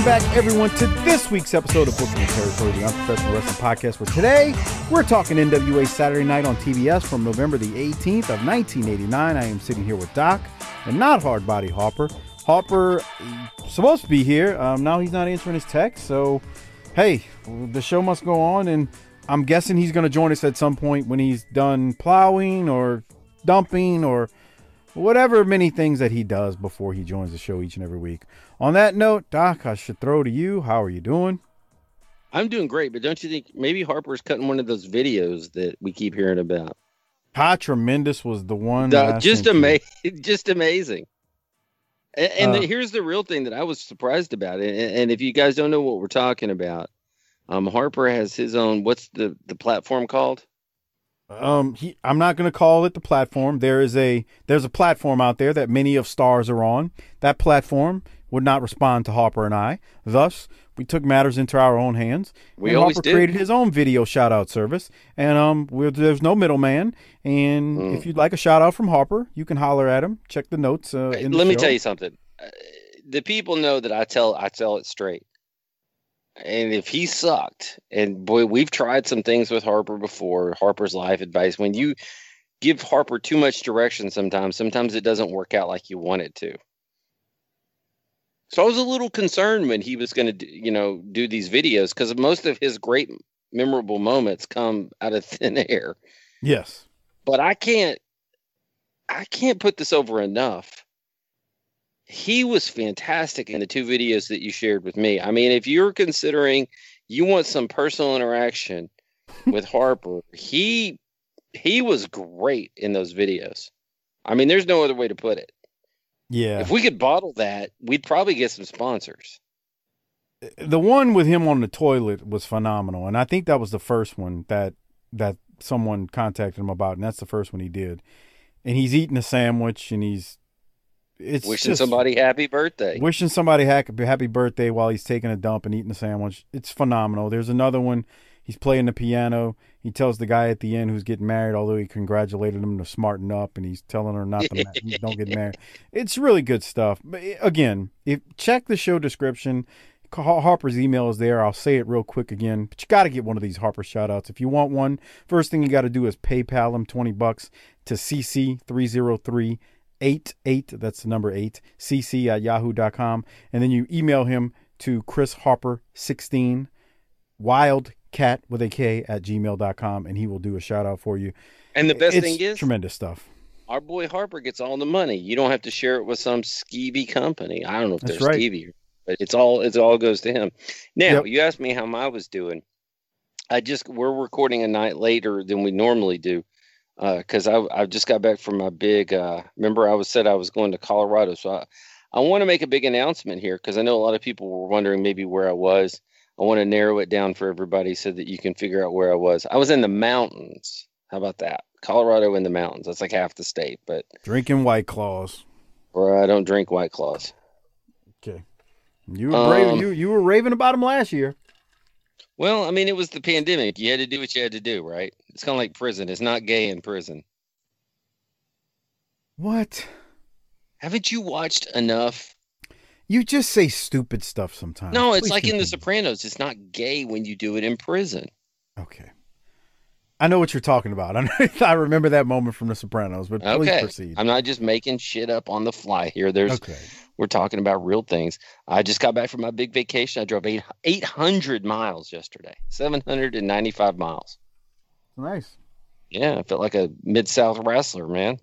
Welcome back, everyone, to this week's episode of Booking Territory, the Unprofessional Wrestling Podcast. For today, we're talking NWA Saturday Night on TBS from November the 18th of 1989. I am sitting here with Doc, and not Hard Body Harper. Harper supposed to be here. Um, now he's not answering his text, so hey, the show must go on, and I'm guessing he's going to join us at some point when he's done plowing or dumping or whatever many things that he does before he joins the show each and every week. On that note, Doc, I should throw to you. How are you doing? I'm doing great, but don't you think maybe Harper's cutting one of those videos that we keep hearing about? How tremendous was the one? Uh, just amazing, just amazing. And, and Uh, the, here's the real thing that I was surprised about. And, and if you guys don't know what we're talking about, um, Harper has his own. What's the the platform called? Um, he, I'm not going to call it the platform. There is a there's a platform out there that many of stars are on. That platform would not respond to Harper and I. Thus, we took matters into our own hands. We always Harper do. created his own video shout out service, and um, we're, there's no middleman. And Mm. if you'd like a shout out from Harper, you can holler at him. Check the notes. Uh, the Let me show. tell you something. Uh, the people know that I tell I tell it straight. And if he sucked, and boy, we've tried some things with Harper before. Harper's life advice. When you give Harper too much direction, sometimes sometimes it doesn't work out like you want it to. So I was a little concerned when he was going to, you know, do these videos because most of his great memorable moments come out of thin air Yes. but I can't I can't put this over enough. He was fantastic in the two videos that you shared with me. I mean, if you're considering you want some personal interaction with Harper, he he was great in those videos. I mean, there's no other way to put it. Yeah. If we could bottle that, we'd probably get some sponsors. the one with him on the toilet was phenomenal, and I think that was the first one that that someone contacted him about, and that's the first one he did. And he's eating a sandwich, and he's it's Wishing somebody happy birthday. wishing somebody happy happy birthday while he's taking a dump and eating a sandwich. It's phenomenal. There's another one. He's playing the piano. He tells the guy at the end who's getting married, although he congratulated him to smarten up, and he's telling her not to don't get married. It's really good stuff. But eh, again, if check the show description. Harper's email is there. I'll say it real quick again, but you got to get one of these Harper shout outs. If you want one, first thing you got to do is PayPal him 20 bucks to CC30388. That's the number 8, cc at yahoo.com. And then you email him to Chris Harper16, wildcat with a K at gmail.com, and he will do a shout out for you. And the best it's thing is, tremendous stuff. our boy Harper gets all the money. You don't have to share it with some skeevy company. I don't know if That's they're right. skeevy, but it's all it all goes to him. Now Yep. you asked me how I was doing. I just we're recording a night later than we normally do because I I just got back from my big. Uh, remember I was said I was going to Colorado, so I I want to make a big announcement here because I know a lot of people were wondering maybe where I was. I want to narrow it down for everybody so that you can figure out where I was. I was in the mountains. How about that? Colorado in the mountains. That's like half the state, but Drinking White Claws. or I don't drink White Claws. Okay. You were brave. Um, you, you were raving about them last year. Well, I mean, it was the pandemic. You had to do what you had to do, right? It's kind of like prison. It's not gay in prison. What? Haven't you watched enough? You just say stupid stuff sometimes. No, it's Please like in The. Sopranos. It's not gay when you do it in prison. Okay. I know what you're talking about. I, I remember that moment from The Sopranos, but please Okay. proceed. I'm not just making shit up on the fly here. There's okay. we're talking about real things. I just got back from my big vacation. I drove eight, 800 miles yesterday, 795 miles. Nice. Yeah, I felt like a mid South wrestler, man.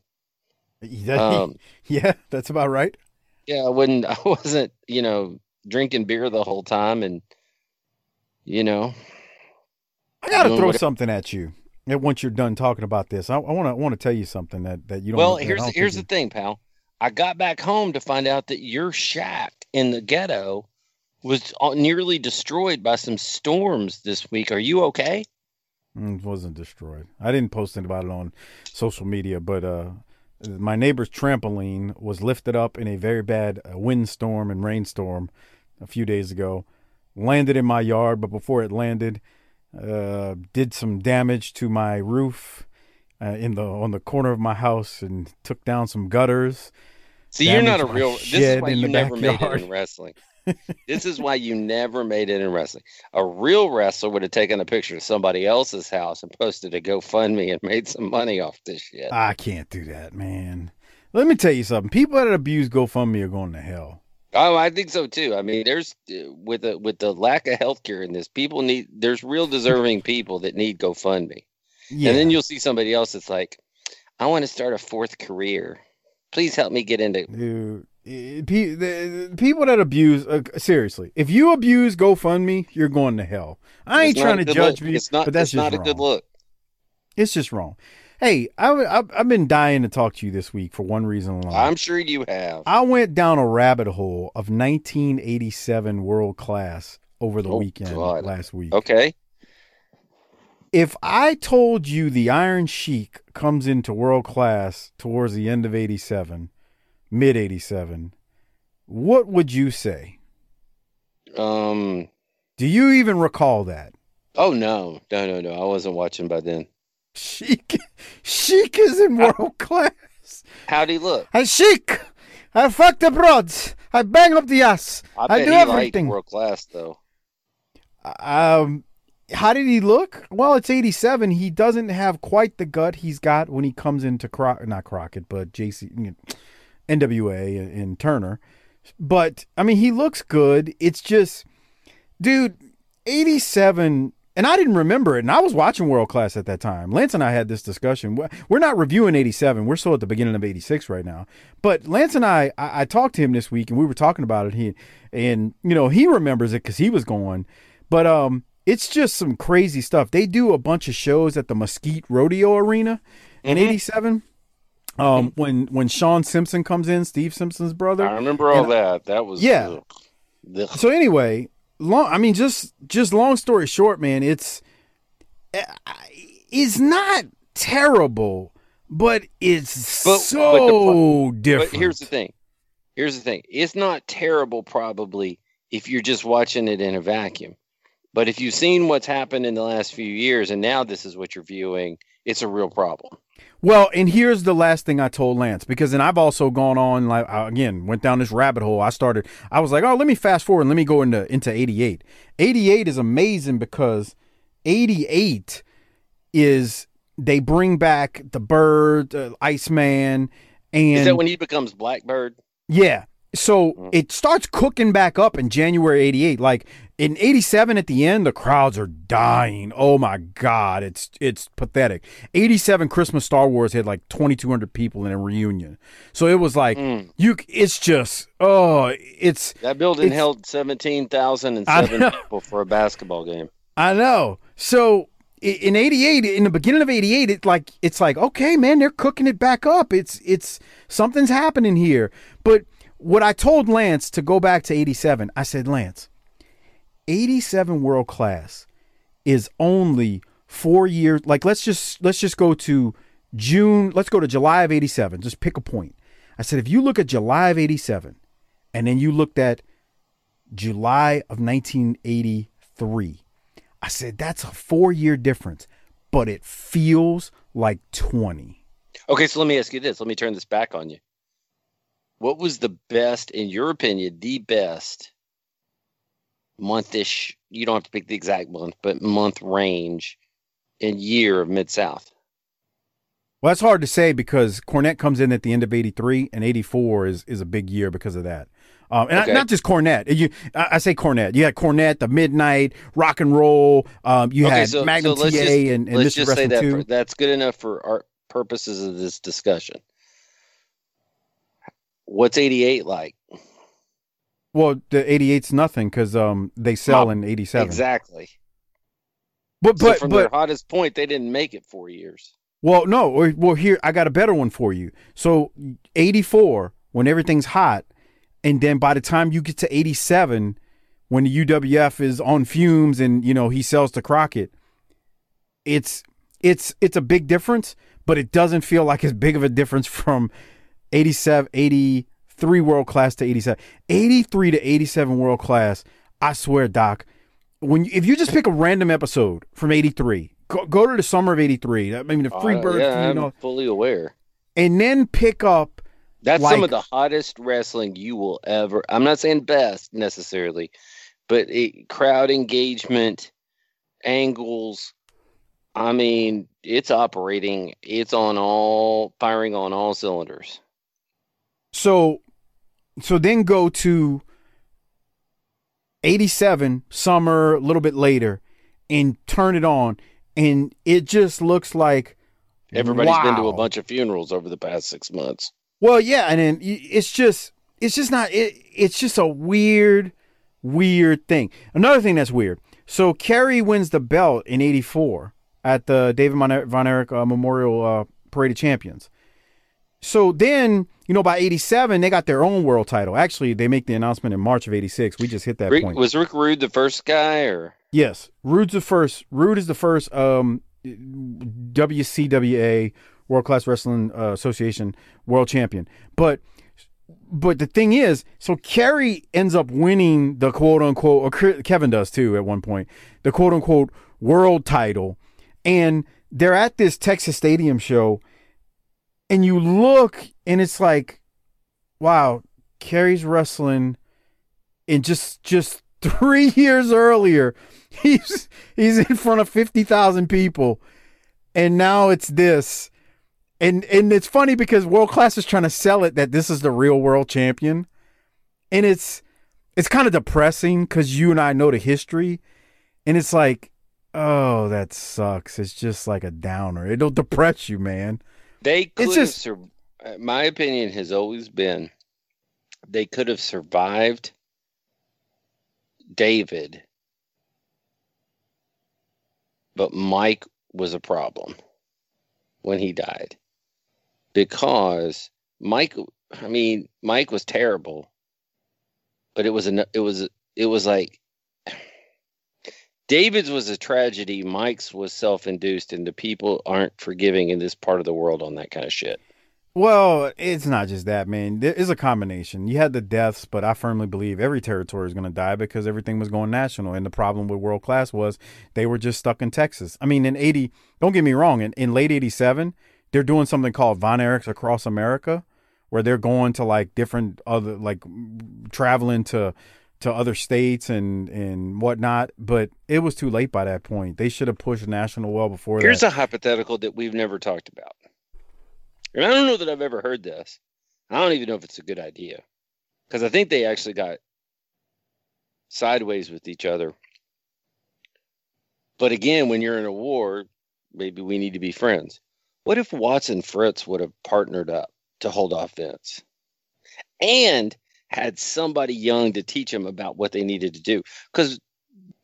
Yeah, Um, yeah, that's about right. yeah, I wouldn't. I wasn't, you know, drinking beer the whole time, and you know, I got to throw whatever- something at you. And once you're done talking about this, I want to want to tell you something that that you don't. well, that here's don't here's the thing, pal. I got back home to find out that your shack in the ghetto was nearly destroyed by some storms this week. Are you okay? Mm, it wasn't destroyed. I didn't post anything about it on social media, but uh, my neighbor's trampoline was lifted up in a very bad uh, windstorm and rainstorm a few days ago. Landed in my yard, but before it landed, uh, did some damage to my roof uh, in the on the corner of my house and took down some gutters. See, you're not a real. This is why you never made it in wrestling. this is why you never made it in wrestling. A real wrestler would have taken a picture of somebody else's house and posted a GoFundMe and made some money off this shit. I can't do that, man. Let me tell you something. People that abuse GoFundMe are going to hell. Oh, I think so too. I mean, there's uh, with the with the lack of healthcare in this, people need. There's real deserving people that need GoFundMe, Yeah. and then you'll see somebody else that's like, "I want to start a fourth career. Please help me get into." Dude, pe- the, the people that abuse, uh, seriously, if you abuse GoFundMe, you're going to hell. I ain't It's trying to judge look. you, It's not. but that's just not a good look. It's just wrong. Hey, I, I, I've been dying to talk to you this week for one reason alone. I'm sure you have. I went down a rabbit hole of 1987 world class over the Oh, weekend God. last week. Okay. If I told you the Iron Sheik comes into world class towards the end of 87, mid 87, what would you say? Um. Do you even recall that? Oh no, no, no, no! I wasn't watching by then. Sheik, Sheik is in world class. How'd he look? I Sheik, I fuck the broads. I bang up the ass. I I do everything. world class though. Um, how did he look? Well, it's 87. He doesn't have quite the gut he's got when he comes into Cro- not Crockett, but JC, NWA and, and Turner. But I mean, he looks good. It's just, dude, 87. And I didn't remember it, and I was watching World Class at that time. Lance and I had this discussion. We're- not reviewing 87. We're still at the beginning of 86 right now. But Lance and I, I, I talked to him this week, and we were talking about it. He and you know he remembers it because he was going. But um, it's just some crazy stuff. They do a bunch of shows at the Mesquite Rodeo Arena in Mhm. '87. Um, when when Shaun Simpson comes in, Steve Simpson's brother. I remember all And- that. That was Yeah. Ugh. So anyway, long. I mean, just just long story short, man. It's uh, it's not terrible, but it's But- so but the different. But here's the thing. Here's the thing. It's not terrible, probably, if you're just watching it in a vacuum. But if you've seen what's happened in the last few years, and now this is what you're viewing, it's a real problem. Well, and here's the last thing I told Lance because then I've also gone on like again went down this rabbit hole. I started. I was like, oh, let me fast forward. and Let me go into into '88. '88 is amazing because '88 is they bring back the Bird, uh, Iceman, and Is that when he becomes Blackbird? yeah. So Mm. it starts cooking back up in January 88. Like in 87 at the end, the crowds are dying. Oh my God. It's it's pathetic. 87 Christmas Star Wars had like 2,200 people in a reunion. So it was like, Mm. you, it's just, oh, it's, That building It's- held 17,007 I people for a basketball game. I know. So in 88 in the beginning of 88 it like it's like okay man they're cooking it back up it's it's something's happening here but what I told Lance to go back to 87 I said Lance 87 world class is only 4 years like let's just let's just go to June let's go to July of 87 just pick a point I said if you look at July of 87 and then you looked at July of 1983 I said, that's a four year difference, but it feels like 20. Okay, so let me ask you this. Let me turn this back on you. What was the best, in your opinion, the best monthish? You don't have to pick the exact month, but month range and year of Mid South. Well, that's hard to say because Cornette comes in at the end of '83, and '84 is is a big year because of that. Um, and Okay. not just Cornette. You, I, I say Cornette. You had Cornette, the Midnight, Rock and Roll. Um, you had Magnum TA just, and, and let's Mr. just say that 2. for, that's good enough for our purposes of this discussion. What's 88 like? Well, the '88's nothing because um they sell in '87. Exactly. But so but from but their hottest point, they didn't make it four years. Well, no. or- Well, here I got a better one for you. So, 84 when everything's hot, and then by the time you get to 87 when the UWF is on fumes and you know he sells to Crockett, it's it's it's a big difference, but it doesn't feel like as big of a difference from 87 83 world class to 87. 83 to 87 world class. I swear, doc, when you, if you just pick a random episode from 83 go, go to the summer of 83 i mean the free Uh, bird yeah, you I'm fully aware. and then pick up That's some of the hottest wrestling you will ever. I'm not saying best necessarily, but it, crowd engagement, angles. I mean, it's operating. It's on all firing on all cylinders. so so then go to 87 summer a little bit later and turn it on and it just looks like Everybody's been to a bunch of funerals over the past six months. Well, yeah, and then it's just it's just not it, it's just a weird weird thing. Another thing that's weird. So Kerry wins the belt in 84 at the David Von, Von Erich uh, Memorial uh, Parade of Champions. So then, you know, by 87 they got their own world title. Actually, they make the announcement in March of 86. We just hit that Rick, point. was Rick Rude the first guy, or Yes, Rude's the first. Rude is the first um, WCWA World Class Wrestling uh, Association world champion. But but the thing is, so Kerry ends up winning the quote unquote, or Kevin does too at one point, the quote unquote world title, and they're at this Texas Stadium show, and you look and it's like, wow, Kerry's wrestling, and just just three years earlier he's he's in front of 50,000 people. And now it's this. And and it's funny because world class is trying to sell it that this is the real world champion. And it's it's kind of depressing cuz you and I know the history. And it's like oh that sucks. It's just like a downer. It'll depress you man they could It's have just- sur- uh, My opinion has always been they could have survived David, but Mike was a problem when he died because Mike. I mean, Mike was terrible, but it was an it was it was like David's was a tragedy. Mike's was self-induced, and the people aren't forgiving in this part of the world on that kind of shit. Well, it's not just that, man. There is a combination. You had the deaths, but I firmly believe every territory is going to die because everything was going national. And the problem with world class was they were just stuck in Texas. I mean, in 80, don't get me wrong, in, in late 87, they're doing something called Von Erichs Across America, where they're going to like different other, like traveling to to other states and and whatnot. But it was too late by that point. They should have pushed national well before Here's that. a hypothetical that we've never talked about. And I don't know that I've ever heard this. I don't even know if it's a good idea. Because I think they actually got sideways with each other. But again, when you're in a war, maybe we need to be friends. What if Watts and Fritz would have partnered up to hold off Vince and had somebody young to teach them about what they needed to do? Because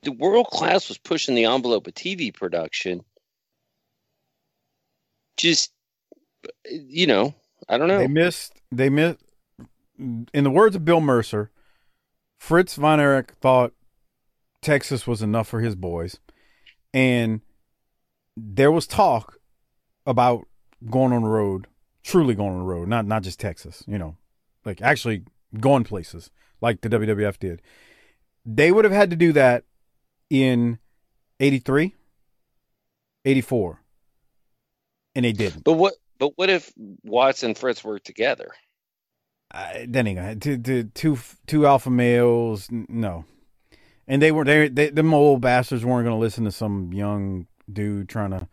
the world class was pushing the envelope of TV production. Just, you know, I don't know. They missed. They missed. In the words of Bill Mercer, Fritz Von Erich thought Texas was enough for his boys, and there was talk about going on the road, truly going on the road, not not just Texas. You know, like actually going places like the WWF did. They would have had to do that in 83, 84, and they didn't. But what? But what if Watts and Fritz worked together? uh, ain't gonna two, two, two, two alpha males. No, and they were they, they them old bastards weren't gonna listen to some young dude trying to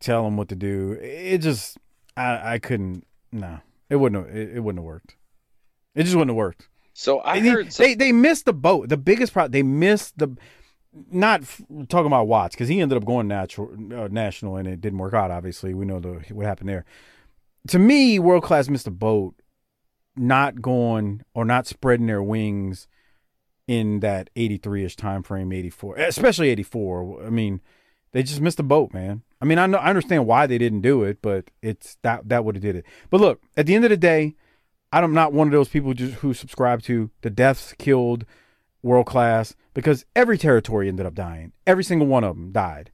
tell them what to do. It just I I couldn't. No, it wouldn't. Have, it, it wouldn't have worked. It just wouldn't have worked. So I They- heard some, they they missed the boat. The biggest problem they missed the not f- talking about Watts because he ended up going natural uh, national and it didn't work out. Obviously, we know the what happened there. To me, world class missed the boat, not going or not spreading their wings in that eighty three ish time frame, eighty four, especially eighty four. I mean, they just missed the boat, man. I mean, I know I understand why they didn't do it, but it's that that would have did it. But look, at the end of the day, I'm not one of those people just who subscribe to the deaths killed world class because every territory ended up dying. Every single one of them died.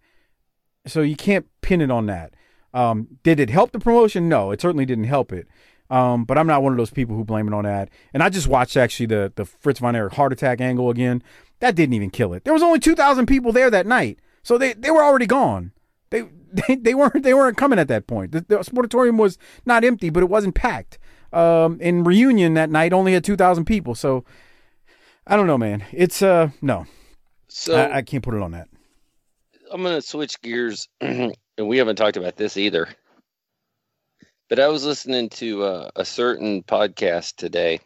So you can't pin it on that. Um, did it help the promotion? No, it certainly didn't help it. Um, but I'm not one of those people who blame it on that. And I just watched actually the the Fritz von Erich heart attack angle again. That didn't even kill it. There was only 2,000 people there that night, so they they were already gone. They they, they weren't they weren't coming at that point. The, the sportatorium was not empty, but it wasn't packed. Um, in reunion that night only had 2,000 people. So I don't know, man. It's uh no, so I, I can't put it on that. I'm going to switch gears, and we haven't talked about this either. But I was listening to uh, a certain podcast today.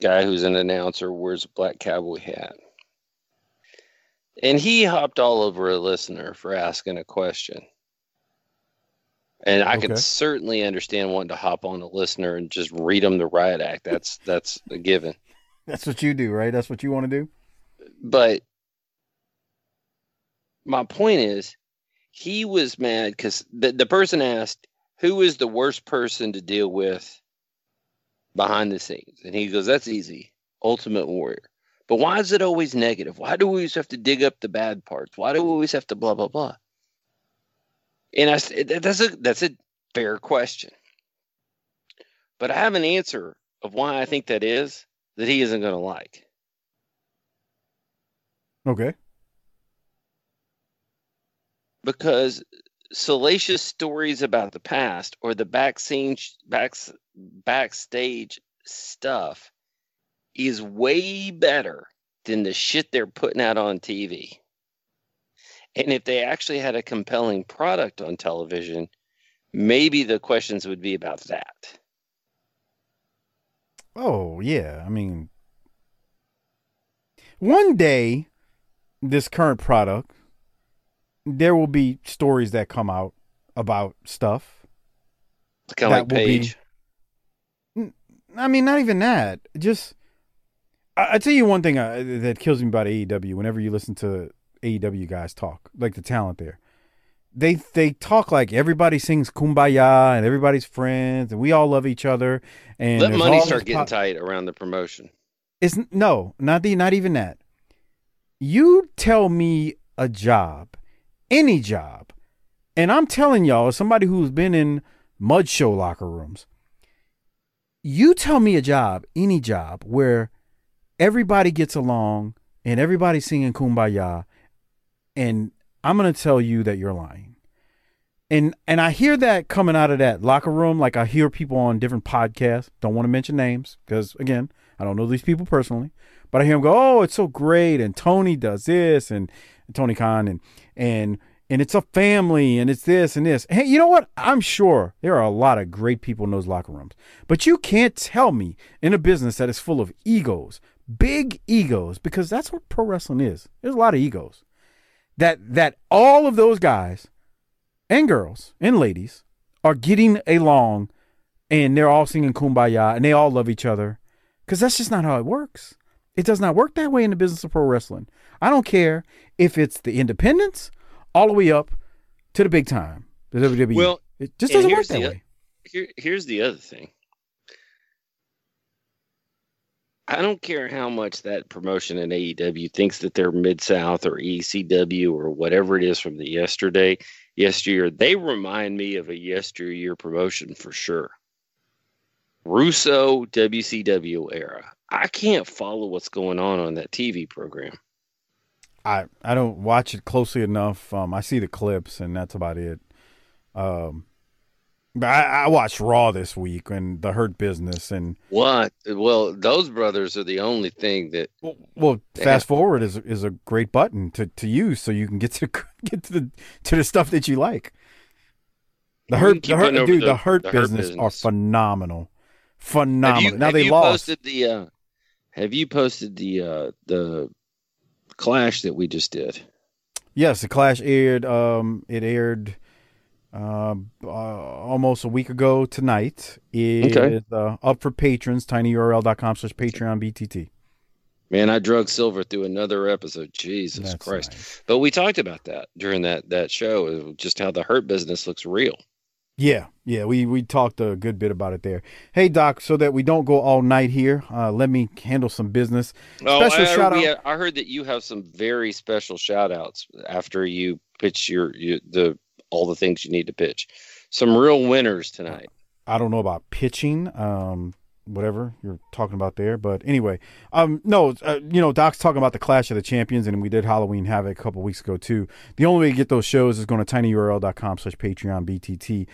Guy who's an announcer wears a black cowboy hat. And he hopped all over a listener for asking a question. And I Okay. can certainly understand wanting to hop on a listener and just read them the riot act. That's that's a given. That's what you do, right? That's what you want to do. but my point is he was mad because the, the person asked who is the worst person to deal with behind the scenes and he goes that's easy ultimate warrior but why is it always negative why do we always have to dig up the bad parts why do we always have to blah blah blah and i that's a that's a fair question but i have an answer of why i think that is that he isn't going to like Okay. because salacious stories about the past or the backstage backs, backstage stuff is way better than the shit they're putting out on TV. And if they actually had a compelling product on television, maybe the questions would be about that. Oh yeah. I mean, one day, this current product, there will be stories that come out about stuff. Kind of like That will be- Paige. I mean, not even that. Just, I, I tell you one thing uh, that kills me about AEW. Whenever you listen to AEW guys talk, like the talent there, they they talk like everybody sings "Kumbaya" and everybody's friends, and we all love each other. And Let money start getting tight around the promotion. It's no, not the, not even that. You tell me a job, any job, and I'm telling y'all, as somebody who's been in mud show locker rooms, you tell me a job, any job, where everybody gets along and everybody's singing kumbaya, and I'm gonna tell you that you're lying. And and I hear that coming out of that locker room, like I hear people on different podcasts. Don't want to mention names because again, I don't know these people personally, but I hear them go, "Oh, it's so great," and Tony does this, and Tony Khan, and and and it's a family, and it's this and this. Hey, you know what? I'm sure there are a lot of great people in those locker rooms, but you can't tell me in a business that is full of egos, big egos, because that's what pro wrestling is. There's a lot of egos. That that all of those guys and girls and ladies are getting along, and they're all singing kumbaya, and they all love each other because that's just not how it works. It does not work that way in the business of pro wrestling. I don't care if it's the independents all the way up to the big time, the WWE. Well, it just doesn't work that the- way. Here, here's the other thing. I don't care how much that promotion in AEW thinks that they're Mid South or ECW or whatever it is from the yesterday, yesteryear. They remind me of a yesteryear promotion for sure. Russo WCW era. I can't follow what's going on on that TV program. I I don't watch it closely enough. Um, I see the clips, and that's about it. Um, But I, I watched Raw this week and the Hurt Business and What? Well, those brothers are the only thing that well, Yeah. fast forward is is a great button to, to use so you can get to get to the to the stuff that you like. The Hurt, the hurt dude, the- the, Hurt the Hurt business, are phenomenal, phenomenal. you, now have they you lost. posted the uh, have you posted the uh, the clash that we just did? Yes, the Clash aired. Um, it aired uh, uh, almost a week ago tonight. It Okay. is uh, up for patrons. tinyurl.com slash Patreon BTT. Man, I drug Silva through another episode. Jesus That's Christ! nice. But we talked about that during that that show, uh, just how the hurt business looks real. Yeah, yeah, we we talked a good bit about it there. Hey, Doc, so that we don't go all night here, uh, let me handle some business. Oh, Special I, shout we- out- I heard that you have some very special shout outs after you pitch your, your the all the things you need to pitch. Some real winners tonight. I don't know about pitching, um, whatever you're talking about there, but anyway, um, no, uh, you know, Doc's talking about the Clash of the Champions, and we did Halloween Havoc a couple weeks ago too. The only way to get those shows is going to tinyurl.com slash Patreon BTT.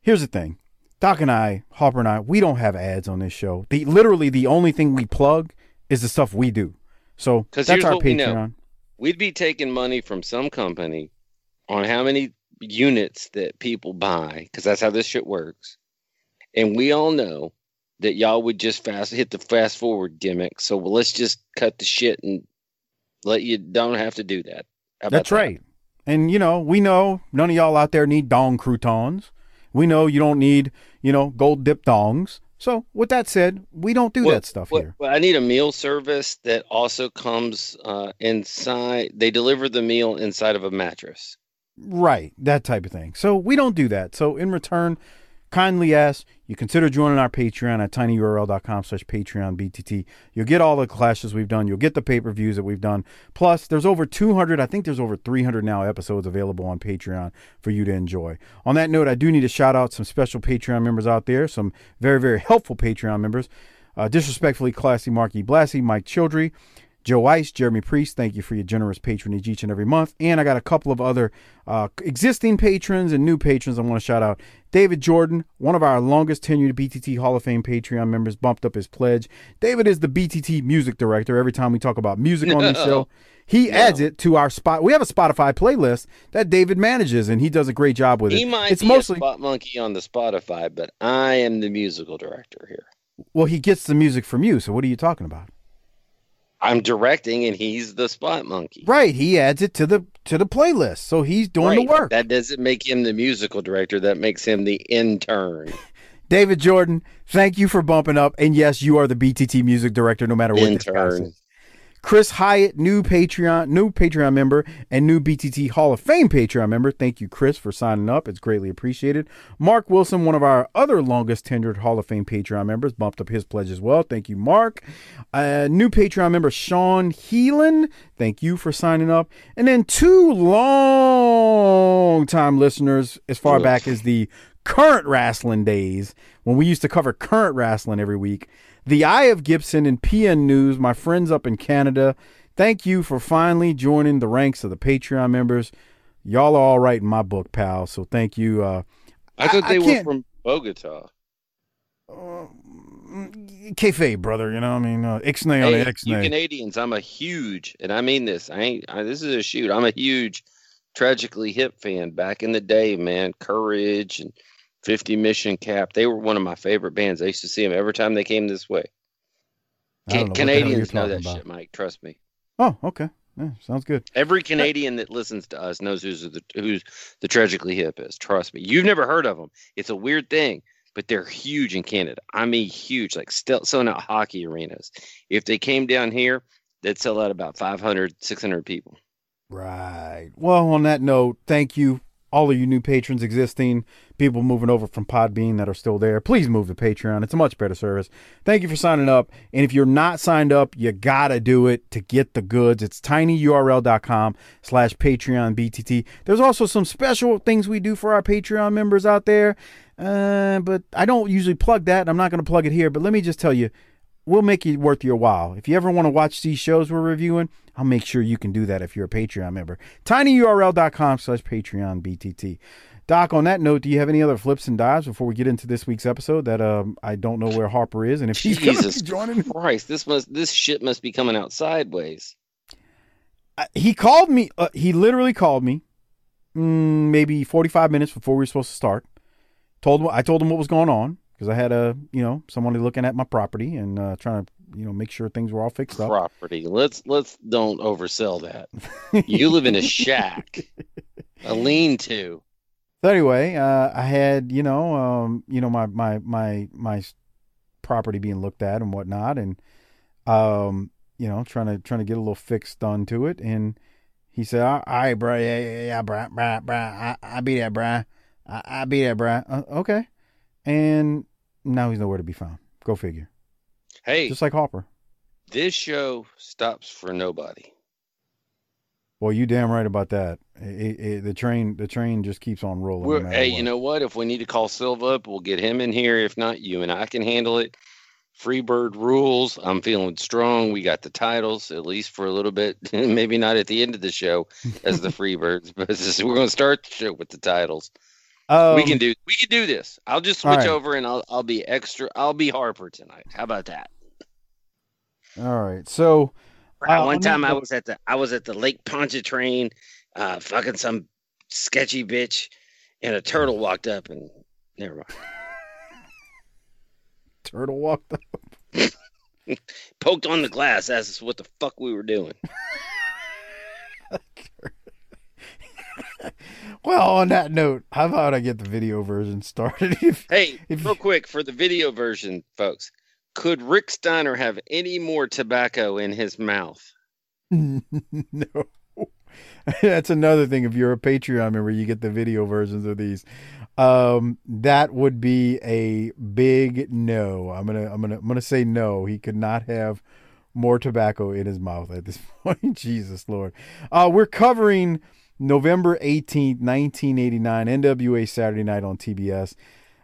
Here's the thing. Doc and I, Harper and I, we don't have ads on this show. The literally the only thing we plug is the stuff we do. So that's our what we. Patreon. We'd be taking money from some company on how many units that people buy, because that's how this shit works. And we all know that y'all would just fast hit the fast forward gimmick. So let's just cut the shit and let you don't have to do that. That's that? right. And you know, we know none of y'all out there need dong croutons. We know you don't need, you know, gold dip dongs. So with that said, we don't do Well- that stuff Well, here. well, I need a meal service that also comes uh, inside. They deliver the meal inside of a mattress. Right. That type of thing. So we don't do that. So in return, kindly ask you consider joining our Patreon at tinyurl.com slash Patreon BTT. You'll get all the clashes we've done. You'll get the pay-per-views that we've done. Plus, there's over 200, I think there's over 300 now episodes available on Patreon for you to enjoy. On that note, I do need to shout out some special Patreon members out there, some very, very helpful Patreon members. Uh, disrespectfully classy Marky Blassie, Mike Childry, Joe Ice, Jeremy Priest, thank you for your generous patronage each and every month. And I got a couple of other uh, existing patrons and new patrons I want to shout out. David Jordan, one of our longest tenured BTT Hall of Fame Patreon members, bumped up his pledge. David is the BTT music director. Every time we talk about music on the show, he adds it to our spot. We have a Spotify playlist that David manages, and he does a great job with He it. might it's be mostly a spot monkey on the Spotify, but I am the musical director here. well, he gets the music from you. So what are you talking about? I'm directing, and he's the spot monkey. Right, he adds it to the to the playlist, so he's doing the work. That doesn't make him the musical director. That makes him the intern. David Jordan, thank you for bumping up. And yes, you are the BTT music director, no matter what Intern. Chris Hyatt, new Patreon, new Patreon member, and new BTT Hall of Fame Patreon member. Thank you, Chris, for signing up. It's greatly appreciated. Mark Wilson, one of our other longest tenured Hall of Fame Patreon members, bumped up his pledge as well. Thank you, Mark. Uh, new Patreon member Sean Heelan. Thank you for signing up. And then two long time listeners, as far back as the current wrestling days, when we used to cover current wrestling every week. The Eye of Gibson and PN News, my friends up in Canada. Thank you for finally joining the ranks of the Patreon members. Y'all are all right in my book, pal. So thank you. Uh, I thought I they were from Bogota. kayfabe, brother. You know, what I mean, uh, ixnay on Hey, the you. Canadians, I'm a huge, and I mean this. I ain't. I, this is a shoot. I'm a huge, tragically hip fan. Back in the day, man, Courage and 50 Mission Cap. They were one of my favorite bands. I used to see them every time they came this way. I don't know what the hell Canadians know that about. shit, Mike. Trust me. Oh, okay. Yeah, sounds good. Every Canadian that listens to us knows who's the who's the tragically hip is. Trust me. You've never heard of them. It's a weird thing, but they're huge in Canada. I mean, huge. Like still selling out hockey arenas. If they came down here, they'd sell out about 500, 600 people. Right. Well, on that note, thank you, all of you new patrons existing, people moving over from Podbean that are still there. Please move to Patreon. It's a much better service. Thank you for signing up. And if you're not signed up, you gotta do it to get the goods. It's tinyurl.com slash Patreon BTT. There's also some special things we do for our Patreon members out there. Uh, but I don't usually plug that. I'm not gonna plug it here. But let me just tell you, we'll make it worth your while. If you ever want to watch these shows we're reviewing, I'll make sure you can do that if you're a Patreon member. tinyurl.com slash Patreon BTT. Doc, on that note, do you have any other flips and dives before we get into this week's episode that um, I don't know where Harper is and if he's Jesus joining? Christ, this must this shit must be coming out sideways. Uh, he called me. Uh, he literally called me mm, maybe 45 minutes before we were supposed to start. Told him I told him what was going on because I had a you know somebody looking at my property and uh, trying to you know make sure things were all fixed up. Property. Let's let's don't oversell that. You live in a shack, a lean-to. So anyway, uh, I had you know um, you know my my my my property being looked at and whatnot, and um, you know trying to trying to get a little fix done to it, and he said, "All right, bro, yeah, yeah, yeah, bro, bro, bro, I, I be there, bro, I, I be there, bro, uh, okay," and now he's nowhere to be found. Go figure. Hey, Just like Hopper. this show stops for nobody. Well, you damn right about that. It, it, the train, the train just keeps on rolling. no hey, what. you know what? If we need to call Silva up, we'll get him in here. If not, you and I can handle it. Freebird rules. I'm feeling strong. We got the titles, at least for a little bit. Maybe not at the end of the show as the Freebirds, but is- we're going to start the show with the titles. Um, we can do we can do this. I'll just switch right. over and I'll I'll be extra. I'll be Harper tonight. How about that? All right, so Uh, One time I was at the I was at the Lake Pontchartrain, uh, fucking some sketchy bitch, and a turtle walked up and never mind. turtle walked up. Poked on the glass. That's what the fuck we were doing. Well, on that note, how about I get the video version started? If- Hey, If- real quick for the video version, folks. Could Rick Steiner have any more tobacco in his mouth? no. That's another thing. If you're a Patreon member, you get the video versions of these. Um, that would be a big no. I'm gonna, I'm gonna, I'm gonna say no. He could not have more tobacco in his mouth at this point. Jesus Lord. Uh, we're covering November 18th, 1989, NWA Saturday Night on TBS.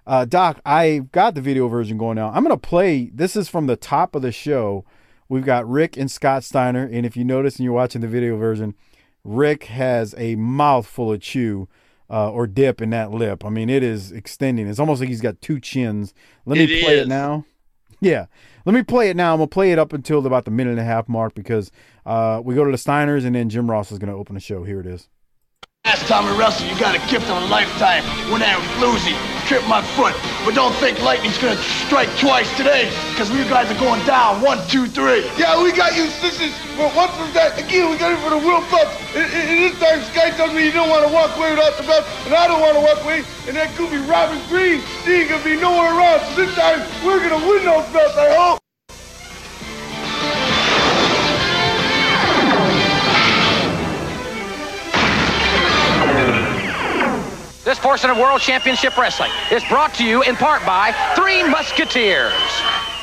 Uh, Doc, I got the video version going now. I'm gonna play. This is from the top of the show. We've got Rick and Scott Steiner, and if you notice and you're watching the video version, Rick has a mouthful of chew uh, or dip in that lip. I mean, it is extending. It's almost like he's got two chins. Let me It play is. it now. Yeah, let me play it now. I'm gonna play it up until about the minute and a half mark because uh, we go to the Steiners and then Jim Ross is gonna open the show. Here it is. Last time we wrestled, you got a gift of a lifetime. Went out with Bluesy, tripped my foot. But don't think lightning's gonna strike twice today, because we guys are going down. One, two, three. Yeah, we got you sisters, but once was that, again, we got it for the World Cup. And, and- this time, Sky tells me he don't want to walk away without the belt, and I don't want to walk away. And that goofy Robin Green, he ain't gonna be nowhere around. So this time, we're gonna win those belts, I hope. This portion of World Championship Wrestling is brought to you in part by Three Musketeers.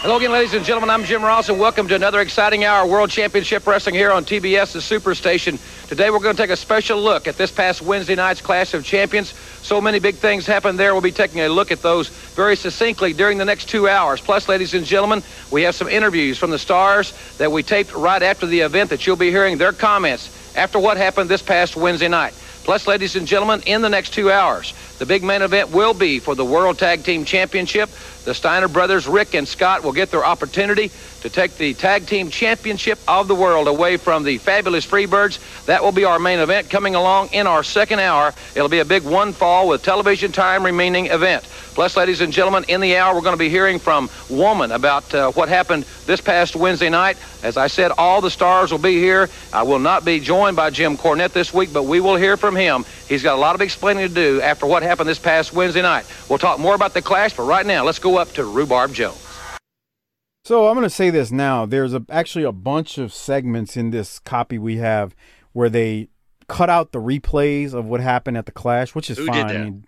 Hello again, ladies and gentlemen. I'm Jim Ross, and welcome to another exciting hour of World Championship Wrestling here on TBS, the Superstation. Today, we're going to take a special look at this past Wednesday night's Clash of Champions. So many big things happened there. We'll be taking a look at those very succinctly during the next two hours. Plus, ladies and gentlemen, we have some interviews from the stars that we taped right after the event that you'll be hearing their comments after what happened this past Wednesday night. Plus, ladies and gentlemen, in the next two hours, the big main event will be for the World Tag Team Championship. The Steiner brothers, Rick and Scott, will get their opportunity to take the Tag Team Championship of the world away from the fabulous Freebirds. That will be our main event coming along in our second hour. It'll be a big one fall with television time remaining event. Plus, ladies and gentlemen, in the hour, we're going to be hearing from Woman about uh, what happened this past Wednesday night. As I said, all the stars will be here. I will not be joined by Jim Cornette this week, but we will hear from him. He's got a lot of explaining to do after what happened this past Wednesday night. We'll talk more about the clash, but right now, let's go up to Rhubarb Jones. So I'm going to say this now. There's a, actually a bunch of segments in this copy we have where they cut out the replays of what happened at the Clash, which is Who fine. I mean,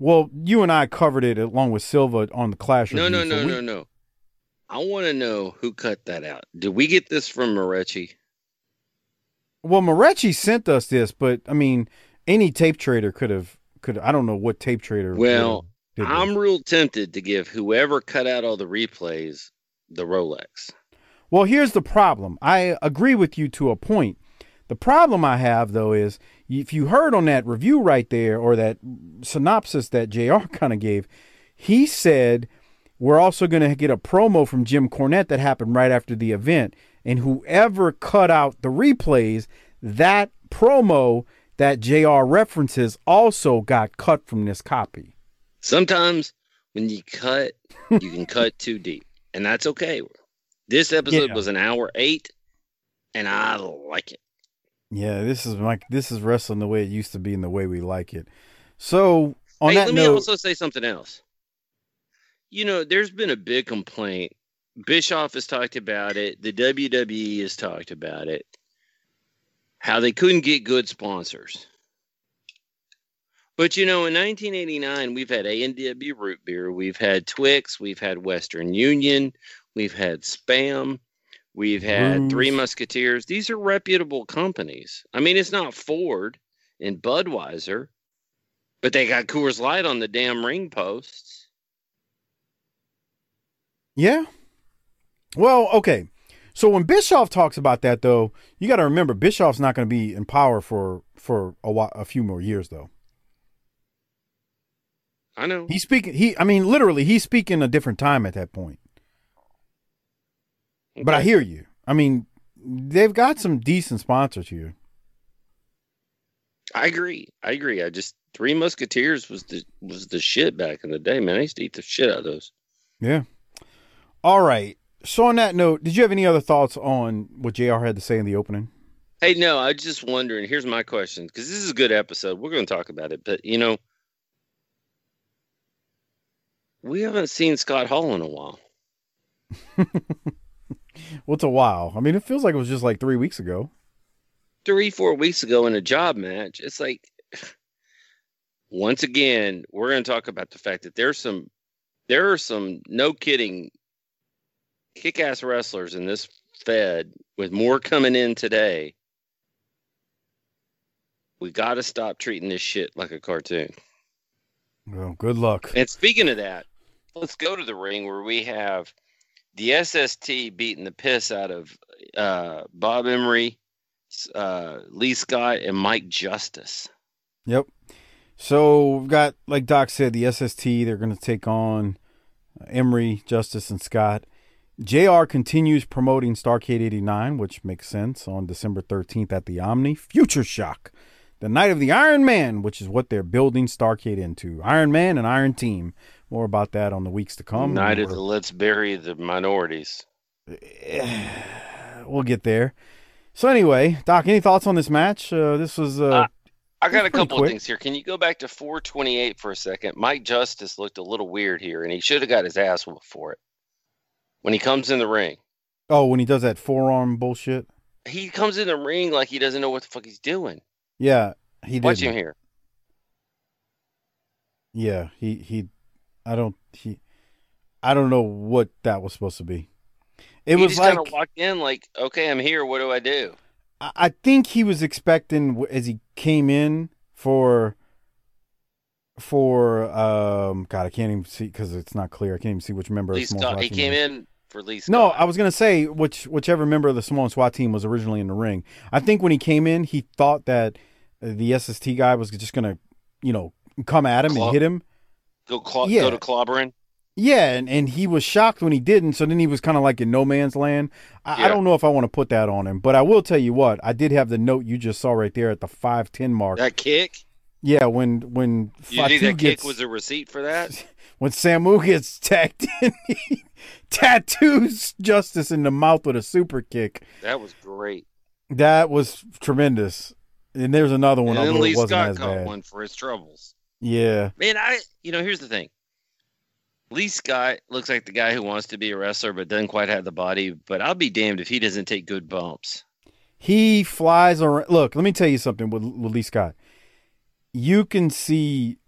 well, you and I covered it along with Silva on the Clash. No, review, no, so no, we- no, no. I want to know who cut that out. Did we get this from Moretti? Well, Moretti sent us this, but I mean, any tape trader could have could. I don't know what tape trader. Well, I'm real tempted to give whoever cut out all the replays the Rolex. Well, here's the problem. I agree with you to a point. The problem I have though is if you heard on that review right there or that synopsis that JR kind of gave, he said we're also going to get a promo from Jim Cornette that happened right after the event and whoever cut out the replays, that promo that JR references also got cut from this copy. Sometimes when you cut, you can cut too deep, and that's okay. This episode Yeah. was an hour eight, and I like it. Yeah, this is like this is wrestling the way it used to be and the way we like it. So on hey, that let me also say something else. You know, there's been a big complaint. Bischoff has talked about it. The WWE has talked about it. How they couldn't get good sponsors. But you know, in 1989, we've had A&W Root Beer, we've had Twix, we've had Western Union, we've had Spam, we've had Three Musketeers. These are reputable companies. I mean, it's not Ford and Budweiser, but they got Coors Light on the damn ring posts. Yeah. Well, okay. So when Bischoff talks about that, though, you got to remember Bischoff's not going to be in power for for a while, a few more years, though. I know. He's speaking. He, I mean, literally, he's speaking a different time at that point. But I hear you. I mean, they've got some decent sponsors here. I agree. I agree. I just Three Musketeers was the was the shit back in the day, man. I used to eat the shit out of those. Yeah. All right. So on that note, did you have any other thoughts on what Jr. had to say in the opening? Hey, no, I was just wondering. Here's my question because this is a good episode. We're going to talk about it, but you know, we haven't seen Scott Hall in a while. Well, it's a while. I mean, it feels like it was just like three weeks ago. Three, four weeks ago in a job match, it's like once again we're going to talk about the fact that there's some, there are some no kidding, kick-ass wrestlers in this Fed with more coming in today. We got to stop treating this shit like a cartoon. Well, good luck. And speaking of that, let's go to the ring where we have the SST beating the piss out of uh, Bob Emery, uh, Lee Scott, and Mike Justice. Yep. So we've got, like Doc said, the SST. They're going to take on Emery, Justice, and Scott. JR continues promoting Starcade 89, which makes sense, on December 13th at the Omni. Future Shock, the night of the Iron Man, which is what they're building Starcade into. Iron Man and Iron Team. More about that on the weeks to come. Night of the Let's Bury the Minorities. We'll get there. So anyway, Doc, any thoughts on this match? Uh, this was uh, Uh, I got a couple of things here. Can you go back to 428 for a second? Mike Justice looked a little weird here, and he should have got his ass whooped for it. When he comes in the ring, oh when he does that forearm bullshit. he comes in the ring like he doesn't know what the fuck he's doing. Yeah, he did. Watch him here. Yeah, he he. I don't he. I don't know what that was supposed to be. It he was just like kind of walked in like, okay, I'm here. What do I do? I I think he was expecting as he came in for for um God I can't even see because it's not clear. I can't even see which member Lee Scott. He came in for Lee Scott. No, I was gonna say which whichever member of the Samoan SWAT team was originally in the ring. I think when he came in, he thought that the SST guy was just gonna, you know, come at him Claw- and hit him. Go cl- yeah. go to clobbering. Yeah, and, and he was shocked when he didn't. So then he was kind of like in no man's land. I, I don't know if I want to put that on him, but I will tell you what I did have the note you just saw right there at the five ten mark. That kick. yeah, when when You think Fatu that gets kick was a receipt for that? when Samu gets tagged in, he tattoos Justice in the mouth with a super kick. That was great. That was tremendous. And there's another one, and then Lee Scott bad. one for his troubles. Yeah, Man, I you know here's the thing. Lee Scott looks like the guy who wants to be a wrestler but doesn't quite have the body. But I'll be damned if he doesn't take good bumps. he flies around. Look, let me tell you something with, with Lee Scott. You can see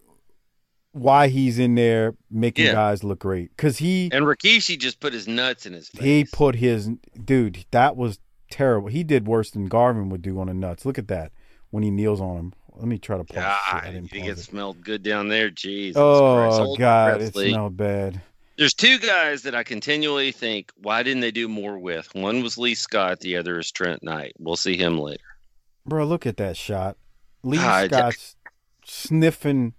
why he's in there making Yeah. guys look great because he And Rikishi just put his nuts in his face. he put his dude. That was terrible. He did worse than Garvin would do on the nuts. Look at that when he kneels on him. Let me try to pause. I God, didn't you think it it. smelled good down there? Jesus Oh God, your it smelled bad. There's two guys that I continually think, why didn't they do more with? One was Lee Scott, the other is Trent Knight. We'll see him later. Bro, look at that shot. Lee Ah, Scott's sniffing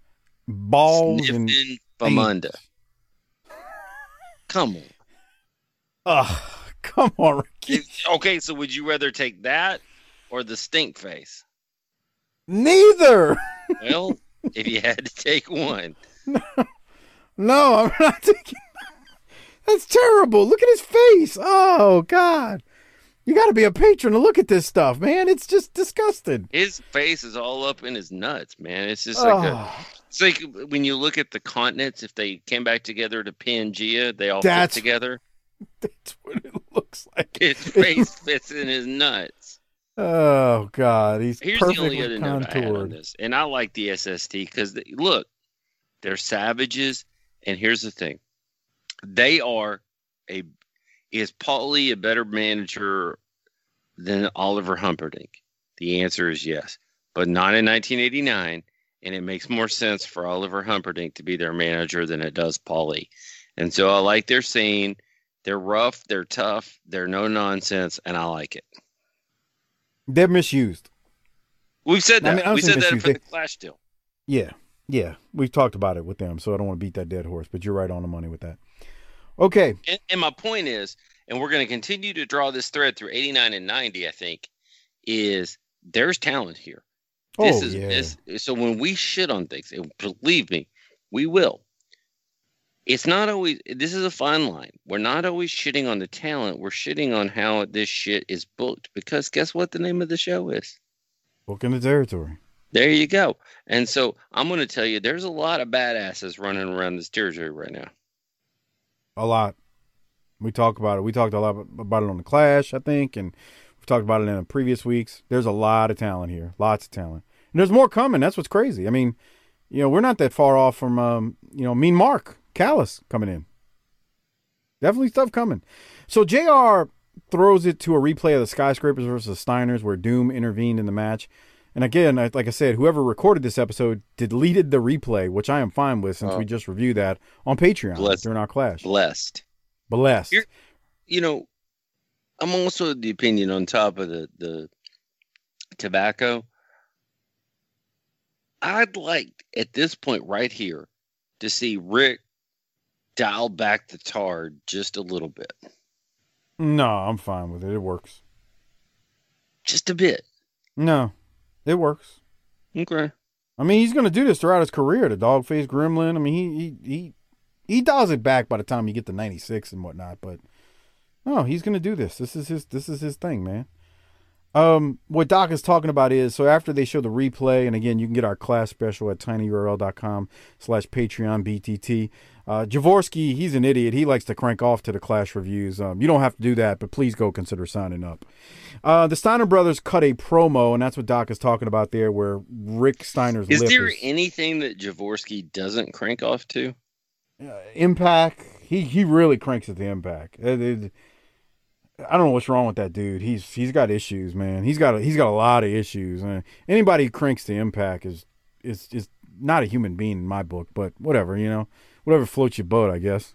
balls and Sniffing Bamunda. Come on. Ugh, come on, Ricky. Okay, so would you rather take that or the stink face? Neither. Well, if you had to take one, No, no I'm not taking. That's terrible. Look at his face. Oh God, you got to be a patron to look at this stuff, man. It's just disgusting. his face is all up in his nuts, man. It's just like a, Oh, it's like when you look at the continents. If they came back together to Pangea, they all That's- fit together. that's what it looks like. His face fits in his nuts. Oh God, he's Here's the perfectly only other note I on contoured. this, and I like the SST because look, they're savages, and here's the thing: they are a is Paulie a better manager than Oliver Humperdink? The answer is yes, but not in 1989, and it makes more sense for Oliver Humperdink to be their manager than it does Paulie, and so I like their scene. They're rough, they're tough, they're no nonsense, and I like it. They're misused. We've said that. I don't we said that for the Clash deal. Yeah, yeah, we've talked about it with them, so I don't want to beat that dead horse. But you're right on the money with that. Okay, And, and my point is, and we're going to continue to draw this thread through 89 and 90, I think, is there's talent here. This Oh, is yeah. this, so when we shit on things, and believe me, we will. It's not always this is a fine line. We're not always shitting on the talent. We're shitting on how this shit is booked. Because guess what the name of the show is? Booking the Territory. There you go. And so I'm going to tell you, there's a lot of badasses running around this territory right now. A lot. We talk about it. We talked a lot about it on the Clash, I think, and we've talked about it in the previous weeks. There's a lot of talent here, lots of talent, and there's more coming. That's what's crazy. I mean, you know, we're not that far off from, um, you know, Mean Mark Callous coming in. Definitely stuff coming. So Jr. throws it to a replay of the Skyscrapers versus Steiners, where Doom intervened in the match. And again, like I said, whoever recorded this episode deleted the replay, which I am fine with since Oh. we just reviewed that on Patreon Bless- during our clash. Blessed. Blessed. You're- You know, I'm also the opinion on top of the, the tobacco. I'd like at this point right here to see Rick dial back the tar just a little bit. No, I'm fine with it. It works. Just a bit. No, it works. Okay. I mean, he's going to do this throughout his career. The dog face gremlin. I mean, he he he he dials it back by the time you get to 96 and whatnot. But no, he's going to do this. This is his this is his thing, man. Um, what Doc is talking about is so after they show the replay, and again, you can get our Clash special at tinyurl.com slash Patreon BTT. Uh, Javorski, he's an idiot. He likes to crank off to the Clash reviews. Um, you don't have to do that, but please go consider signing up. Uh, the Steiner brothers cut a promo, and that's what Doc is talking about there, where Rick Steiner's Is there is anything that Javorski doesn't crank off to? impact. He he really cranks at the impact. It- it- I don't know what's wrong with that dude. He's he's got issues, man. He's got a, he's got a lot of issues. Uh, anybody who cranks the impact is is is not a human being in my book. But whatever, you know, whatever floats your boat, I guess.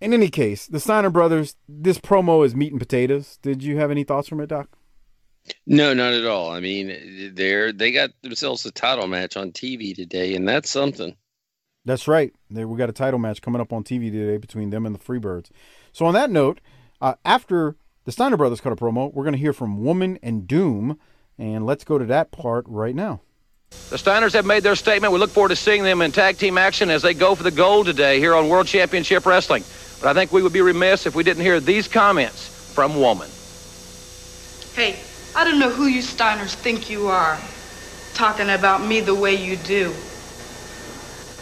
In any case, the Steiner brothers. This promo is meat and potatoes. Did you have any thoughts from it, Doc? No, not at all. I mean, they're they got themselves a title match on TV today, and that's something. That's right. There, we got a title match coming up on TV today between them and the Freebirds. So on that note, uh, after the Steiner brothers cut a promo, we're going to hear from Woman and Doom, and let's go to that part right now. The Steiners have made their statement. We look forward to seeing them in tag team action as they go for the gold today here on World Championship Wrestling. But I think we would be remiss if we didn't hear these comments from Woman. Hey, I don't know who you Steiners think you are, talking about me the way you do.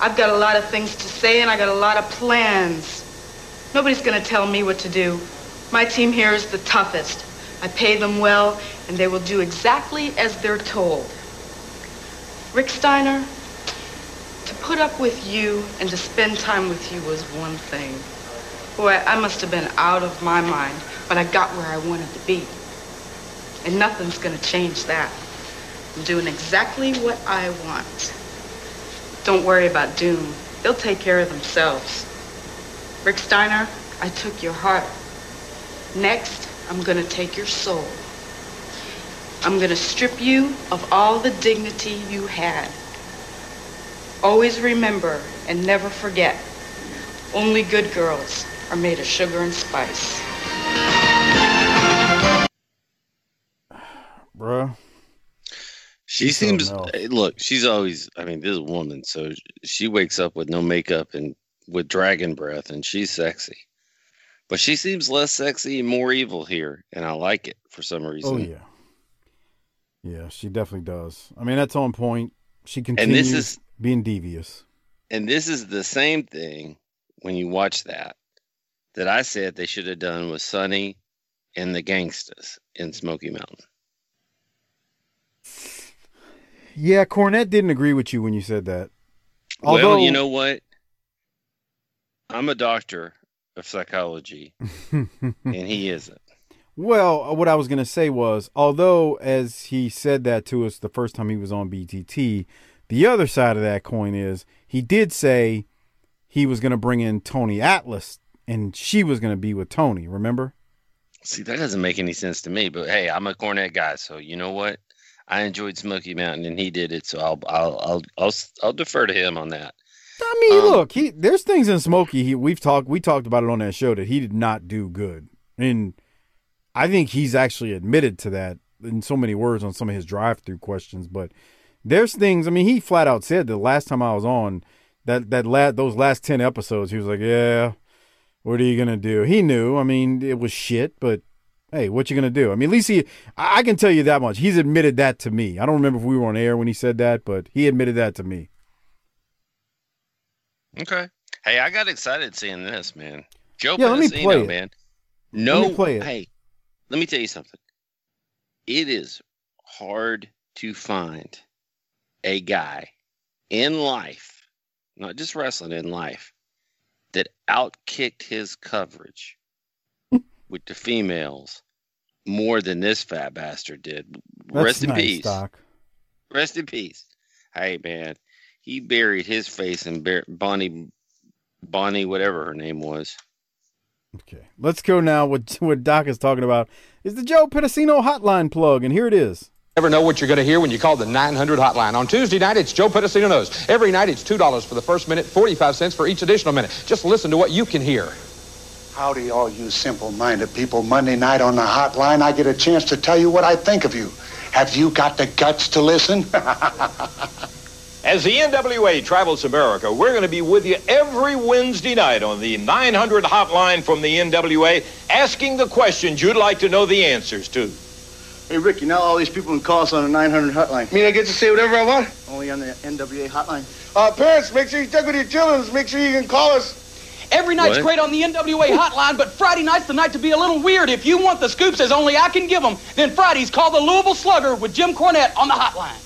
I've got a lot of things to say and I got a lot of plans. Nobody's gonna tell me what to do. My team here is the toughest. I pay them well and they will do exactly as they're told. Rick Steiner, to put up with you and to spend time with you was one thing. Boy, I must have been out of my mind, but I got where I wanted to be. And nothing's gonna change that. I'm doing exactly what I want. Don't worry about Doom. They'll take care of themselves. Rick Steiner, I took your heart. Next, I'm gonna take your soul. I'm gonna strip you of all the dignity you had. Always remember and never forget, only good girls are made of sugar and spice. Bruh. She She's seems look, she's always I mean, this is a woman, so she wakes up with no makeup and with dragon breath and she's sexy. But she seems less sexy and more evil here, and I like it for some oh, reason. Oh yeah. Yeah, she definitely does. I mean, that's on point. She And continues this is being devious. and this is the same thing when you watch that that I said they should have done with Sonny and the gangsters in Smoky Mountain. Yeah, Cornette didn't agree with you when you said that. well, Although you know what? I'm a doctor of psychology, and he isn't. Well, uh, what I was going to say was, although as he said that to us the first time he was on BTT, the other side of that coin is he did say he was going to bring in Tony Atlas and she was going to be with Tony, remember? See, that doesn't make any sense to me. But hey, I'm a Cornette guy, so you know what? I enjoyed Smoky Mountain, and he did it, so I'll I'll I'll I'll, I'll defer to him on that. I mean, Um, look, he there's things in Smokey. He, we've talked we talked about it on that show that he did not do good, and I think he's actually admitted to that in so many words on some of his drive-through questions. But there's things. I mean, he flat out said the last time I was on that that la- those last ten episodes, he was like, "Yeah, what are you gonna do?" He knew. I mean, it was shit, but hey, what you gonna do? I mean, at least he. I I can tell you that much. He's admitted that to me. I don't remember if we were on air when he said that, but he admitted that to me. Okay. Hey, I got excited seeing this, man. Joe Yeah, let me play it. man. Let No, me play it. hey, let me tell you something. It is hard to find a guy in life, not just wrestling, in life, that outkicked his coverage with the females more than this fat bastard did. That's Rest in nice, peace. Doc. Rest in peace. Hey man, he buried his face in Bar- Bonnie, Bonnie, whatever her name was. Okay, let's go now. What what Doc is talking about is the Joe Pedicino hotline plug, and here it is. Never know what you're going to hear when you call the 900 hotline. On Tuesday night, it's Joe Pedicino Knows. Every night, it's $2 for the first minute, 45 cents for each additional minute. Just listen to what you can hear. Howdy, all you simple-minded people. Monday night on the hotline, I get a chance to tell you what I think of you. Have you got the guts to listen? As the NWA travels America, we're going to be with you every Wednesday night on the 900 hotline from the NWA, asking the questions you'd like to know the answers to. Hey, Ricky, now all these people can call us on the 900 hotline. mean I get to say whatever I want? Only on the NWA hotline. Uh, parents, make sure you check with your children. Make sure you can call us. Every night's What? great on the NWA hotline, but Friday night's the night to be a little weird. If you want the scoops as only I can give them, then Friday's call the Louisville Slugger with Jim Cornette on the hotline.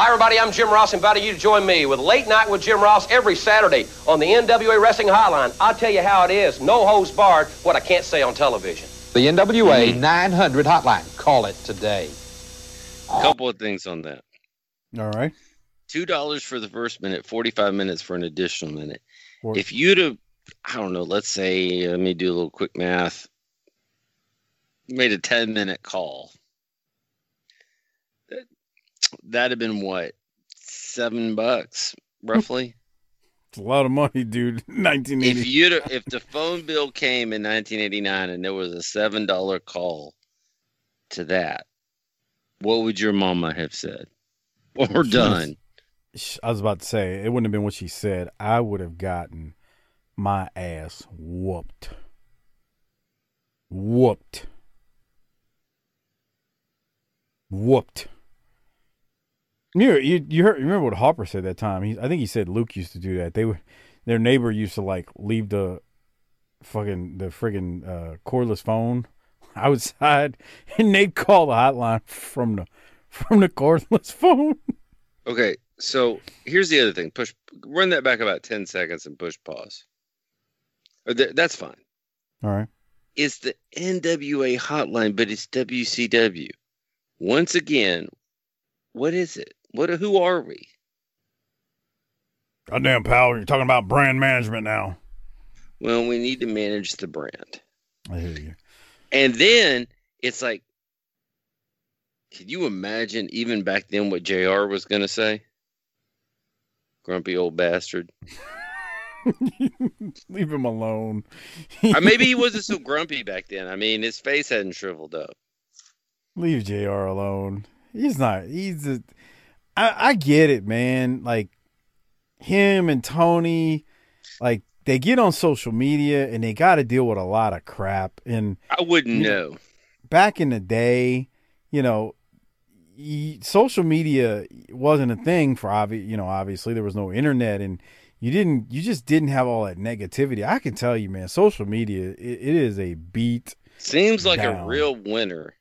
Hi, everybody. I'm Jim Ross, inviting you to join me with Late Night with Jim Ross every Saturday on the NWA Wrestling Hotline. I'll tell you how it is. No holds barred, what I can't say on television. The NWA 900 hotline. Call it today. A couple of things on that. All right. Two dollars for the first minute, forty-five minutes for an additional minute. Or- If you'd have, I don't know, let's say, let me do a little quick math. Made a ten-minute call. That, that'd have been what, seven bucks, roughly. It's a lot of money, dude. 1980. if you'd if the phone bill came in 1989 and there was a seven dollar call to that, what would your mama have said or done? I was about to say it wouldn't have been what she said. I would have gotten my ass whooped. Whooped. Whooped. You you you heard you remember what Hopper said that time? He I think he said Luke used to do that. They would their neighbor used to like leave the fucking the friggin' uh, cordless phone outside, and they'd call the hotline from the from the cordless phone. Okay, so here's the other thing. Push run that back about 10 seconds and push pause. That's fine. All right. It's the NWA hotline, but it's WCW. Once again, what is it? What who are we? Oh, Goddamn, pal, you're talking about brand management now. Well, we need to manage the brand. I hear you. And then it's like, can you imagine even back then what JR was going to say? Grumpy old bastard. Leave him alone. or maybe he wasn't so grumpy back then. I mean, his face hadn't shriveled up. Leave Jr. alone. He's not. He's a. I, I get it, man. Like him and Tony, like they get on social media and they got to deal with a lot of crap. And I wouldn't you know. Back in the day, you know, y- social media wasn't a thing for obvious. You know, obviously there was no internet, and you didn't. You just didn't have all that negativity. I can tell you, man. Social media, it, it is a beat. Seems like a real winner.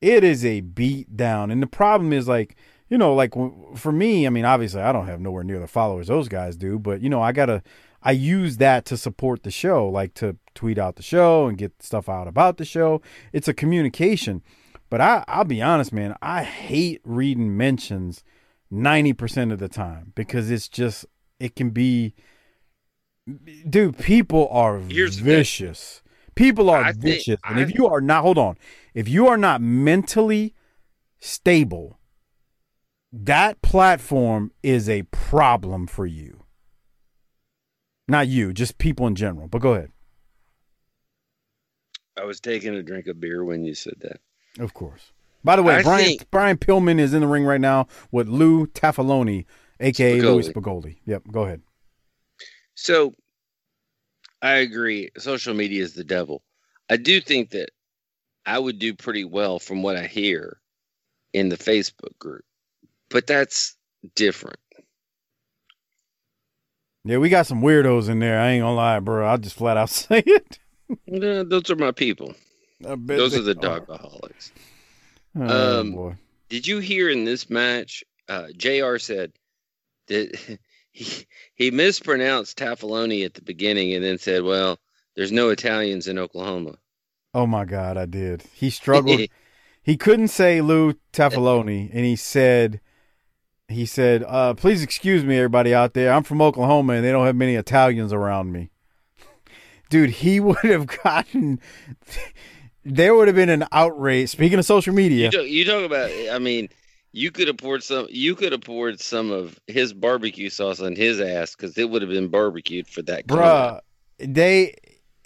it is a beat down and the problem is like you know like for me i mean obviously i don't have nowhere near the followers those guys do but you know i gotta i use that to support the show like to tweet out the show and get stuff out about the show. It's a communication. But i i'll be honest man i hate reading mentions 90% of the time because it's just it can be dude people are Here's vicious. People are I think- vicious. And I- if you are not hold on. If you are not mentally stable that platform is a problem for you not you just people in general but go ahead I was taking a drink of beer when you said that. of course by the way I brian think- brian pillman is in the ring right now with lou tafaloni aka louis Spicolli. spigoli yep go ahead So I agree. Social media is the devil. I do think that I would do pretty well from what I hear in the Facebook group, but that's different. yeah we got some weirdos in there i ain't gonna lie bro i'll just flat out say it Yeah, those are my people. Those are the dogaholics. oh Um, boy Did you hear in this match? Uh, Jr. said that he he mispronounced Tafaloni at the beginning, and then said, "Well, there's no Italians in Oklahoma." Oh my God, I did. He struggled. he couldn't say Lou Tafaloni, and he said, he said, uh, "Please excuse me, everybody out there. I'm from Oklahoma, and they don't have many Italians around me." Dude, he would have gotten. There would have been an outrage. Speaking of social media, You talk, you talk about. I mean, you could have poured some. You could have poured some of his barbecue sauce on his ass because it would have been barbecued for that. Guy. Bruh, they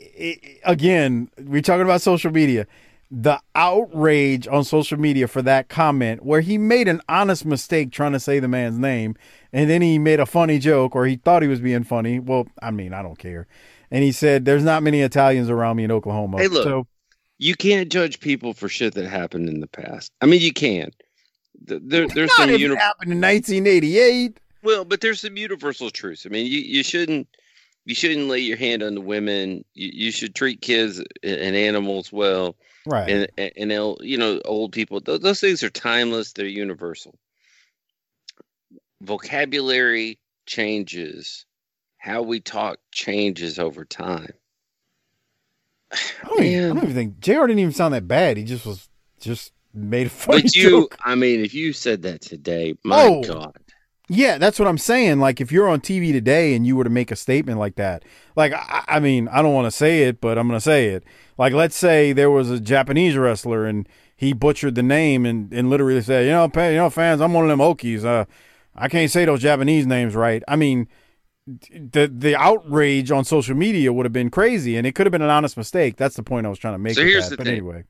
i again. We're talking about social media. The outrage on social media for that comment, where he made an honest mistake trying to say the man's name, and then he made a funny joke, or he thought he was being funny. Well, I mean, I don't care. And he said, "There's not many Italians around me in Oklahoma." Hey, look, So, you can't judge people for shit that happened in the past. I mean, you can. Th- There, there's not some if uni- happened in 1988. well, but there's some universal truths. I mean, you, you shouldn't you shouldn't lay your hand on the women. You, you should treat kids and animals well. Right. and and, they'll, you know old people those, those things are timeless they're universal vocabulary changes how we talk changes over time I don't, even, I don't even think Jr. didn't even sound that bad. He just was just made a funny but you joke. i mean if you said that today my Oh. god Yeah, that's what I'm saying. Like, if you're on TV today and you were to make a statement like that, like, I, I mean, I don't want to say it, but I'm going to say it. Like, let's say there was a Japanese wrestler and he butchered the name and, and literally said, you know, you know, fans, I'm one of them Okies. Uh, I can't say those Japanese names right. I mean, the the outrage on social media would have been crazy, and it could have been an honest mistake. That's the point I was trying to make. So here's that. the but thing. anyway,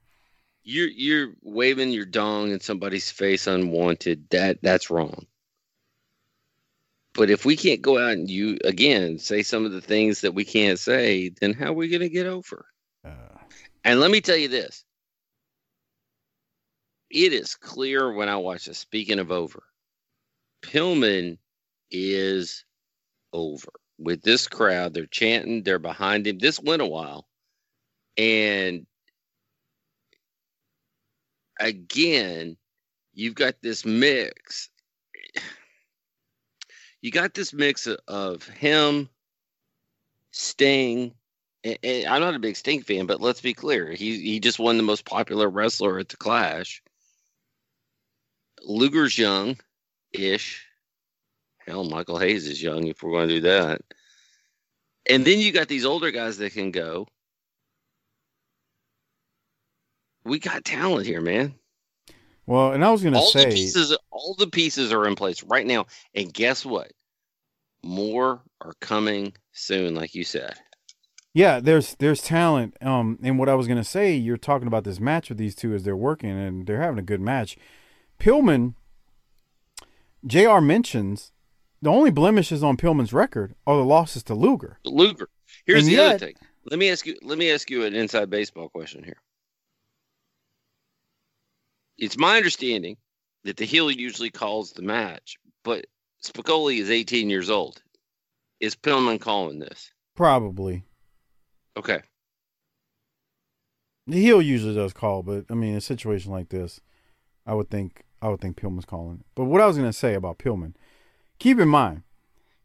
you're you're waving your dong in somebody's face unwanted that that's wrong but if we can't go out and you again say some of the things that we can't say then how are we going to get over? Uh. And let me tell you this. It is clear when i watch this speaking of over pillman is over with this crowd. They're chanting they're behind him. This went a while. And again, you've got this mix. You got this mix of, him, Sting. And I'm not a big Sting fan, but let's be clear. He he just won the most popular wrestler at the Clash. Luger's young ish. Hell, Michael Hayes is young if we're going to do that. And then you got these older guys that can go. We got talent here, man. Well, and I was gonna all say the pieces all the pieces are in place right now. And guess what? More are coming soon, like you said. Yeah, there's there's talent. Um, and what I was gonna say, you're talking about this match with these two as they're working and they're having a good match. Pillman, Jr. mentions the only blemishes on Pillman's record are the losses to Luger. Luger. Here's And the yet- other thing. Let me ask you. Let me ask you an inside baseball question here. It's my understanding that the heel usually calls the match, but Spicolli is 18 years old. Is Pillman calling this? Probably. Okay. The heel usually does call, but I mean, in a situation like this, I would think I would think Pillman's calling. But what I was gonna say about Pillman, keep in mind,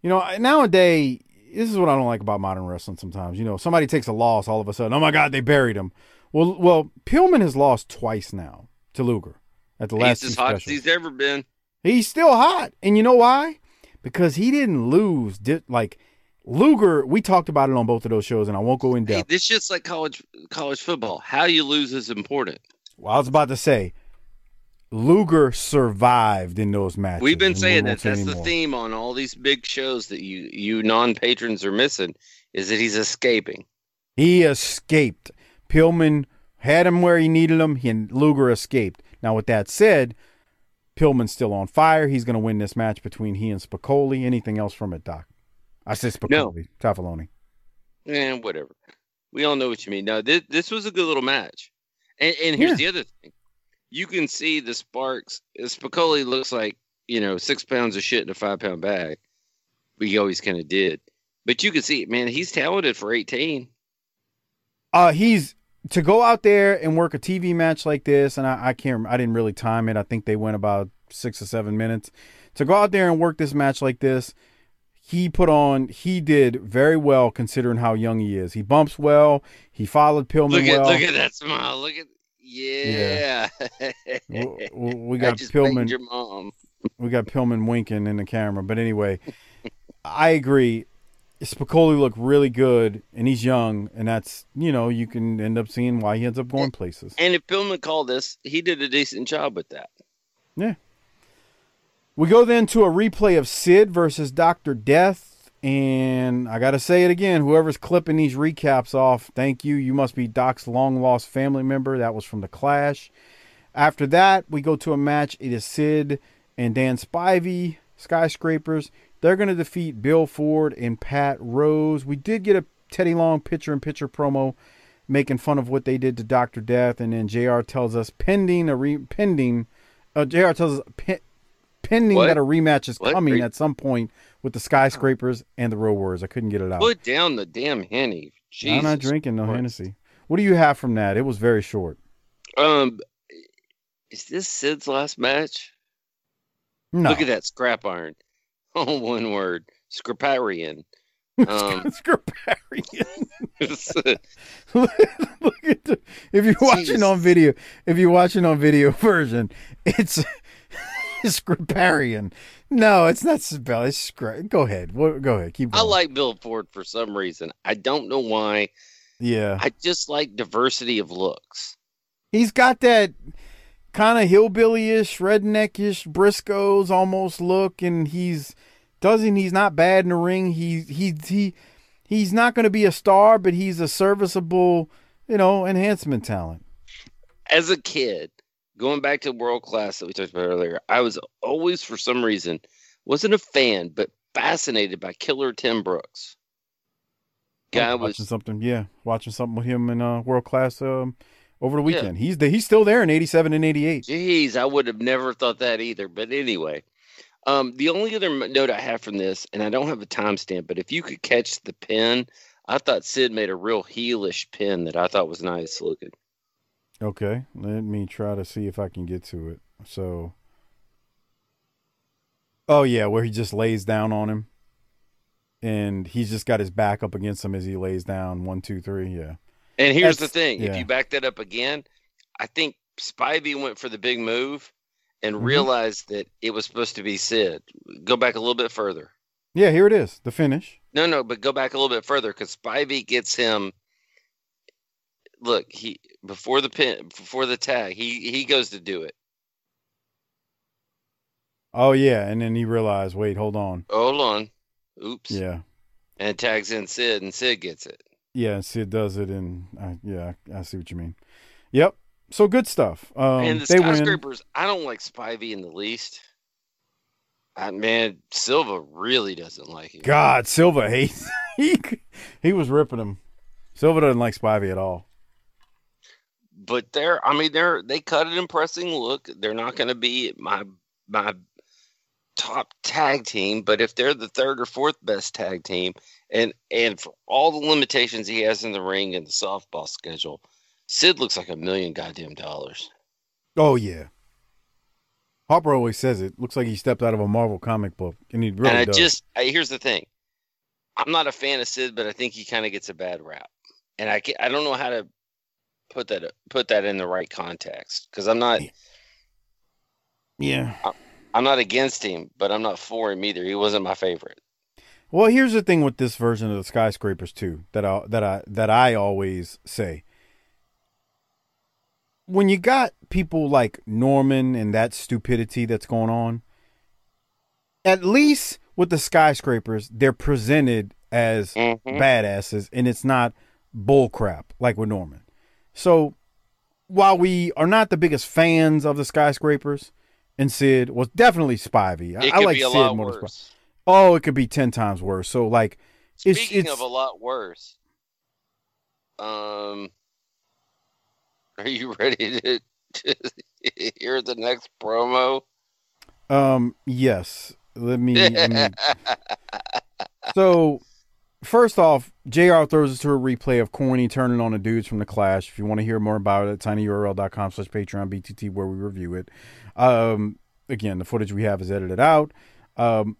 you know, nowadays this is what I don't like about modern wrestling. Sometimes, you know, somebody takes a loss, all of a sudden, oh my God, they buried him. Well, well, Pillman has lost twice now to Luger at the last He's as hot as he's ever been. He's still hot, and you know why? Because he didn't lose. Di- like Luger, we talked about it on both of those shows, and I won't go in Hey, depth. this just like college college football. How you lose is important. Well, I was about to say, Luger survived in those matches. We've been we saying that. That's the theme on all these big shows that you you non patrons are missing. Is that he's escaping? He escaped. Pillman had him where he needed him, he, and Luger escaped. Now, with that said, Pillman's still on fire. He's going to win this match between he and Spicolli. Anything else from it, Doc? I said No. Spicolli. Tafaloni. Eh, whatever. We all know what you mean. No, this this was a good little match. And and here's Yeah. the other thing. You can see the sparks. Spicolli looks like, you know, six pounds of shit in a five pound bag. But he always kind of did. But you can see, man, he's talented for 18. Uh, he's to go out there and work a TV match like this, and I, I can't. I didn't really time it. I think they went about six or seven minutes. To go out there and work this match like this, he put on. He did very well considering how young he is. He bumps well. He followed Pillman Look at well. look at that smile. Look at yeah. W- we I got Pillman. your mom. We got Pillman winking in the camera. But anyway, I agree. Spicolli looked really good, and he's young, and that's you know you can end up seeing why he ends up going places. And if Pillman called this, he did a decent job with that. Yeah. We go then to a replay of Sid versus Dr. Death. And I got to say it again whoever's clipping these recaps off, thank you. You must be Doc's long lost family member. That was from The Clash. After that, we go to a match. It is Sid and Dan Spivey, Skyscrapers. They're going to defeat Bill Ford and Pat Rose. We did get a Teddy Long pitcher and pitcher promo making fun of what they did to Dr. Death. And then JR tells us pending a re- pending uh, JR tells us pe- pending What? that a rematch is What? coming Are at some point with the skyscrapers and the Road Warriors. I couldn't get it out. Put down the damn henny. Jesus I'm not drinking no Christ. Hennessy. What do you have from that? It was very short. Um, is this Sid's last match? No. Look at that scrap iron. Oh, one word, scraparian. Um, Look at the, if you're watching on video, if you're watching on video version, it's Scriparian. No, it's not spell. It's scra- Go ahead. Go ahead. Keep I like Bill Ford for some reason. I don't know why. yeah. I just like diversity of looks. He's got that kind of hillbilly-ish, redneckish, Briscoes almost look, and he's doesn't. He's not bad in the ring. He he he he's not going to be a star, but he's a serviceable, you know, enhancement talent. As a kid, going back to world class that we talked about earlier, I was always, for some reason, wasn't a fan, but fascinated by Killer Tim Brooks. Guy Oh, was watching something. Yeah, watching something with him in uh, world class um, over the Yeah. weekend. He's the, he's still there in '87 and '88. Jeez, I would have never thought that either. But anyway, um, the only other note I have from this, and I don't have a timestamp, but if you could catch the pin, I thought Sid made a real heelish pin that I thought was nice looking. Okay, let me try to see if I can get to it. So, oh yeah, where he just lays down on him, and he's just got his back up against him as he lays down. One, two, three. Yeah. And here's the That's- thing: if you back that up again, I think Spivey went for the big move and Mhm. realized that it was supposed to be Sid. Go back a little bit further. Yeah, here it is. The finish. No, no, but go back a little bit further because Spivey gets him. Look, he before the pin, before the tag, he he goes to do it. Oh yeah, and then he realized, wait, hold on. Hold on, oops. Yeah, And it tags in Sid, and Sid gets it. yeah. And Sid does it, and uh, yeah, I see what you mean. Yep. So good stuff. Um, and the skyscrapers, I don't like Spivey in the least. I, man, Silva really doesn't like it. God, Silva hates. he he was ripping him. Silva doesn't like Spivey at all. but they're I mean they're they cut an impressive look. They're not going to be my my top tag team, but if they're the third or fourth best tag team and and for all the limitations he has in the ring and the softball schedule, Sid looks like a million goddamn dollars. Oh yeah. Harper always says it. Looks like he stepped out of a Marvel comic book, and he really and I does. just I, here's the thing. I'm not a fan of Sid, but I think he kind of gets a bad rap. And I can, I don't know how to put that put that in the right context because I'm not yeah. I'm not against him, but I'm not for him either. He wasn't my favorite. Well, here's the thing with this version of the skyscrapers too that I that I that I always say. When you got people like Norman and that stupidity that's going on, at least with the skyscrapers, they're presented as badasses and it's not bullcrap like with Norman. So while we are not the biggest fans of the skyscrapers, and Sid was definitely Spivey. I, I like Sid more than. Spivey. Oh, it could be ten times worse. So like, it's Speaking it's of a lot worse, um, are you ready to, to hear the next promo? um yes. Let me. let me- so first off, Jr. throws us to a replay of Corny turning on the dudes from the Clash. If you want to hear more about it, tinyurl.com slash Patreon BTT where we review it. Um, again, the footage we have is edited out. Um,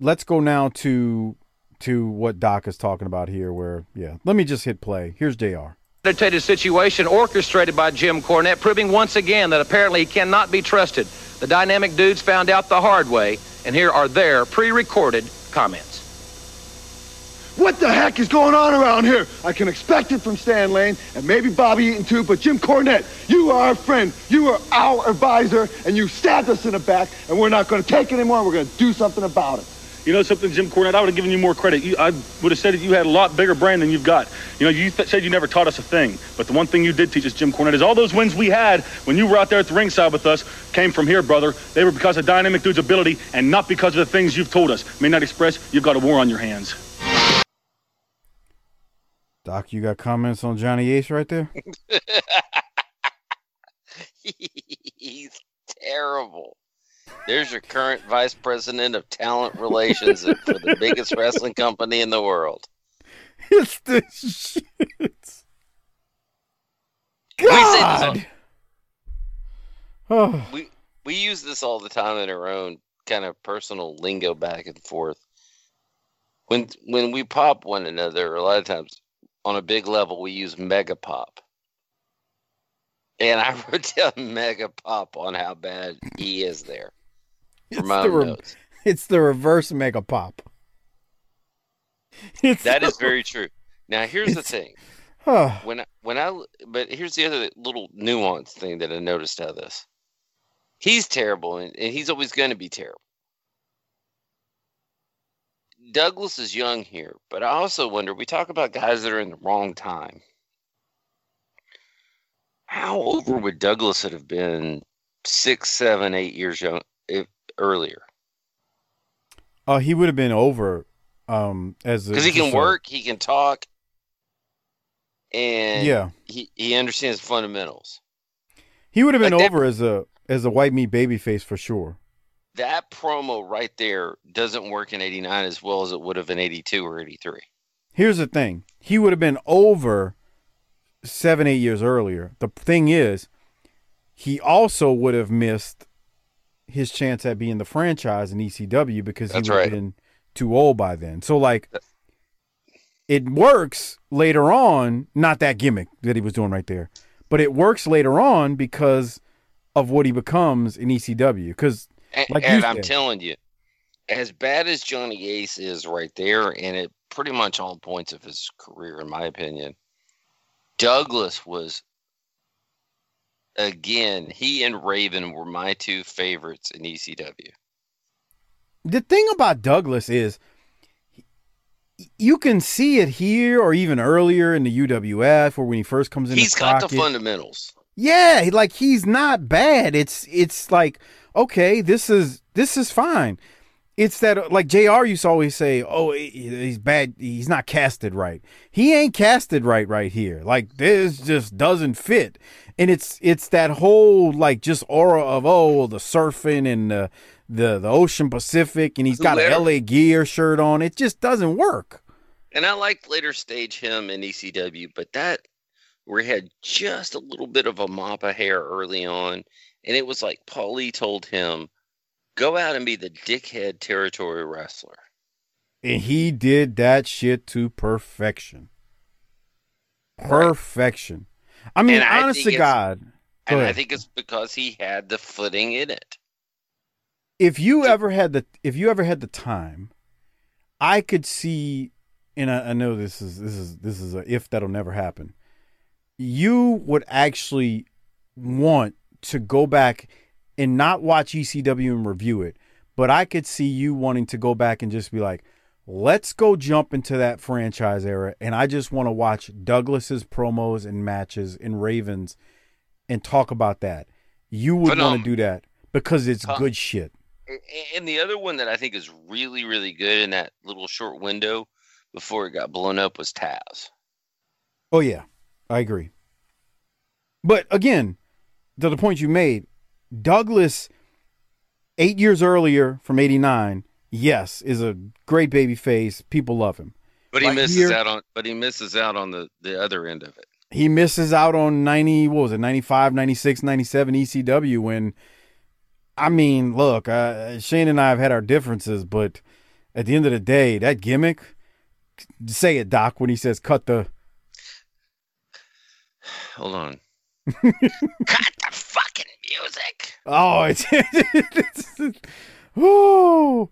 let's go now to to what Doc is talking about here. Where yeah, let me just hit play. Here's Jr. Agitated situation orchestrated by Jim Cornette, proving once again that apparently he cannot be trusted. The dynamic dudes found out the hard way, and here are their pre-recorded comments. What the heck is going on around here? I can expect it from Stan Lane and maybe Bobby Eaton too, but Jim Cornette, you are our friend. You are our advisor, and you stabbed us in the back, and we're not going to take it anymore. We're going to do something about it. You know something, Jim Cornette? I would have given you more credit. You, I would have said that you had a lot bigger brand than you've got. You know, you th- said you never taught us a thing, but the one thing you did teach us, Jim Cornette, is all those wins we had when you were out there at the ringside with us came from here, brother. They were because of Dynamic Dude's ability and not because of the things you've told us. Midnight Express, you've got a war on your hands. Doc, you got comments on Johnny Ace right there? He's terrible. There's your current vice president of talent relations for the biggest wrestling company in the world. It's the shit. We say this all- God. Oh. we we use this all the time in our own kind of personal lingo back and forth. When when we pop one another, a lot of times on a big level, we use mega pop. And I wrote down mega pop on how bad he is there. It's my the, re- notes. it's the reverse mega pop. It's That is the- very true. Now here's the thing. Huh. When I, when I but here's the other little nuance thing that I noticed out of this. He's terrible and, and he's always going to be terrible. Douglas is young here, but I also wonder we talk about guys that are in the wrong time. How over would Douglas have been six, seven, eight years young if, earlier? Oh, he would have been over um as a- Because he can work, he can talk, and Yeah. he, he understands fundamentals. He would have been Like that- over as a as a white meat baby face for sure. that promo right there doesn't work in 89 as well as it would have in 82 or 83. Here's the thing. He would have been over seven, eight years earlier. The thing is, he also would have missed his chance at being the franchise in ECW because he That's would right. have been too old by then. So like it works later on, not that gimmick that he was doing right there. But it works later on because of what he becomes in ECW. Because And, like you and I'm telling you, as bad as Johnny Ace is right there, and at pretty much all points of his career, in my opinion, Douglas was again. He and Raven were my two favorites in ECW. The thing about Douglas is you can see it here or even earlier in the UWF or when he first comes in. He's got the fundamentals. Yeah, like he's not bad. It's it's like okay, this is this is fine. It's that like Jr. used to always say, "Oh, he's bad. He's not casted right. He ain't casted right right here. Like this just doesn't fit." And it's it's that whole like just aura of oh the surfing and the the, the Ocean Pacific, and he's got a Whoever- LA Gear shirt on. It just doesn't work. And I liked later stage him in ECW, but that where he had just a little bit of a mop of hair early on, and it was like Paulie told him, "Go out and be the dickhead territory wrestler." And he did that shit to perfection. Perfection. I mean, And honest think to God. Go And I think it's because he had the footing in it. if you ever had the if you ever had the time, I could see, and I, I know this is this is this is a if that'll never happen. You would actually want to go back and not watch ECW and review it, but I could see you wanting to go back and just be like, let's go jump into that franchise era, and I just want to watch Douglas's promos and matches and Ravens, and talk about that. You would want to do that because it's Huh. good shit. And the other one that I think is really, really good in that little short window before it got blown up was Taz. Oh yeah, I agree. But again, to the point you made, Douglas, eight years earlier from '89, yes, is a great baby face. People love him. But he misses here- out on but he misses out on the, the other end of it. He misses out on 90, what was it, 95, 96, 97 ECW when, I mean, look, uh, Shane and I have had our differences, but at the end of the day, that gimmick, say it, Doc, when he says cut the, Hold on. Cut music. Oh, it's, it's oh,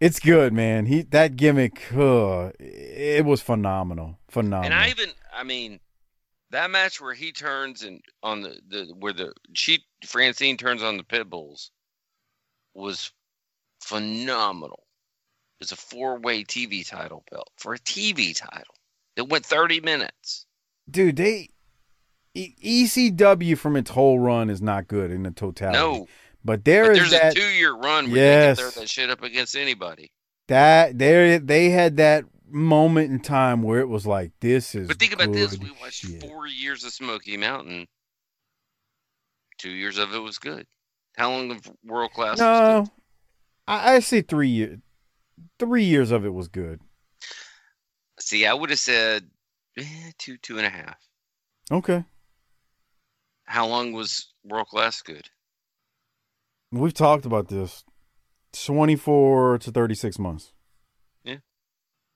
it's good, man. He that gimmick, it was phenomenal, phenomenal. And I even I mean that match where he turns and on the, the where the she Francine turns on the pit bulls was phenomenal. It's a four way TV title belt for a TV title. It went 30 minutes. Dude, they E- ECW from its whole run is not good in the totality. No. but there but is there's that a two year run where Yes. they can throw that shit up against anybody. that there they had that moment in time where it was like this is. But think about this: we watched shit. four years of Smoky Mountain. Two years of it was good. How long of world class? No, I, I say three years. Three years of it was good. good? See, I would have said eh, two, two and a half. Okay, How long was world class good? we've talked about this. Twenty-four to thirty-six months. Yeah.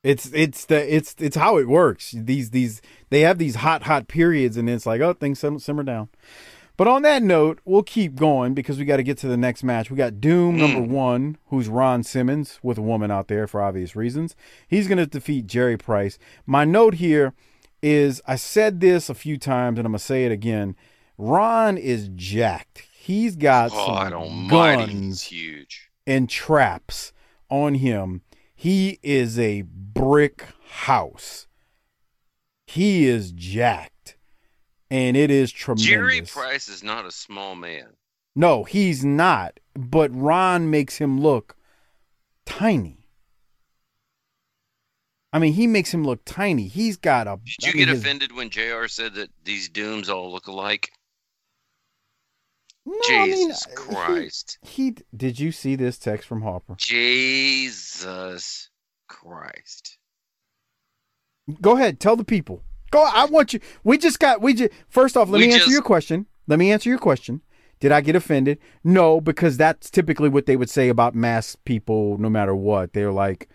It's it's the it's it's how it works. These these they have these hot hot periods, and it's like oh things sim- simmer down. But on that note, we'll keep going because we got to get to the next match. We got Doom hmm. number one, who's Ron Simmons with a woman out there for obvious reasons. He's going to defeat Jerry Price. My note here is I said this a few times, and I'm gonna say it again. Ron is jacked. He's got oh, some guns huge. and traps on him. He is a brick house. He is jacked, and it is tremendous. Jerry Price is not a small man. No, he's not. But Ron makes him look tiny. I mean, he makes him look tiny. He's got a. Did you I mean, get his- offended when Jr. said that these dooms all look alike? No, I mean, Jesus uh, he- Christ! He did you see this text from Harper? Jesus Christ! Go ahead, tell the people. Go. I want you. We just got. We just. First off, let We me answer your question. Let me answer your question. Did I get offended? No, because that's typically what they would say about masked people, no matter what. They're like,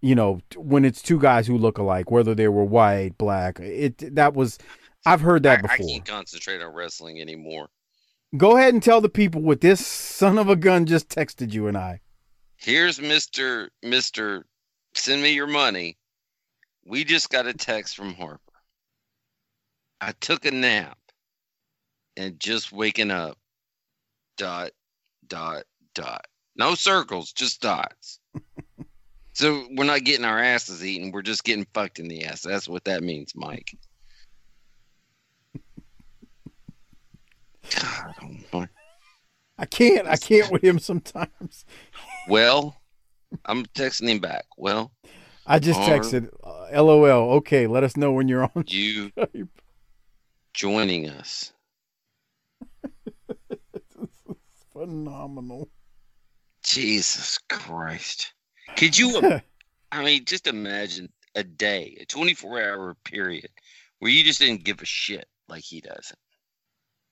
you know, when it's two guys who look alike, whether they were white, black. It that was. I've heard that I, I before. can't concentrate on wrestling anymore. Go ahead and tell the people what this son of a gun just texted you and I. Here's Mr. Mr. Send me your money. We just got a text from Harper. I took a nap and just waking up. Dot, dot, dot. No circles, just dots. so we're not getting our asses eaten. We're just getting fucked in the ass. That's what that means, Mike. God, oh my. I can't. I can't with him sometimes. Well, I'm texting him back. Well, I just texted, uh, LOL. Okay, let us know when you're on. you joining us. Phenomenal. Jesus Christ. Could you, I mean, just imagine a day, a 24 hour period where you just didn't give a shit like he does.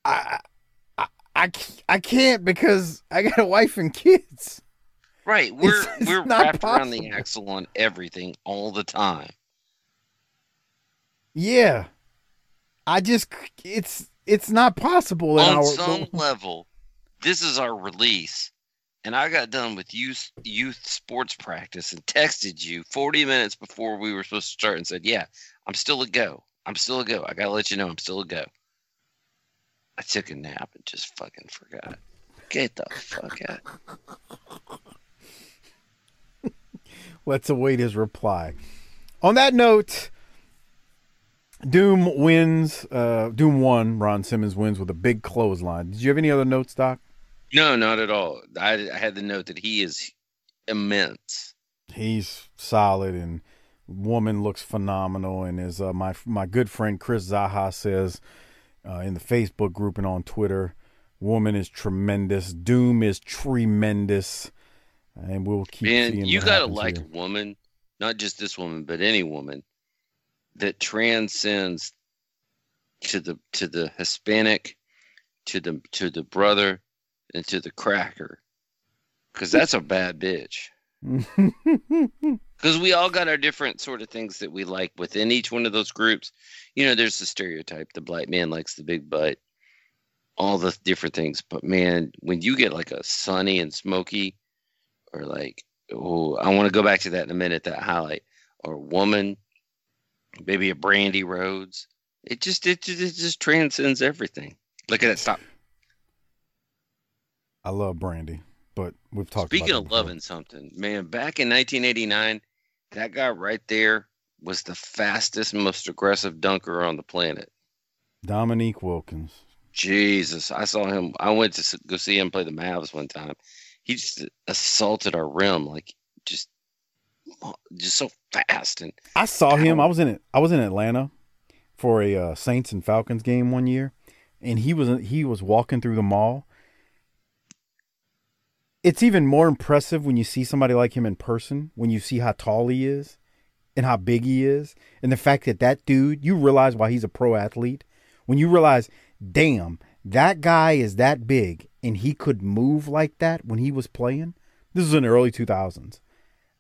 I, I, I, can't because I got a wife and kids. Right. We're, It's- it's we're not wrapped around the axle on everything all the time. Yeah, I just it's it's not possible in on our. some level, this is our release. And I got done with youth youth sports practice and texted you 40 minutes before we were supposed to start and said, "Yeah, I'm still a go. I'm still a go. I gotta let you know I'm still a go." I took a nap and just fucking forgot. Get the fuck out. Let's await his reply. On that note, Doom wins. Uh, Doom won. Ron Simmons wins with a big clothesline. Did you have any other notes, Doc? No, not at all. I, I had the note that he is immense. He's solid, and woman looks phenomenal. And as uh, my my good friend Chris Zaha says uh, in the Facebook group and on Twitter, woman is tremendous. Doom is tremendous, and we'll keep Man, seeing. you gotta like here. woman, not just this woman, but any woman that transcends to the to the Hispanic, to the to the brother, and to the cracker, because that's a bad bitch. Because we all got our different sort of things that we like within each one of those groups. You know, there's the stereotype: the black man likes the big butt, all the different things. But man, when you get like a sunny and smoky, or like oh, I want to go back to that in a minute. That highlight or woman, maybe a Brandi Rhodes. It just it just, it just transcends everything. Look at that stop. I love Brandi, but we've talked. Speaking of loving something, man, back in 1989, that guy right there was the fastest, most aggressive dunker on the planet. Dominique Wilkins. Jesus, I saw him. I went to go see him play the Mavs one time. He just assaulted our rim like just, just so fast and I saw him. I was in it. I was in Atlanta for a uh, Saints and Falcons game one year, and he was he was walking through the mall. It's even more impressive when you see somebody like him in person. When you see how tall he is, and how big he is, and the fact that that dude, you realize why he's a pro athlete. When you realize, damn, that guy is that big, and he could move like that when he was playing. This was in the early two thousands.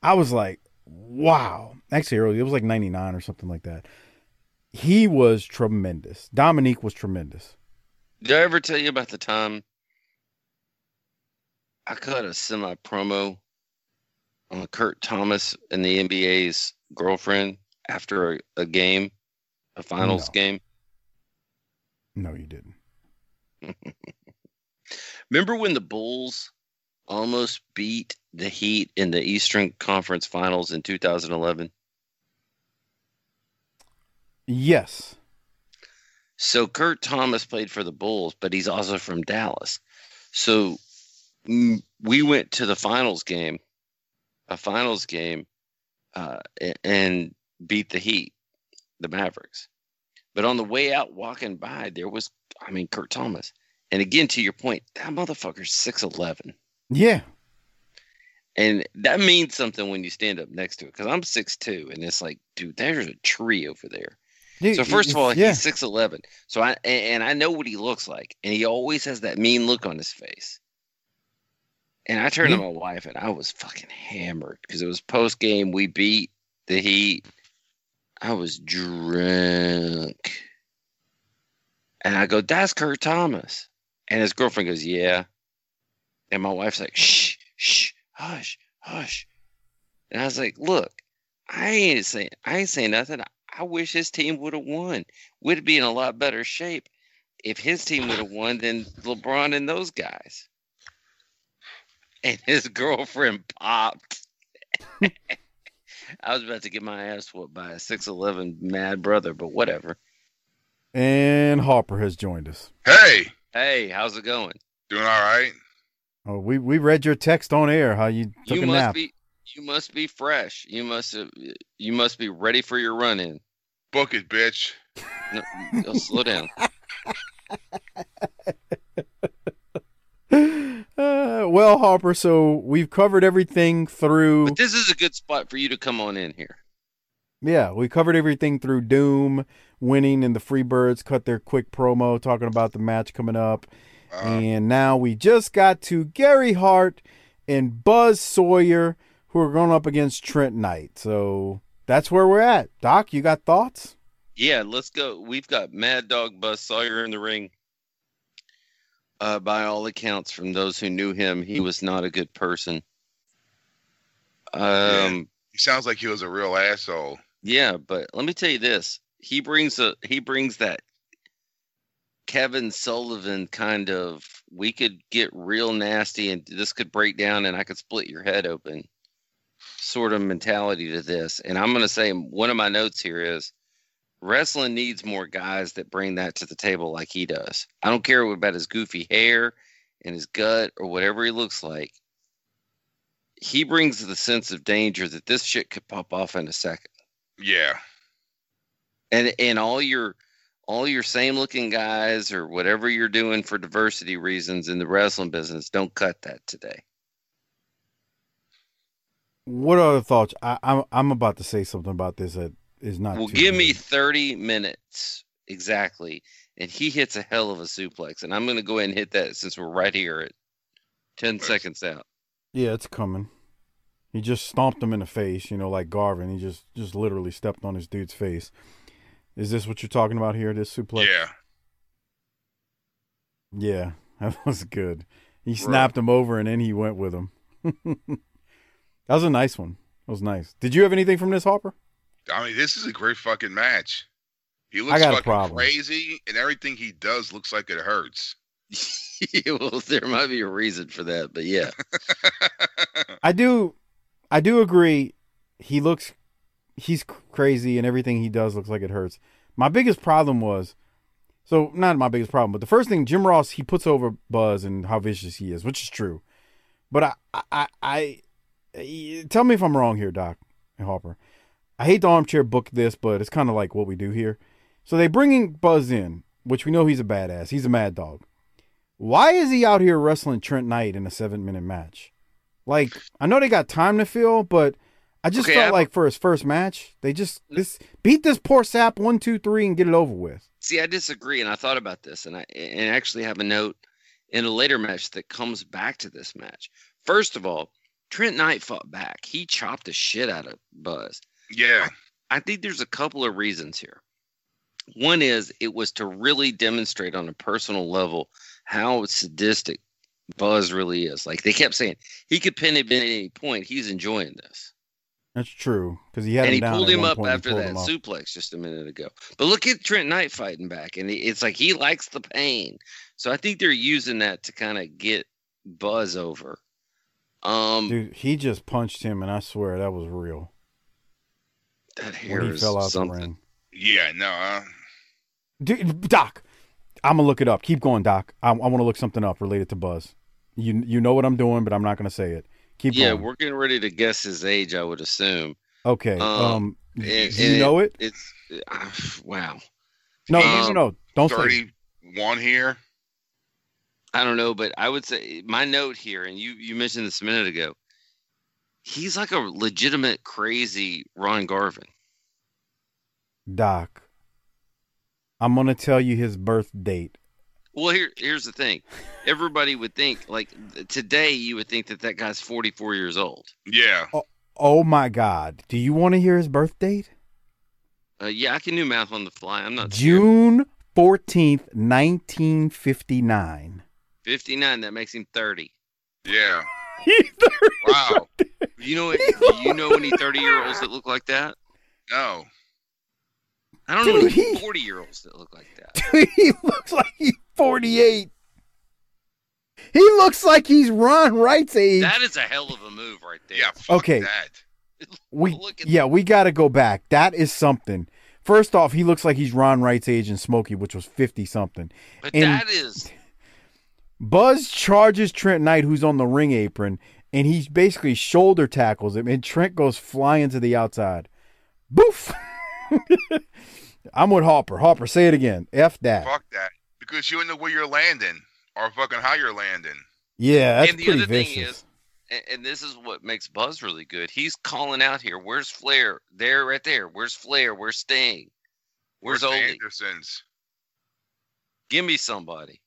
I was like, wow. Actually, early. It was like 99 or something like that. He was tremendous. Dominique was tremendous. Did I ever tell you about the time I cut a semi promo on Kurt Thomas and the NBA's girlfriend after a, a game, a finals No. game? No, you didn't. Remember when the Bulls almost beat the Heat in the Eastern Conference Finals in 2011? Yes. So Kurt Thomas played for the Bulls, but he's also from Dallas. So we went to the finals game, a finals game, uh, and beat the Heat, the Mavericks. But on the way out, walking by, there was, I mean, Kurt Thomas. And again, to your point, that motherfucker's 6'11. Yeah. And that means something when you stand up next to it. Because I'm 6'2, and it's like, dude, there's a tree over there. Dude, so first of all, yeah. he's six eleven. So I and I know what he looks like, and he always has that mean look on his face. And I turned to mm-hmm. my wife, and I was fucking hammered because it was post game. We beat the Heat. I was drunk, and I go, "That's Kurt Thomas," and his girlfriend goes, "Yeah," and my wife's like, "Shh, shh, hush, hush. And I was like, look, I ain't saying I ain't saying nothing. I wish his team would have won. We'd be in a lot better shape if his team would have won than LeBron and those guys. And his girlfriend popped. I was about to get my ass whooped by a 6'11 mad brother, but whatever. And Harper has joined us. Hey, Hey, how's it going? doing all right? Oh, we we read your text on air. How you took you a must nap? be you must be fresh. You must have, you must be ready for your run in. Book it, bitch. No, no, slow down. Uh, well, Harper. So we've covered everything through. But this is a good spot for you to come on in here. Yeah, we covered everything through Doom winning and the Freebirds cut their quick promo talking about the match coming up. And now we just got to Gary Hart and Buzz Sawyer who are going up against Trent Knight. So that's where we're at. Doc, you got thoughts? Yeah, let's go. We've got Mad Dog Buzz Sawyer in the ring. Uh, by all accounts, from those who knew him, he was not a good person. Um, He sounds like he was a real asshole. yeah, but let me tell you this: he brings a he brings that Kevin Sullivan kind of. We could get real nasty, and this could break down, and I could split your head open. Sort of mentality to this, and I'm going to say one of my notes here is wrestling needs more guys that bring that to the table like he does. I don't care about his goofy hair and his gut or whatever he looks like. He brings the sense of danger that this shit could pop off in a second. Yeah. And and all your all your same looking guys or whatever you're doing for diversity reasons in the wrestling business, don't cut that today. What other thoughts? I, I'm I'm about to say something about this that is not. Well, too give good. me 30 minutes exactly. And he hits a hell of a suplex. And I'm going to go ahead and hit that since we're right here at 10 seconds out. Yeah, it's coming. He just stomped him in the face, you know, like Garvin. He just just literally stepped on his dude's face. Is this what you're talking about here? This suplex? Yeah. Yeah, that was good. He snapped him over and then he went with him. that was a nice one. That was nice. Did you have anything from this, Harper? I mean, this is a great fucking match. He I looks got a fucking problem. crazy, and everything he does looks like it hurts. well, there might be a reason for that, but yeah. I do, I do agree. He looks, he's crazy, and everything he does looks like it hurts. My biggest problem was, so not my biggest problem, but the first thing Jim Ross he puts over Buzz and how vicious he is, which is true. But I, I, I, I tell me if I'm wrong here, Doc and Harper. I hate the armchair book this, but it's kind of like what we do here. So they bringing Buzz in, which we know he's a badass. He's a mad dog. Why is he out here wrestling Trent Knight in a seven minute match? Like, I know they got time to fill, but I just Okay, felt I- like for his first match, they just this beat this poor sap one, two, three, and get it over with. See, I disagree, and I thought about this, and I and actually have a note in a later match that comes back to this match. First of all, Trent Knight fought back. He chopped the shit out of Buzz. Yeah. I think there's a couple of reasons here. One is it was to really demonstrate on a personal level how sadistic Buzz really is. Like they kept saying, he could pin him at any point. He's enjoying this. That's true because he had and him he down pulled him up point after that suplex just a minute ago. But look at Trent Knight fighting back, and it's like he likes the pain. So I think they're using that to kind of get Buzz over. Um, Dude, he just punched him, and I swear that was real. That hair When he is fell out something. the ring. Yeah, no. Uh, Dude, Doc, I'm gonna look it up. Keep going, Doc. I, I want to look something up related to Buzz. You you know what I'm doing, but I'm not gonna say it. Keep going. yeah, going. we're getting ready to guess his age. I would assume. Okay. Um, Um, and- you and know it? It's uh, wow. No, no, no, Um, no. Don't say. it. Thirty-one here. I don't know, but I would say my note here, and you you mentioned this a minute ago. He's like a legitimate crazy Ron Garvin. Doc. I'm gonna tell you his birth date. Well, here here's the thing. Everybody would think like today you would think that that guy's 44 years old. Yeah. Oh, oh my God! Do you want to hear his birth date? Uh, yeah, I can do math on the fly. I'm not June fourteenth, nineteen fifty nine. 59. That makes him 30. Yeah. He's Wow. You know, do you know any thirty year olds that look like that? No. I don't Dude, know any forty year olds that look like that. Dude, he looks like he's 48. He looks like he's Ron Wright's age. That is a hell of a move right there. Yeah. Fuck Okay. That. we yeah, we got to go back. That is something. First off, he looks like he's Ron Wright's age in Smoky, which was 50 something. But And that is Buzz charges Trent Knight, who's on the ring apron, and he basically shoulder tackles him, and Trent goes flying to the outside. Boof! I'm with Harper. Harper, say it again. F that. Fuck that. Because you don't know where you're landing or fucking how you're landing. Yeah, that's and the pretty other vicious. thing is, and, and this is what makes Buzz really good. He's calling out here. Where's Flair? There, right there. Where's Flair? Where's Sting? Where's, the Ole? Andersons? Give me somebody.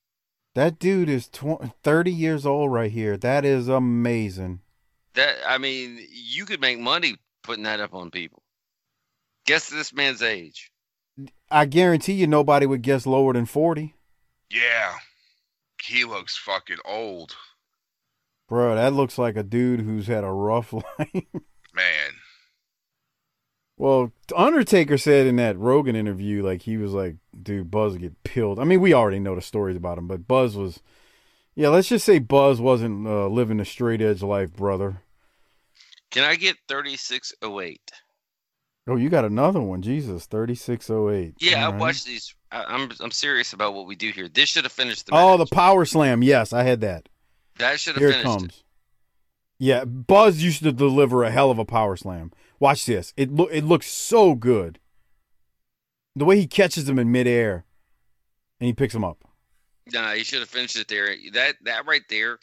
That dude is tw- 30 years old right here. That is amazing. That I mean, you could make money putting that up on people. Guess this man's age. I guarantee you nobody would guess lower than 40. Yeah. He looks fucking old. Bro, that looks like a dude who's had a rough life. Man. Well, Undertaker said in that Rogan interview, like he was like, dude, Buzz would get pilled. I mean, we already know the stories about him, but Buzz was, yeah, let's just say Buzz wasn't uh, living a straight edge life, brother. Can I get thirty six oh eight? Oh, you got another one, Jesus, thirty six oh eight. Yeah, I watched these. I, I'm I'm serious about what we do here. This should have finished the. Oh, the power slam. Yes, I had that. that should have Here it comes. it. Yeah, Buzz used to deliver a hell of a power slam. Watch this. It look it looks so good. The way he catches him in midair, and he picks him up. Nah, he should have finished it there. That that right there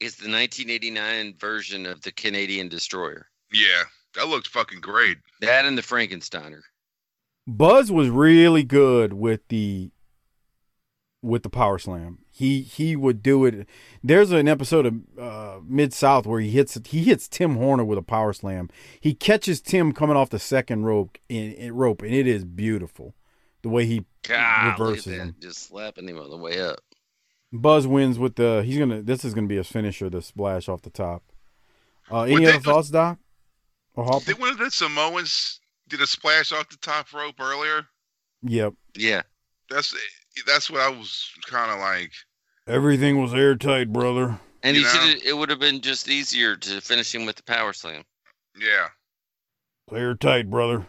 is the 1989 version of the Canadian Destroyer. Yeah. That looked fucking great. That and the Frankensteiner. Buzz was really good with the with the power slam. He he would do it. There's an episode of uh, Mid South where he hits he hits Tim Horner with a power slam. He catches Tim coming off the second rope in, in rope, and it is beautiful the way he God, reverses that. him. Just slapping him on the way up. Buzz wins with the he's gonna this is gonna be his finisher, the splash off the top. Uh, any other thoughts, Doc? Or Harper? Did one of the Samoans did a splash off the top rope earlier? Yep. Yeah. That's that's what I was kind of like. Everything was airtight, brother. And You he know? should it would have been just easier to finish him with the power slam. Yeah. Airtight, brother.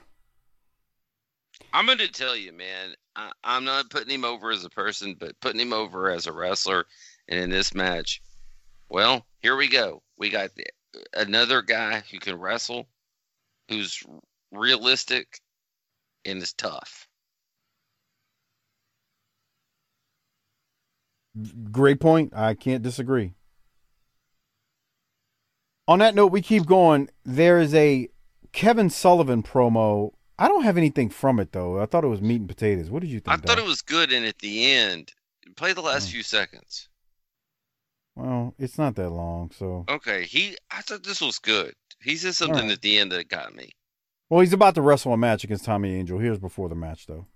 I'm going to tell you, man. I, I'm not putting him over as a person, but putting him over as a wrestler. And in this match, well, here we go. We got the, another guy who can wrestle, who's realistic, and is tough. Great point. I can't disagree. On that note, we keep going. There is a Kevin Sullivan promo. I don't have anything from it though. I thought it was meat and potatoes. What did you think? I thought Doc? it was good, and at the end, play the last Hmm. few seconds. Well, it's not that long, so. Okay, he. I thought this was good. He said something right. at the end that got me. Well, he's about to wrestle a match against Tommy Angel. Here's before the match, though.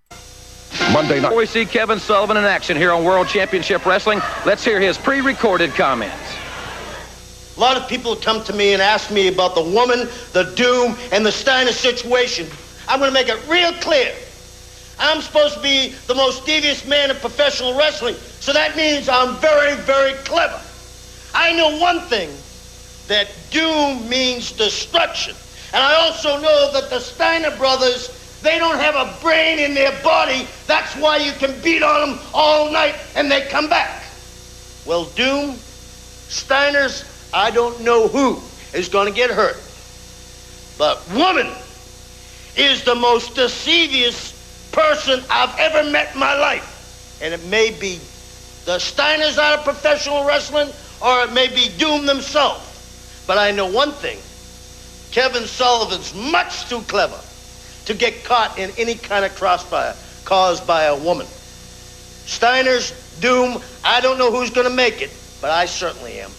Monday night. Before we see Kevin Sullivan in action here on World Championship Wrestling, let's hear his pre-recorded comments. A lot of people come to me and ask me about the woman, the doom, and the Steiner situation. I'm going to make it real clear. I'm supposed to be the most devious man in professional wrestling, so that means I'm very, very clever. I know one thing that doom means destruction. And I also know that the Steiner brothers, they don't have a brain in their body. That's why you can beat on them all night and they come back. Well, Doom, Steiner's, I don't know who is going to get hurt. But woman is the most deceivious person I've ever met in my life. And it may be the Steiners out of professional wrestling, or it may be Doom themselves. But I know one thing. Kevin Sullivan's much too clever to get caught in any kind of crossfire caused by a woman. Steiner's, Doom, I don't know who's going to make it, but I certainly am.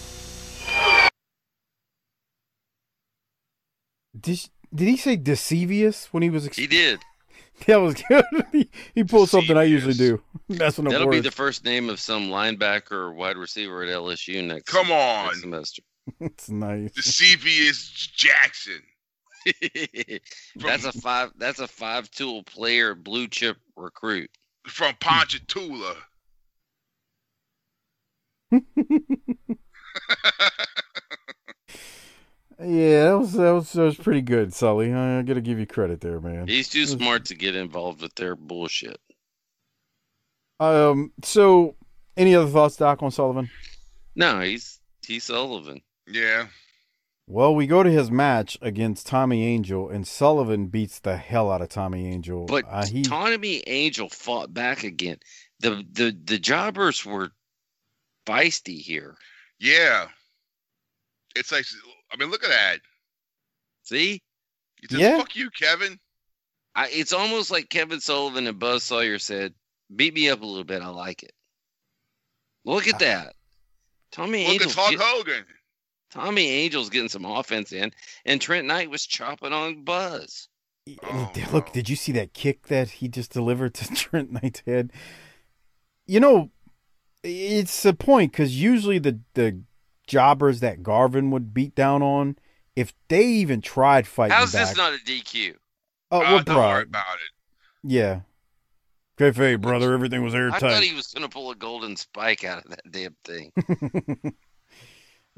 Did, did he say deceivious when he was? Ex- He did. that was good. he, he pulled something I usually do. That's when it That'll be the first name of some linebacker or wide receiver at LSU next. Come on. next semester. it's nice. The CV is Jackson. that's a five. That's a five tool player, blue chip recruit from Ponchatoula. Yeah, that was, that was that was pretty good, Sully. I gotta give you credit there, man. He's too smart to get involved with their bullshit. Um. So, any other thoughts, Doc, on Sullivan? No, he's he's Sullivan. Yeah. Well, we go to his match against Tommy Angel, and Sullivan beats the hell out of Tommy Angel. But uh, he, Tommy Angel fought back again. The the the jobbers were feisty here. Yeah. It's like I mean, look at that. See? He says, Yeah. fuck you, Kevin. I, it's almost like Kevin Sullivan and Buzz Sawyer said, "Beat me up a little bit. I like it." Look at that. Tommy Angel. Look, Angel's it's Hulk get- Hogan. Tommy Angel's getting some offense in, and Trent Knight was chopping on Buzz. Oh, look, did you see that kick that he just delivered to Trent Knight's head? You know, it's a point because usually the the jobbers that Garvin would beat down on, if they even tried fighting How's back, this not a DQ? oh, Uh, well, don't worry about it. yeah. Cafe, brother, everything was airtight. I thought he was going to pull a golden spike out of that damn thing.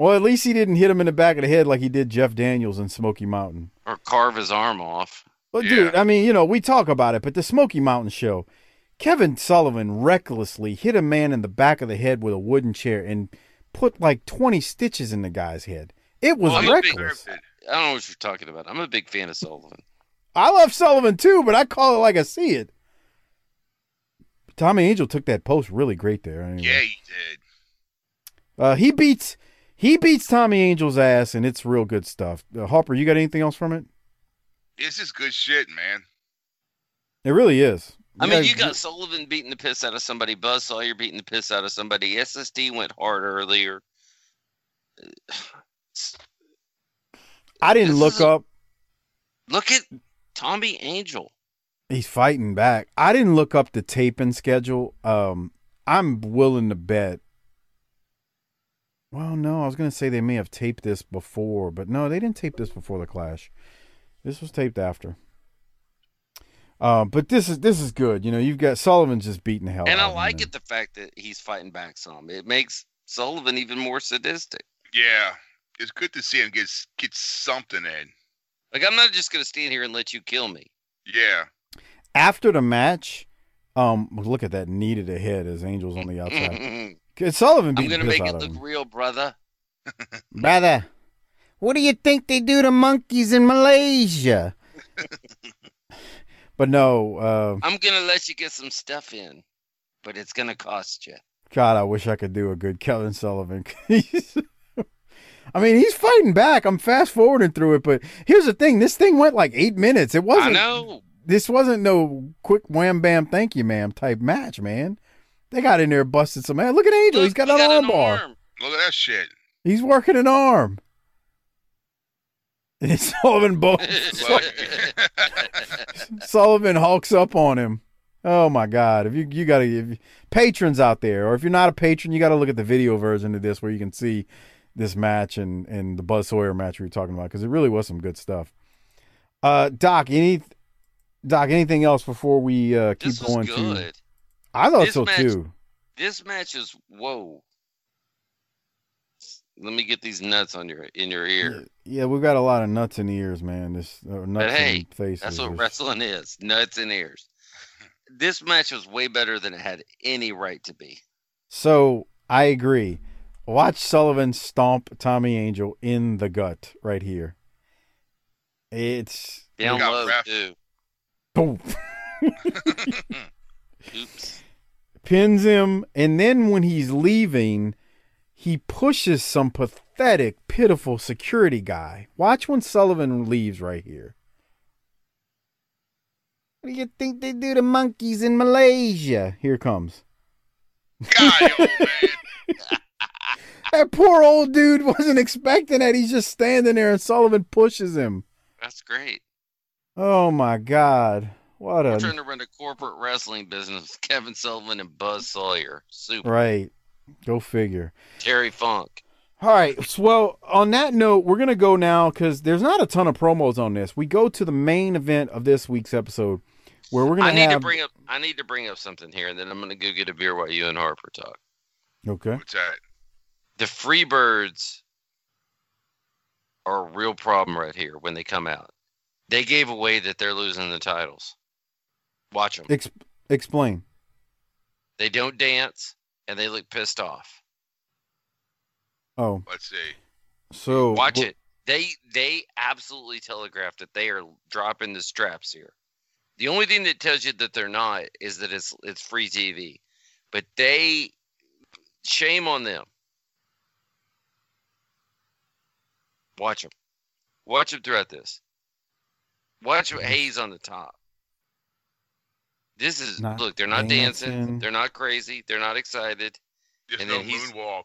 well, at least he didn't hit him in the back of the head like he did Jeff Daniels in Smoky Mountain. or carve his arm off. Well, dude, I mean, you know, we talk about it, but the Smoky Mountain show, Kevin Sullivan recklessly hit a man in the back of the head with a wooden chair and put like 20 stitches in the guy's head. It was Well, I'm big- reckless. I don't know what you're talking about. I'm a big fan of Sullivan. I love Sullivan too, but I call it like I see it. Tommy Angel took that post really great there. Anyway. Yeah, he did. Uh, he beats he beats Tommy Angel's ass, and it's real good stuff. Uh, Harper, you got anything else from it? This is good shit, man. It really is. I mean, Yeah, you got Sullivan beating the piss out of somebody. Buzz Sawyer beating the piss out of somebody. SST went hard earlier. I didn't this look is a- up. Look at Tommy Angel. He's fighting back. I didn't look up the taping schedule. Um, I'm willing to bet. Well, no, I was gonna say they may have taped this before, but no, they didn't tape this before the clash. This was taped after. Um, but this is this is good. You know, you've got Sullivan just beating the hell and out I of him, like man. it the fact that he's fighting back some. It makes Sullivan even more sadistic. Yeah, it's good to see him get get something in. Like I'm not just gonna stand here and let you kill me. Yeah, After the match, um, look at that knee to the head as Angels on the outside. Could Sullivan I'm gonna make it look real, brother. Brother, what do you think they do to monkeys in Malaysia? but no, uh, I'm gonna let you get some stuff in, but it's gonna cost you. God, I wish I could do a good Kevin Sullivan. I mean, he's fighting back. I'm fast forwarding through it, but here's the thing: this thing went like eight minutes. It wasn't. I know. This wasn't no quick wham bam thank you ma'am type match, man. They got in there busted some man. Look at Angel. he's got an arm bar. look at that shit. He's working an arm. And Sullivan bo- Sullivan hulks up on him. Oh my God! If you you gotta if patrons out there, or if you're not a patron, you got to look at the video version of this where you can see this match and and the Buzz Sawyer match we were talking about because it really was some good stuff. Uh, Doc, any Doc, anything else before we uh, keep going to? Good. I thought This so match- too. This match is whoa. Let me get these nuts on your in your ear. Yeah, we've got a lot of nuts in ears, man. This or nuts But hey, faces. that's what There's- wrestling is: nuts and ears. This match was way better than it had any right to be. So I agree. Watch Sullivan stomp Tommy Angel in the gut right here. It's Down low ref. too. boom. Oops. pins him, and then when he's leaving, he pushes some pathetic, pitiful security guy. Watch when Sullivan leaves right here. What do you think they do to monkeys in Malaysia? Here comes. That poor old dude wasn't expecting that. He's just standing there, and Sullivan pushes him. That's great. Oh my God! What We're trying to run a corporate wrestling business. Kevin Sullivan and Buzz Sawyer. Super. right. Go figure. Terry Funk. All right. So, well, on that note, we're gonna go now because there's not a ton of promos on this. We go to the main event of this week's episode, where we're gonna I need have. to bring up. I need to bring up something here, and then I'm gonna go get a beer while you and Harper talk. Okay. What's that? The Freebirds are a real problem right here when they come out. They gave away that they're losing the titles. Watch them. Ex- explain. They don't dance, and they look pissed off. Oh, Let's see. so Watch well, it. They they absolutely telegraph that they are dropping the straps here. The only thing that tells you that they're not is that it's it's free TV. But they shame on them. Watch them. Watch them throughout this. Watch Hayes on the top. This is Not look. They're not dancing. dancing. They're not crazy. They're not excited. Just And no then he's- moonwalk.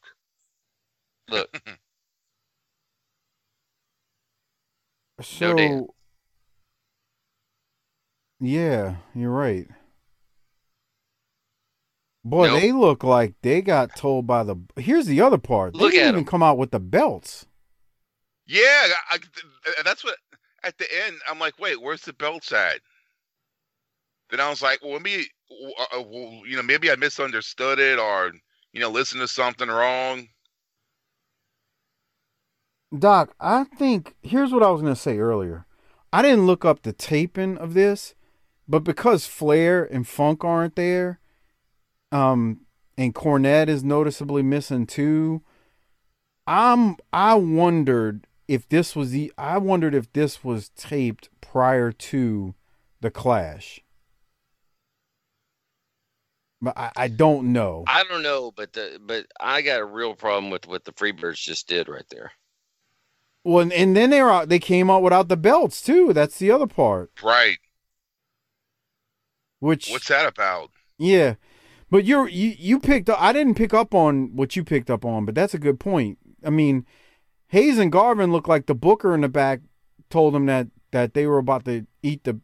Look, So, Dan. yeah, you're right. Boy, Nope. they look like they got told by the. Here's the other part. They Look didn't at even 'em. come out with the belts. Yeah, I, I- that's what. At the end, I'm like, wait, where's the belts at? Then I was like, well, maybe, uh, uh, well, you know, maybe I misunderstood it, or you know, listened to something wrong. Doc, I think here's what I was gonna say earlier. I didn't look up the taping of this, but because Flair and Funk aren't there, um, and Cornette is noticeably missing too, I'm I wondered if this was the I wondered if this was taped prior to the clash. But I, I don't know. I don't know, but the but I got a real problem with what the Freebirds just did right there. Well, and, and then they were out, they came out without the belts too. That's the other part. Right. Which What's that about? Yeah, but you're you you picked up. I didn't pick up on what you picked up on, but that's a good point. I mean, Hayes and Garvin looked like the booker in the back told them that that they were about to eat the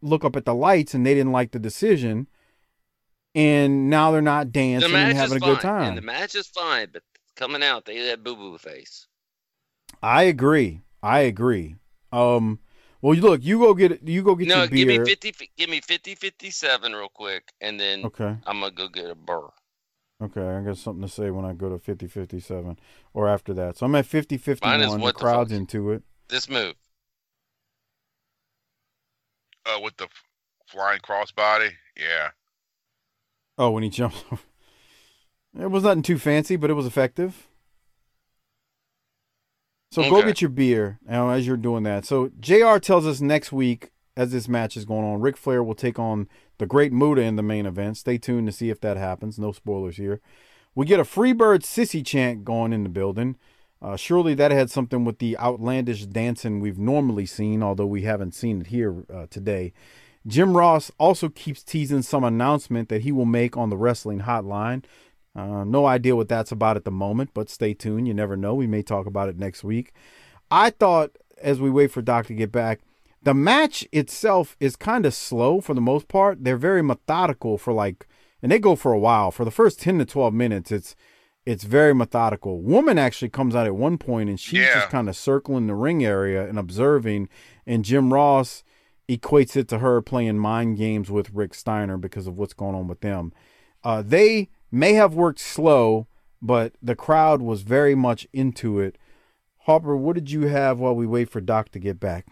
look up at the lights and they didn't like the decision, and now they're not dancing match and having is a good fine, and time. the match is fine, but coming out they had boo boo face. I agree. I agree. Um, well, look, you go get you go get no, your give beer. me 50, give me 50, 57 real quick, and then Okay. I'm gonna go get a burr. Okay, I got something to say when I go to 50 57 or after that. So I'm at 50 Mine is 51. The what the crowd's into it. This move. Uh, with the flying crossbody? Yeah. Oh, when he jumped. it was nothing too fancy, but it was effective. So go get your beer now as you're doing that. So JR tells us next week, as this match is going on, Ric Flair will take on the Great Muta in the main event. Stay tuned to see if that happens. No spoilers here. We get a Freebird sissy chant going in the building. Uh, surely that had something with the outlandish dancing we've normally seen, although we haven't seen it here uh, today. Jim Ross also keeps teasing some announcement that he will make on the wrestling hotline. Uh, no idea what that's about at the moment, but stay tuned. You never know. We may talk about it next week. I thought, as we wait for Doc to get back, the match itself is kind of slow for the most part. They're very methodical for like, and they go for a while. For the first 10 to 12 minutes, it's it's very methodical. Woman actually comes out at one point and she's Yeah. just kind of circling the ring area and observing. And Jim Ross equates it to her playing mind games with Rick Steiner because of what's going on with them. Uh, they may have worked slow, but the crowd was very much into it. Harper, what did you have while we wait for Doc to get back?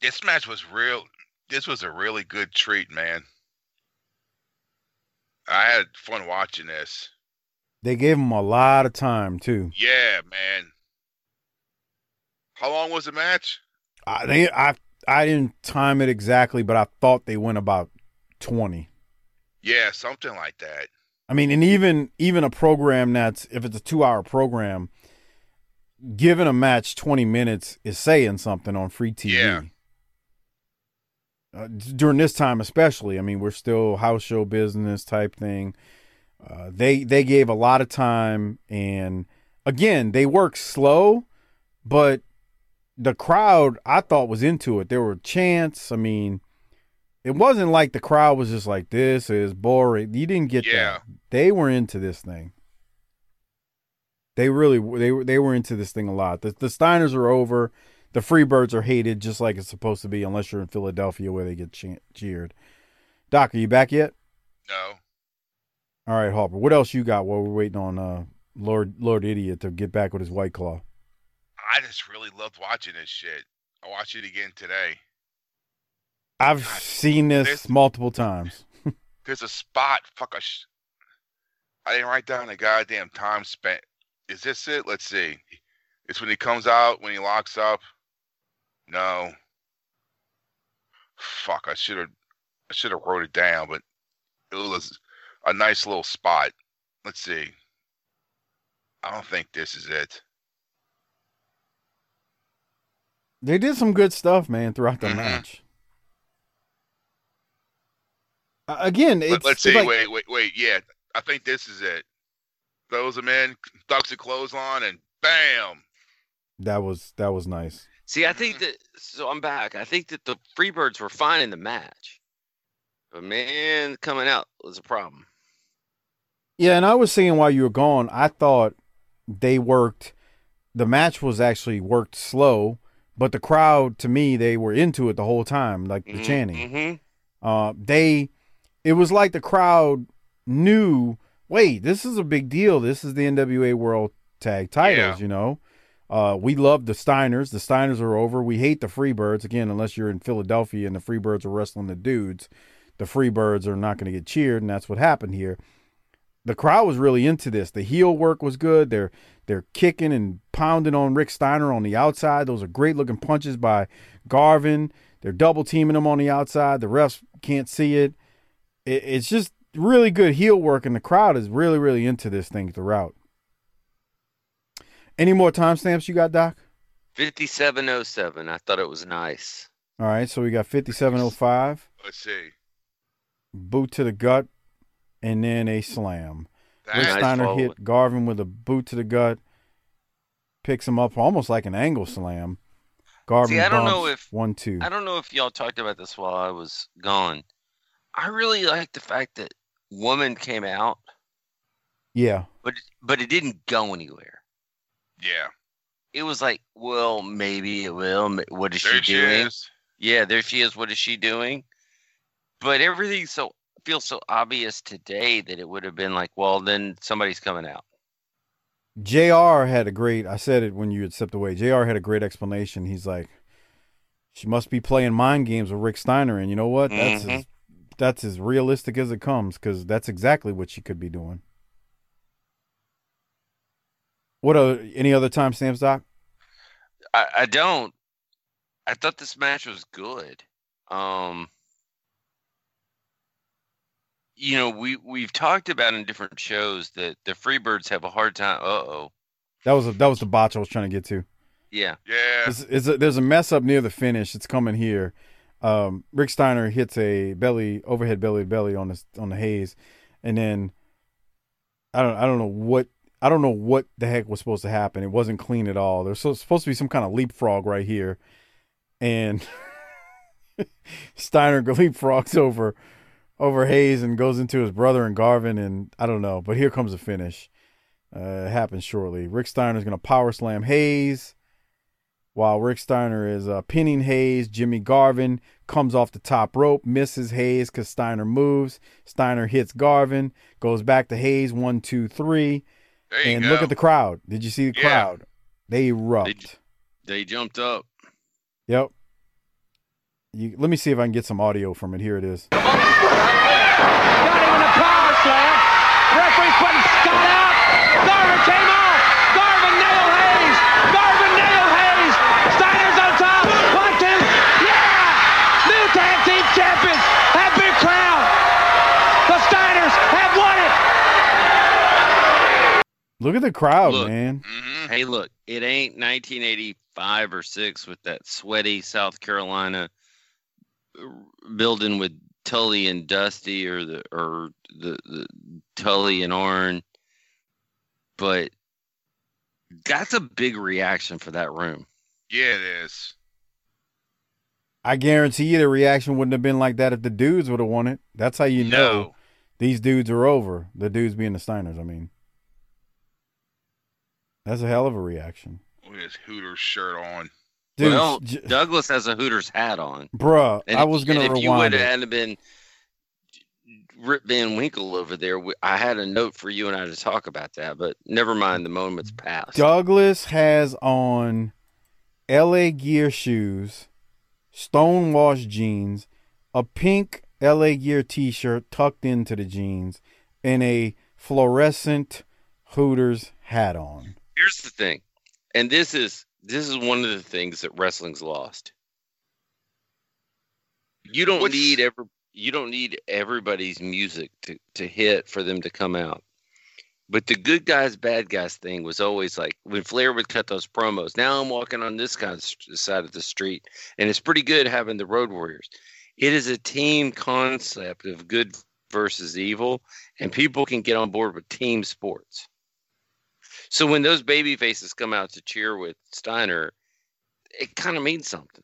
This match was real. This was a really good treat, man. I had fun watching this. They gave him a lot of time too. Yeah, man. How long was the match? I think I I didn't time it exactly, but I thought they went about twenty. Yeah, something like that. I mean, and even even a program that's if it's a two hour program, giving a match twenty minutes is saying something on free TV. Yeah. Uh, during this time, especially, I mean, we're still house show business type thing. Uh, they they gave a lot of time, and again, they work slow, but the crowd I thought was into it. There were chants. I mean, it wasn't like the crowd was just like this is boring. You didn't get Yeah. that. They were into this thing. They really they were they were into this thing a lot. The, the Steiners are over. The Freebirds are hated just like it's supposed to be, unless you're in Philadelphia where they get che- cheered. Doc, are you back yet? No. All right, Harper. What else you got while we're waiting on uh, Lord Lord Idiot to get back with his White Claw? I just really loved watching this shit. I watched it again today. I've seen this multiple times. There's a spot. Fuck. I, sh- I didn't write down the goddamn time spent. Is this it? Let's see. It's when he comes out when he locks up. No. Fuck. I should have. I should have wrote it down, but it was a nice little spot. Let's see. I don't think this is it. They did some good stuff, man, throughout Mm-hmm. the match. Uh, again, it's, Let, us it's see. like- wait, wait, wait. Yeah, I think this is it. Throws him in, ducks a clothesline, and bam. that was that was nice. See, I think that so I'm back. I think that the Freebirds were fine in the match, but man, coming out was a problem. Yeah, and I was saying while you were gone, I thought they worked. The match was actually worked slow, but the crowd, to me, they were into it the whole time, like the chanting. Mm-hmm. Uh, they, it was like the crowd knew. Wait, this is a big deal. This is the NWA World Tag Titles. You know, uh, we love the Steiners. The Steiners are over. We hate the Freebirds again, unless you're in Philadelphia and the Freebirds are wrestling the dudes. The Freebirds are not going to get cheered, and that's what happened here. The crowd was really into this. The heel work was good. They're they're kicking and pounding on Rick Steiner on the outside. Those are great looking punches by Garvin. They're double teaming him on the outside. The refs can't see it. it. It's just really good heel work, and the crowd is really, really into this thing throughout. Any more timestamps you got, Doc? 5707. I thought it was nice. All right, so we got 5705, Let's see. boot to the gut, and then a slam. Rick Nice Steiner forward. hit Garvin with a boot to the gut, picks him up almost like an angle slam. Garvin See, I don't know if one two. I don't know if y'all talked about this while I was gone. I really like the fact that woman came out, Yeah, but but it didn't go anywhere. Yeah. It was like, well, maybe it will. M- What is There she she doing? is. Yeah, there she is. What is she doing? But everything so feels so obvious today that it would have been like, well, then somebody's coming out. Jr. had a great. I said it when you had stepped away. Jr. had a great explanation. He's like, she must be playing mind games with Rick Steiner, and you know what? That's Mhm. as, that's as realistic as it comes because that's exactly what she could be doing. What are any other time timestamps, Doc? I, I don't. I thought this match was good. Um, you know, we we've talked about in different shows that the Freebirds have a hard time. Uh oh. That was a, that was the botch I was trying to get to. Yeah. Yeah. It's, it's a, there's a mess up near the finish. It's coming here. Um, Rick Steiner hits a belly overhead belly to belly on the on the Hayes, and then I don't I don't know what I don't know what the heck was supposed to happen. It wasn't clean at all. There's so, supposed to be some kind of leapfrog right here, and Steiner leapfrogs over over Hayes and goes into his brother and Garvin, and I don't know. But here comes the finish. Uh, it happens shortly. Rick Steiner is gonna power slam Hayes. While Rick Steiner is uh, pinning Hayes, Jimmy Garvin comes off the top rope, misses Hayes because Steiner moves. Steiner hits Garvin, goes back to Hayes, one, two, three. And go. look at the crowd. Did you see the Yeah. crowd? They erupt. They jumped up. Yep. You, let me see if I can get some audio from it. Here it is. Got him in the power slam. Referee putting Scott out. Garvin came off. Garvin nailed Hayes. Garvin nailed Hayes. Steiner's on top. One, two. Yeah! New tag team champions have been crowned. The Steiners have won it. Look at the crowd, Look. man. Mm-hmm. Hey, look, it ain't 1985 or six with that sweaty South Carolina building with Tully and Dusty or the or the, the Tully and Arn, but that's a big reaction for that room. Yeah, it is. I guarantee you the reaction wouldn't have been like that if the dudes would have won it. That's how you know these dudes are over. The dudes being the Steiners, I mean. That's a hell of a reaction. With his Hooters shirt on. Dude, well, j- Douglas has a Hooters hat on. Bruh, And I if- was gonna and if you would have been Rip Van Winkle over there, I had a note for you and I to talk about that, but never mind. The moment's passed. Douglas has on LA Gear shoes, stonewashed jeans, a pink LA Gear t-shirt tucked into the jeans, and a fluorescent Hooters hat on. Here's the thing, and this is this is one of the things that wrestling's lost. You don't need every you don't need everybody's music to, to hit for them to come out. But the good guys, bad guys thing was always like when Flair would cut those promos. Now I'm walking on this guy's side of the street, and it's pretty good having the Road Warriors. It is a team concept of good versus evil, and people can get on board with team sports. So when those baby faces come out to cheer with Steiner, it kind of means something.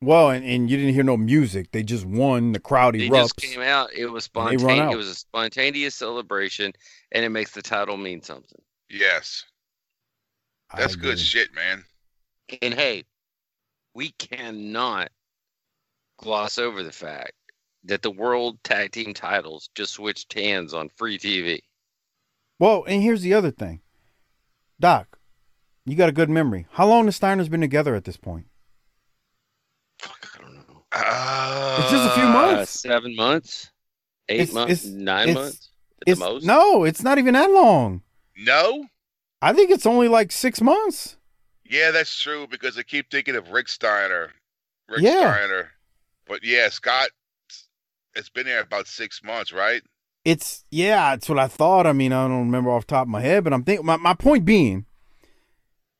Well, and, and you didn't hear no music. They just won. The crowd They erupts. just came out. It was And they run spontaneous. It was a spontaneous celebration, and it makes the title mean something. Yes. That's good shit, man. And hey, we cannot gloss over the fact that the world tag team titles just switched hands on free TV. Well, and here's the other thing. Doc, you got a good memory. How long has Steiner's been together at this point? Fuck, I don't know. Uh, it's just a few Uh, months. seven months, eight It's- months, it's- nine it's- months at the most. no, it's not even that long. No? I think it's only like six months. Yeah, that's true because I keep thinking of Rick Steiner. Rick Yeah. Steiner. But yeah, Scott, it's been there about six months, right? It's yeah, it's what I thought. I mean, I don't remember off top of my head, but I'm thinking my, my point being,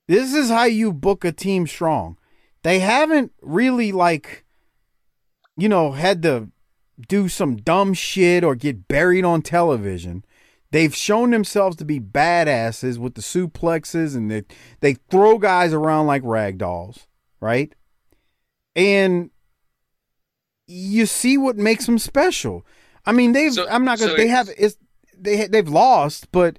this is how you book a team strong. They haven't really like, you know, had to do some dumb shit or get buried on television. They've shown themselves to be badasses with the suplexes and they they throw guys around like rag dolls, right? And you see what makes them special. I mean, they've. So- I'm not gonna. so they have. It's they they've lost, but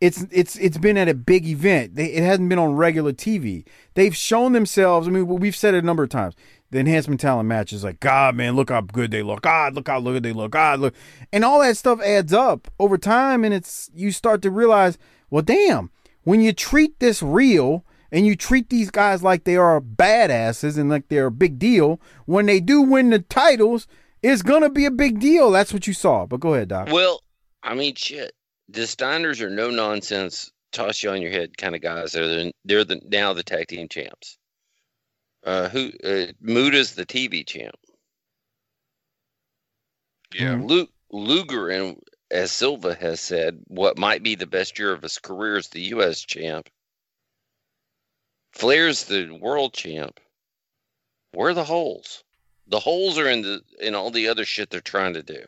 it's it's it's been at a big event. They, it hasn't been on regular TV. They've shown themselves. I mean, we've said it a number of times. The enhancement talent matches, like God, man, look how good they look. God, look how good they look. God, look, and all that stuff adds up over time, and it's you start to realize, well, damn, when you treat this real and you treat these guys like they are badasses and like they're a big deal, when they do win the titles, it's gonna be a big deal. That's what you saw. But go ahead, Doc. Well, I mean, shit. The Steiners are no nonsense, toss you on your head kind of guys. They're the, they're the now the tag team champs. Uh, who uh, Muta's the TV champ. Yeah. Luke Luger and as Silva has said, what might be the best year of his career is the U.S. champ. Flair's the world champ. Where are the holes? The holes are in the in all the other shit they're trying to do.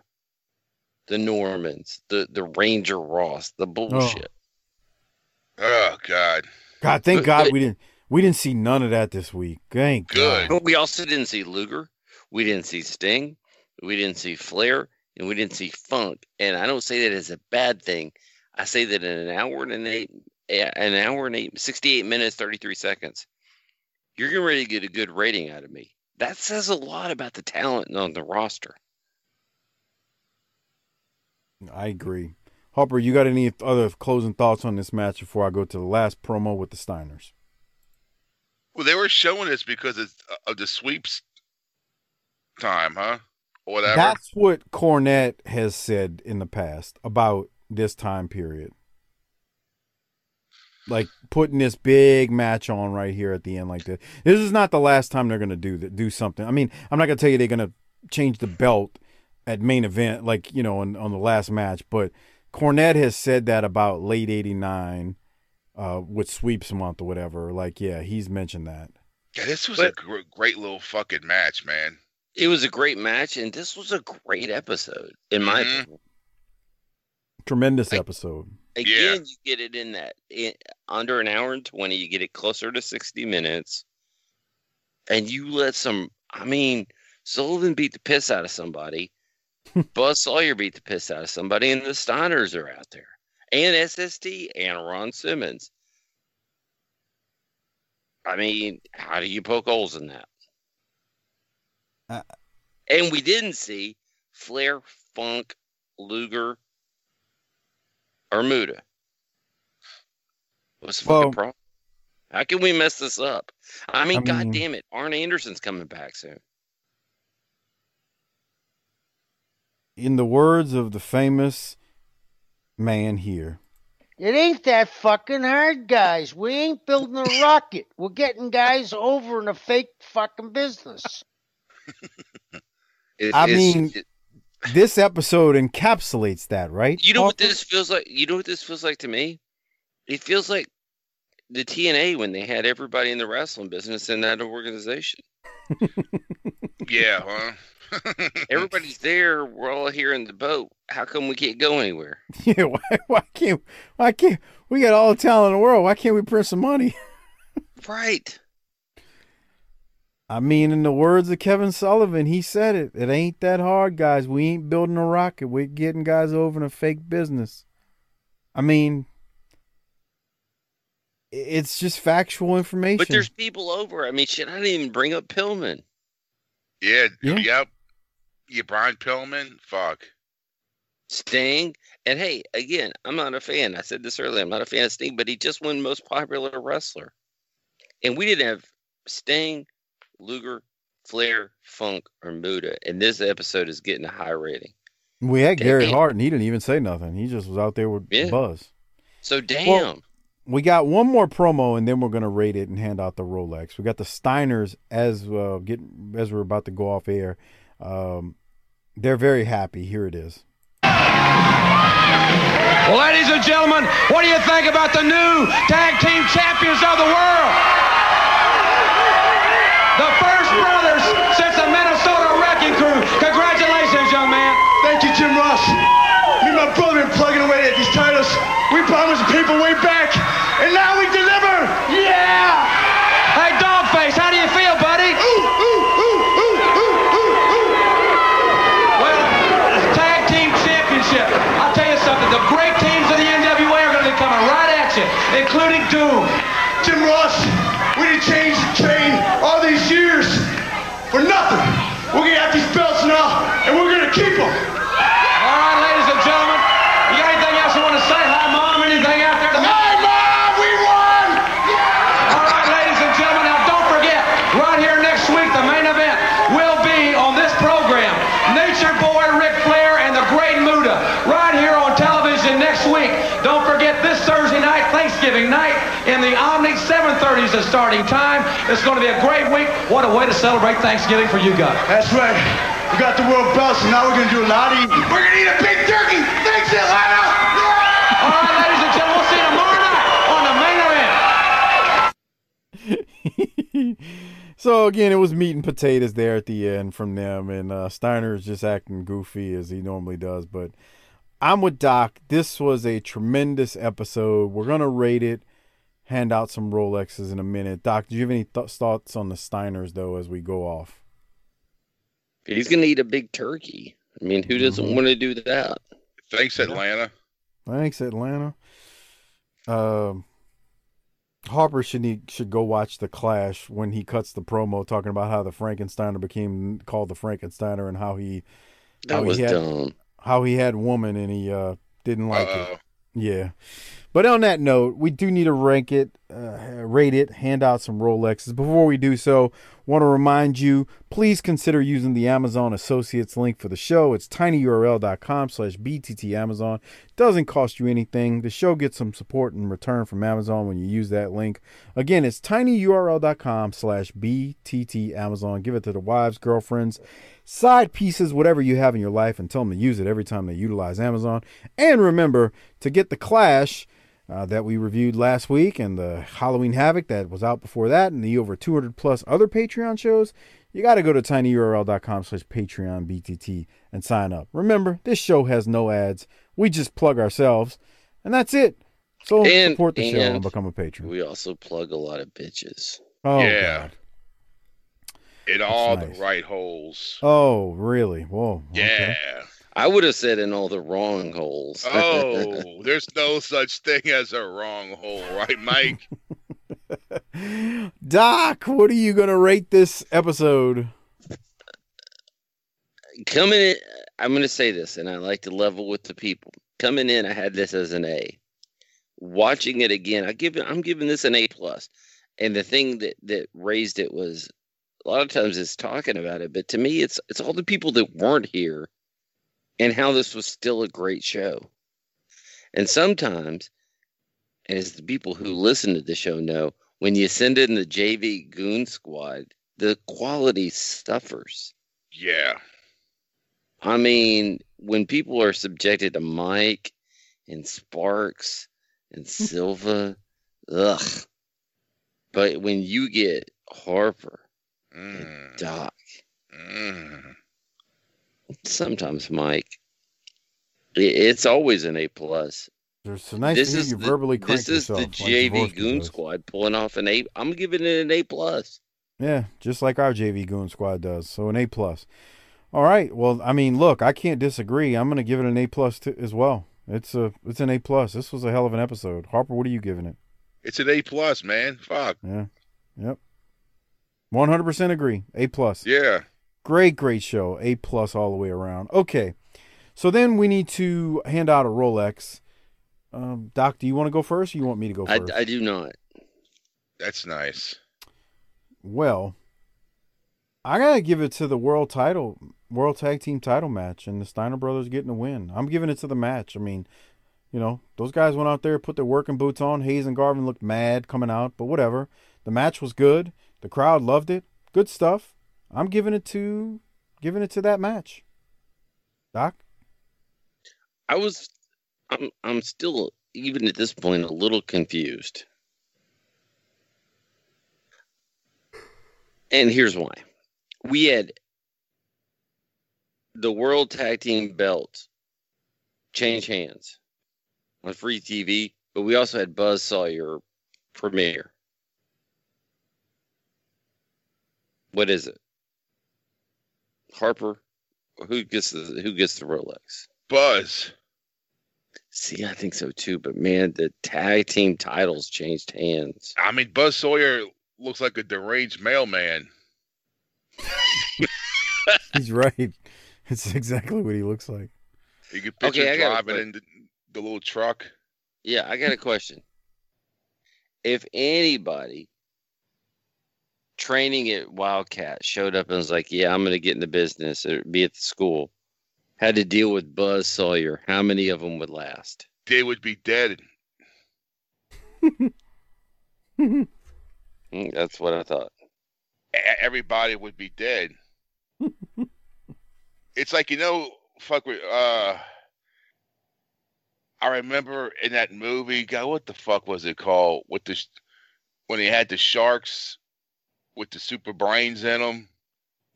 The Normans, the the Ranger Ross, the bullshit. Oh, oh God. God, thank But- God but- we didn't we didn't see none of that this week. Thank God. But we also didn't see Luger. We didn't see Sting. We didn't see Flair, and we didn't see Funk. And I don't say that as a bad thing. I say that in an hour and an eight, an hour and eight, 68 minutes, 33 seconds, you're getting ready to get a good rating out of me. That says a lot about the talent on the roster. I agree. Harper, you got any other closing thoughts on this match before I go to the last promo with the Steiners? Well, they were showing this because uh, of the sweeps time, huh? Or whatever. That's what Cornette has said in the past about this time period. Like putting this big match on right here at the end like this. This is not the last time they're going to do th- do something. I mean, I'm not going to tell you they're going to change the belt at main event like, you know, on, on the last match, but Cornette has said that about late 89 uh with sweeps month or whatever. Like, yeah, he's mentioned that. Yeah, this was a gr- great little fucking match, man. It was a great match, and this was a great episode, in my Mhm. opinion. Tremendous episode. Again, you get it in that in, under an hour and 20, you get it closer to 60 minutes. And you let some, I mean, Sullivan beat the piss out of somebody. Buzz Sawyer beat the piss out of somebody, and the Steiners are out there. And SST and Ron Simmons. I mean, how do you poke holes in that? Uh, and we didn't see Flair, Funk, Luger, or Muta. What's the Well- fucking problem? How can we mess this up? I mean, I god mean- damn it, Arn Anderson's coming back soon. In the words of the famous man here, It ain't that fucking hard, guys. We ain't building a rocket. We're getting guys over in a fake fucking business. It- I mean, it- this episode encapsulates that, right? you know what this feels like? You know what this feels like to me? It feels like the TNA when they had everybody in the wrestling business in that organization. Yeah, huh? Everybody's there. We're all here in the boat. How come we can't go anywhere? Yeah, why, why can't why can't we got all the talent in the world? Why can't we print some money? Right. I mean, in the words of Kevin Sullivan, he said it. It ain't that hard, guys. We ain't building a rocket. We're getting guys over in a fake business. I mean, it's just factual information. But there's people over. I mean, shit. I didn't even bring up Pillman. Yeah, Yeah. yep. Yeah, Brian Pillman. Fuck. Sting. And hey, again, I'm not a fan. I said this earlier. I'm not a fan of Sting, but he just won most popular wrestler. And we didn't have Sting, Luger, Flair, Funk, or Muta. And this episode is getting a high rating. we had Gary Damn. Hart, and he didn't even say nothing. He just was out there with Yeah. Buzz. So damn. Well, we got one more promo, and then we're gonna rate it and hand out the Rolex. We got the Steiners as uh, get as we're about to go off air. Um, they're very happy. Here it is. Well ladies and gentlemen, what do you think about the new tag team champions of the world? The first brothers since the Minnesota Wrecking Crew. Congratulations, young man. Thank you, Jim Ross. Me and my brother been plugging away at these titles. We promised the people way back, and now we 7:30 is the starting time. It's going to be a great week. What a way to celebrate Thanksgiving for you guys. That's right. We got the world belts, and now we're gonna do a lot of eating. We're gonna eat a big turkey. Thanks, Atlanta. All right, ladies and gentlemen, we'll see you tomorrow night on the main event. so again, it was meat and potatoes there at the end from them, and uh, Steiner is just acting goofy as he normally does. But I'm with Doc. This was a tremendous episode. We're gonna rate it, hand out some Rolexes in a minute. Doc, do you have any th- thoughts on the Steiners though as we go off? He's going to eat a big turkey. I mean, who doesn't Mm-hmm. want to do that? Thanks, Atlanta. Thanks, Atlanta. Um, Harper should need, should go watch the Clash when he cuts the promo talking about how the Frankensteiner became called the Frankensteiner and how he That how was he had, dumb. How he had woman and he uh didn't like Uh-oh. it. Yeah. But on that note, we do need to rank it, uh, rate it, hand out some Rolexes. Before we do so, want to remind you, please consider using the Amazon Associates link for the show. It's tinyurl.com slash bttamazon. Doesn't cost you anything. The show gets some support in return from Amazon when you use that link. Again, it's tinyurl.com slash bttamazon. Give it to the wives, girlfriends, side pieces, whatever you have in your life, and tell them to use it every time they utilize Amazon. And remember to get the Clash uh, that we reviewed last week and the Halloween Havoc that was out before that and the over 200 plus other Patreon shows, you got to go to tinyurl.com slash Patreon BTT and sign up. Remember, this show has no ads. We just plug ourselves, and that's it. So And- support the show and and become a patron. We also plug a lot of bitches. Oh, yeah. God. In all nice. the right holes. Oh, really? Whoa. Yeah. I would have said in all the wrong holes. Oh, there's no such thing as a wrong hole, right, Mike? Doc, what are you going to rate this episode? Coming in, I'm going to say this, and I like to level with the people. Coming in, I had this as an A. Watching it again, I give it. I'm giving this an A plus. And the thing that that raised it was a lot of times it's talking about it, but to me, it's it's all the people that weren't here, and how this was still a great show. And sometimes, as the people who listen to the show know, when you send in the JV Goon Squad, the quality suffers. Yeah. I mean, when people are subjected to Mike and Sparks and hmm. Silva, ugh. But when you get Harper, and mm. Doc, mm. Sometimes Mike, it's always an A plus. There's so nice this to hear is you the, verbally This is the yourself, like JV Dvorsky Goon does. Squad pulling off an A. I'm giving it an A plus. Yeah, just like our JV Goon Squad does. So an A plus. All right. Well, I mean, look, I can't disagree. I'm going to give it an A plus t- as well. It's a it's an A plus. This was a hell of an episode. Harper, what are you giving it? It's an A plus, man. Fuck. Yeah. Yep. 100% agree. A plus. Yeah. Great, great show. A plus all the way around. Okay. So then we need to hand out a Rolex. Um, Doc, do you want to go first or you want me to go I, first? I do not. That's nice. Well, I gotta give it to the world title, world tag team title match, and the Steiner brothers getting a win. I'm giving it to the match. I mean, you know, those guys went out there, put their working boots on. Hayes and Garvin looked mad coming out, but whatever. The match was good. The crowd loved it. Good stuff. I'm giving it to, giving it to that match. Doc. I was, I'm, I'm still even at this point a little confused. And here's why: we had the World Tag Team Belt change hands on free TV, but we also had Buzz Sawyer premiere. What is it? Harper, who gets the who gets the Rolex? Buzz. See, I think so too. But man, the tag team titles changed hands. I mean, Buzz Sawyer looks like a deranged mailman. He's right. It's exactly what he looks like. You can picture Okay, I got a driving in the, the little truck. Yeah, I got a question. if anybody training at Wildcat showed up and was like, "Yeah, I'm going to get in the business or be at the school," had to deal with Buzz Sawyer, how many of them would last? They would be dead. Mm, That's what I thought. Everybody would be dead. it's like you know, fuck with. Uh, I remember in that movie, God, what the fuck was it called? With the when he had the sharks with the super brains in them.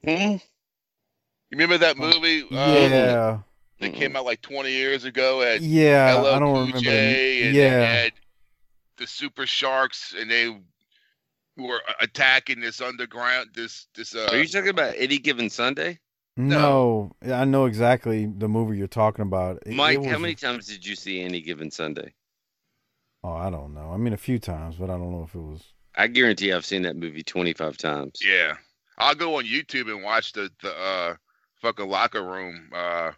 Hmm? You remember that movie? Yeah. that came out like 20 years ago. Had Yeah, LL I don't Cool remember J, and yeah. they had the Super Sharks, and they were attacking this underground. This this. Uh, Are you talking about any given Sunday? No, I know exactly the movie you're talking about. It- Mike, it how many times did you see any given Sunday? Oh, I don't know. I mean, a few times, but I don't know if it was. I guarantee I've seen that movie 25 times. Yeah, I'll go on YouTube and watch the the uh, fucking locker room uh,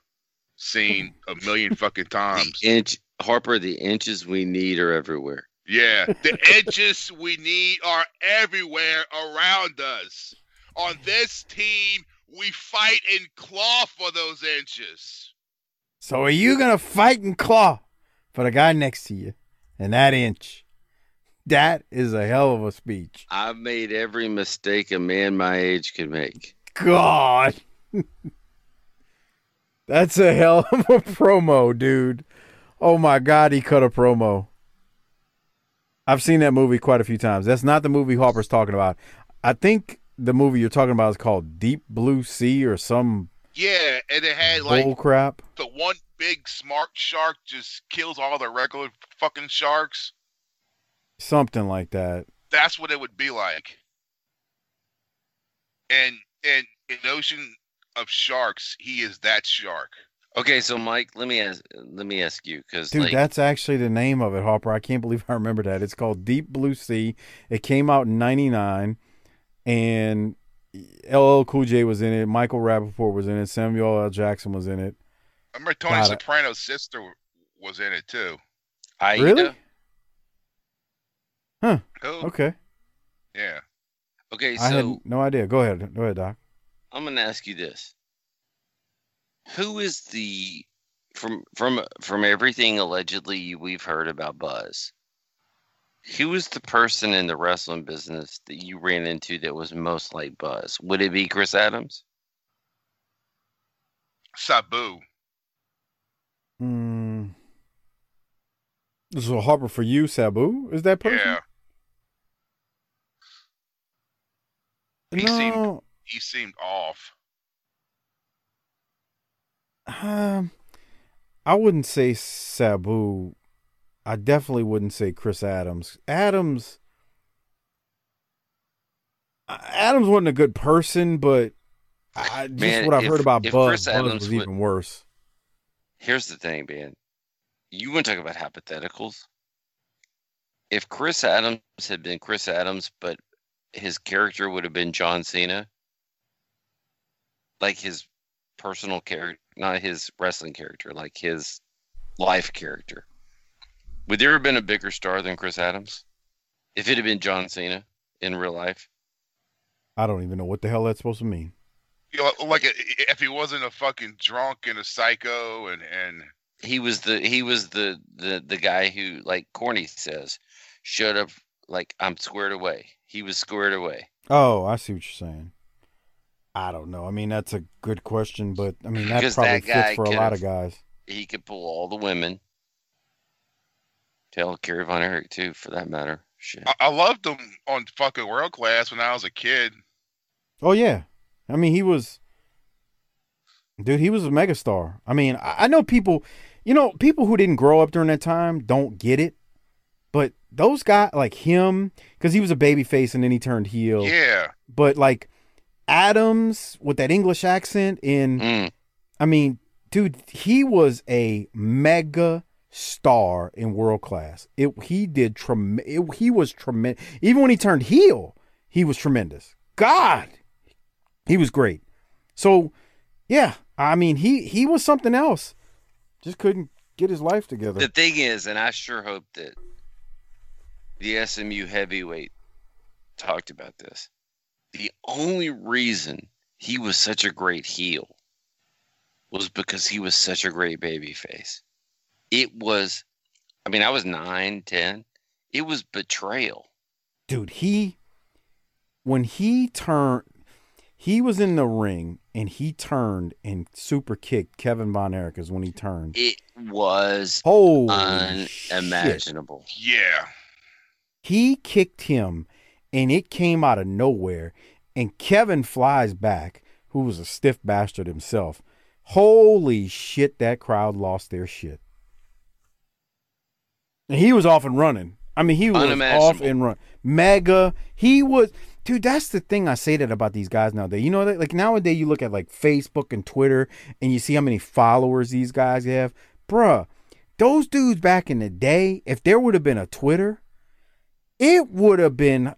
scene a million fucking times. Inch Harper, the inches we need are everywhere. Yeah, the edges we need are everywhere around us. On this team, we fight and claw for those inches. So are you gonna fight and claw for the guy next to you and that inch? That is a hell of a speech. I've made every mistake a man my age can make. God, that's a hell of a promo, dude. Oh my God, he cut a promo. I've seen that movie quite a few times. That's not the movie Harper's talking about. I think the movie you're talking about is called Deep Blue Sea or some Yeah, and it had like bull crap. the one big smart shark just kills all the regular fucking sharks. Something like that. That's what it would be like. And and in Ocean of Sharks, he is that shark. Okay, so Mike, let me ask let me ask you because Dude, like, that's actually the name of it, Harper. I can't believe I remember that. It's called Deep Blue Sea. It came out in '99, and LL Cool J was in it. Michael Rapaport was in it. Samuel L. Jackson was in it. I remember Tony God, I- Soprano's sister was in it too. Aida. Really? Huh. Who? Okay. Yeah. Okay, So I had no idea. Go ahead. Go ahead, Doc. I'm gonna ask you this: Who is the from from from everything allegedly we've heard about Buzz? Who is the person in the wrestling business that you ran into that was most like Buzz? Would it be Chris Adams? Sabu. Hmm. So Harper for you, Sabu is that person? Yeah. He no, seemed he seemed off. um, I wouldn't say Sabu. I definitely wouldn't say Chris Adams. Adams. Adams wasn't a good person, but I, just Man, what I've if- heard about Buzz, Chris Buzz Adams was would- even worse. Here's the thing, man. You want to talk about hypotheticals? If Chris Adams had been Chris Adams, but his character would have been John Cena, like his personal character, not his wrestling character, like his life character, would there have been a bigger star than Chris Adams? If it had been John Cena in real life? I don't even know what the hell that's supposed to mean. You know, like if he wasn't a fucking drunk and a psycho and and he was the he was the the the guy who like corny says showed up like i'm squared away he was squared away Oh, I see what you're saying. I don't know. I mean, that's a good question, but I mean that Because probably that guy fits for a lot of guys. he could pull all the women tell Kerry von erich too for that matter shit I, I loved him on fucking World Class when I was a kid. Oh yeah, I mean he was, dude. He was a megastar. I mean, I, I know people, you know, people who didn't grow up during that time don't get it, but those guys like him, because he was a baby face and then he turned heel. Yeah. But like Adams with that English accent in, Mm. I mean, dude, he was a mega star in world class. It he did trem- he was tremendous. Even when he turned heel, he was tremendous. God, he was great. So, yeah, I mean, he he was something else. Just couldn't get his life together. the thing is and i sure hope that the smu heavyweight talked about this. The only reason he was such a great heel was because he was such a great baby face it was i mean i was nine ten. It was betrayal. Dude he when he turned he was in the ring and he turned and super kicked Kevin Von Erich is when he turned. it was Holy unimaginable. Yeah. He kicked him and it came out of nowhere and Kevin flies back, who was a stiff bastard himself. Holy shit, that crowd lost their shit. And he was off and running. I mean, he was off and run. Mega. He was, dude. That's the thing I say that about these guys nowadays. You know that, like nowadays, you look at like Facebook and Twitter, and you see how many followers these guys have, bruh. Those dudes back in the day, if there would have been a Twitter, it would have been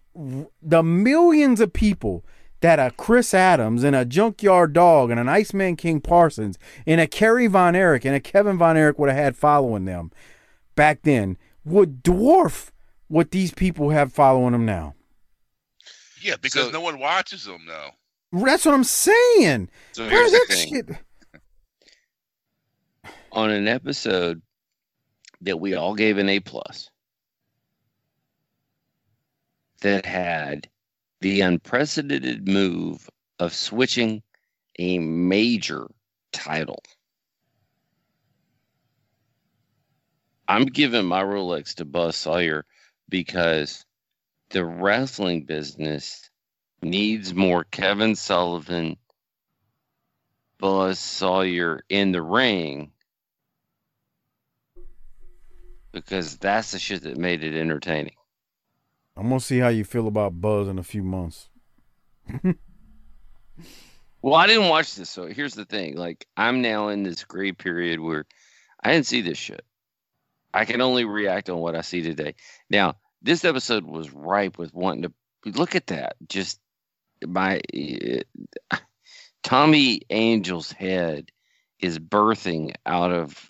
the millions of people that a Chris Adams and a Junkyard Dog and an Iceman King Parsons and a Kerry Von Erich and a Kevin Von Erich would have had following them back then would dwarf what these people have following them now. Yeah, because no one watches them now. That's what I'm saying. So Bruh, here's the that thing. shit- on an episode that we all gave an A plus that had the unprecedented move of switching a major title. I'm giving my Rolex to Buzz Sawyer because the wrestling business needs more Kevin Sullivan, Buzz Sawyer in the ring because that's the shit that made it entertaining. I'm gonna see how you feel about Buzz in a few months. Well, I didn't watch this, so here's the thing. Like, I'm now in this gray period where I didn't see this shit. I can only react on what I see today. Now, this episode was ripe with wanting to look at that. Just my uh, Tommy Angel's head is birthing out of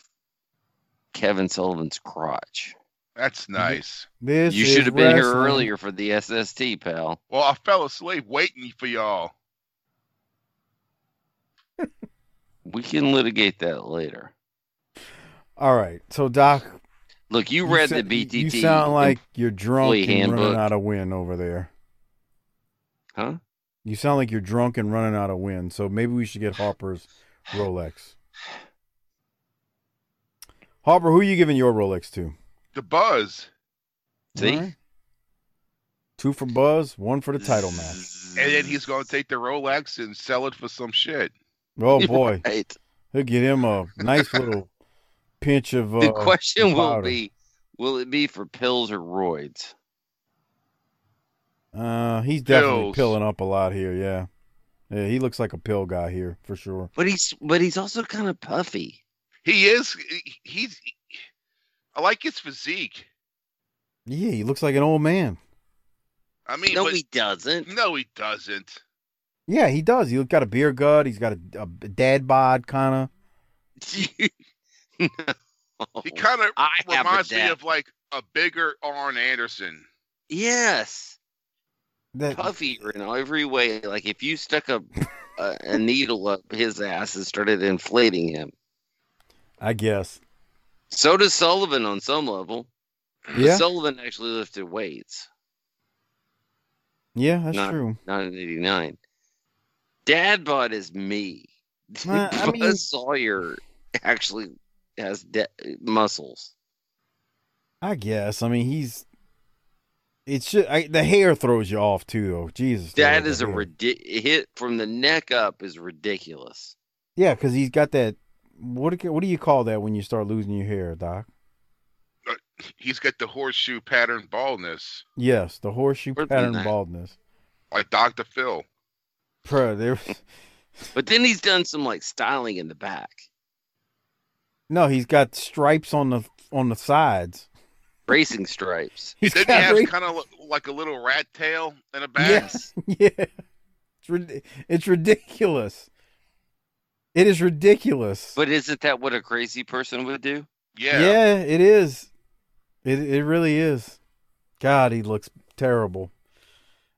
Kevin Sullivan's crotch. That's nice. This you should have been here earlier for the SST, pal. Well, I fell asleep waiting for y'all. We can litigate that later. All right. So, Doc. Look, you read sa- the BTT. You sound like you're drunk employee and running out of wind over there. Huh? You sound like you're drunk and running out of wind. So maybe we should get Harper's Rolex. Harper, who are you giving your Rolex to? The buzz. See? All right. Two for Buzz, one for the title match. And then he's gonna take the Rolex and sell it for some shit. Oh boy, Right. he'll get him a nice little pinch of. Uh, The question will be will it be for pills or roids? Uh, he's definitely Pills. pilling up a lot here. Yeah, yeah, he looks like a pill guy here for sure. But he's but he's also kind of puffy. He is. He's. I like his physique. Yeah, he looks like an old man. I mean, no, but- he doesn't. No, he doesn't. Yeah, he does. He's got a beer gut. He's got a, a dad bod kind of. He kind of I have a reminds me of like a bigger Arn Anderson. Yes, of. That puffier in every way. Like if you stuck a a, a needle up his ass and started inflating him. I guess. So does Sullivan on some level. Yeah. Sullivan actually lifted weights. Yeah, that's not, true. Not in '89. Dad bod is me. Uh, I mean- Sawyer actually has de- muscles. I guess. I mean, he's. It's just I, the hair throws you off too, though. Jesus, That is a hit from the neck up is ridiculous. Yeah, because he's got that. What do- what do you call that when you start losing your hair, Doc? Uh, he's got the horseshoe pattern baldness, Yes, the horseshoe More than pattern that. baldness. like Dr. Phil. Bro, there. But then he's done some like styling in the back, No, he's got stripes on the on the sides. racing stripes. He's Didn't he got have ra- kind of like a little rat tail in the back? Yes, yeah. It's rid- it's ridiculous. It is ridiculous. But isn't that what a crazy person would do? Yeah. Yeah, it is. It it really is. God, he looks terrible.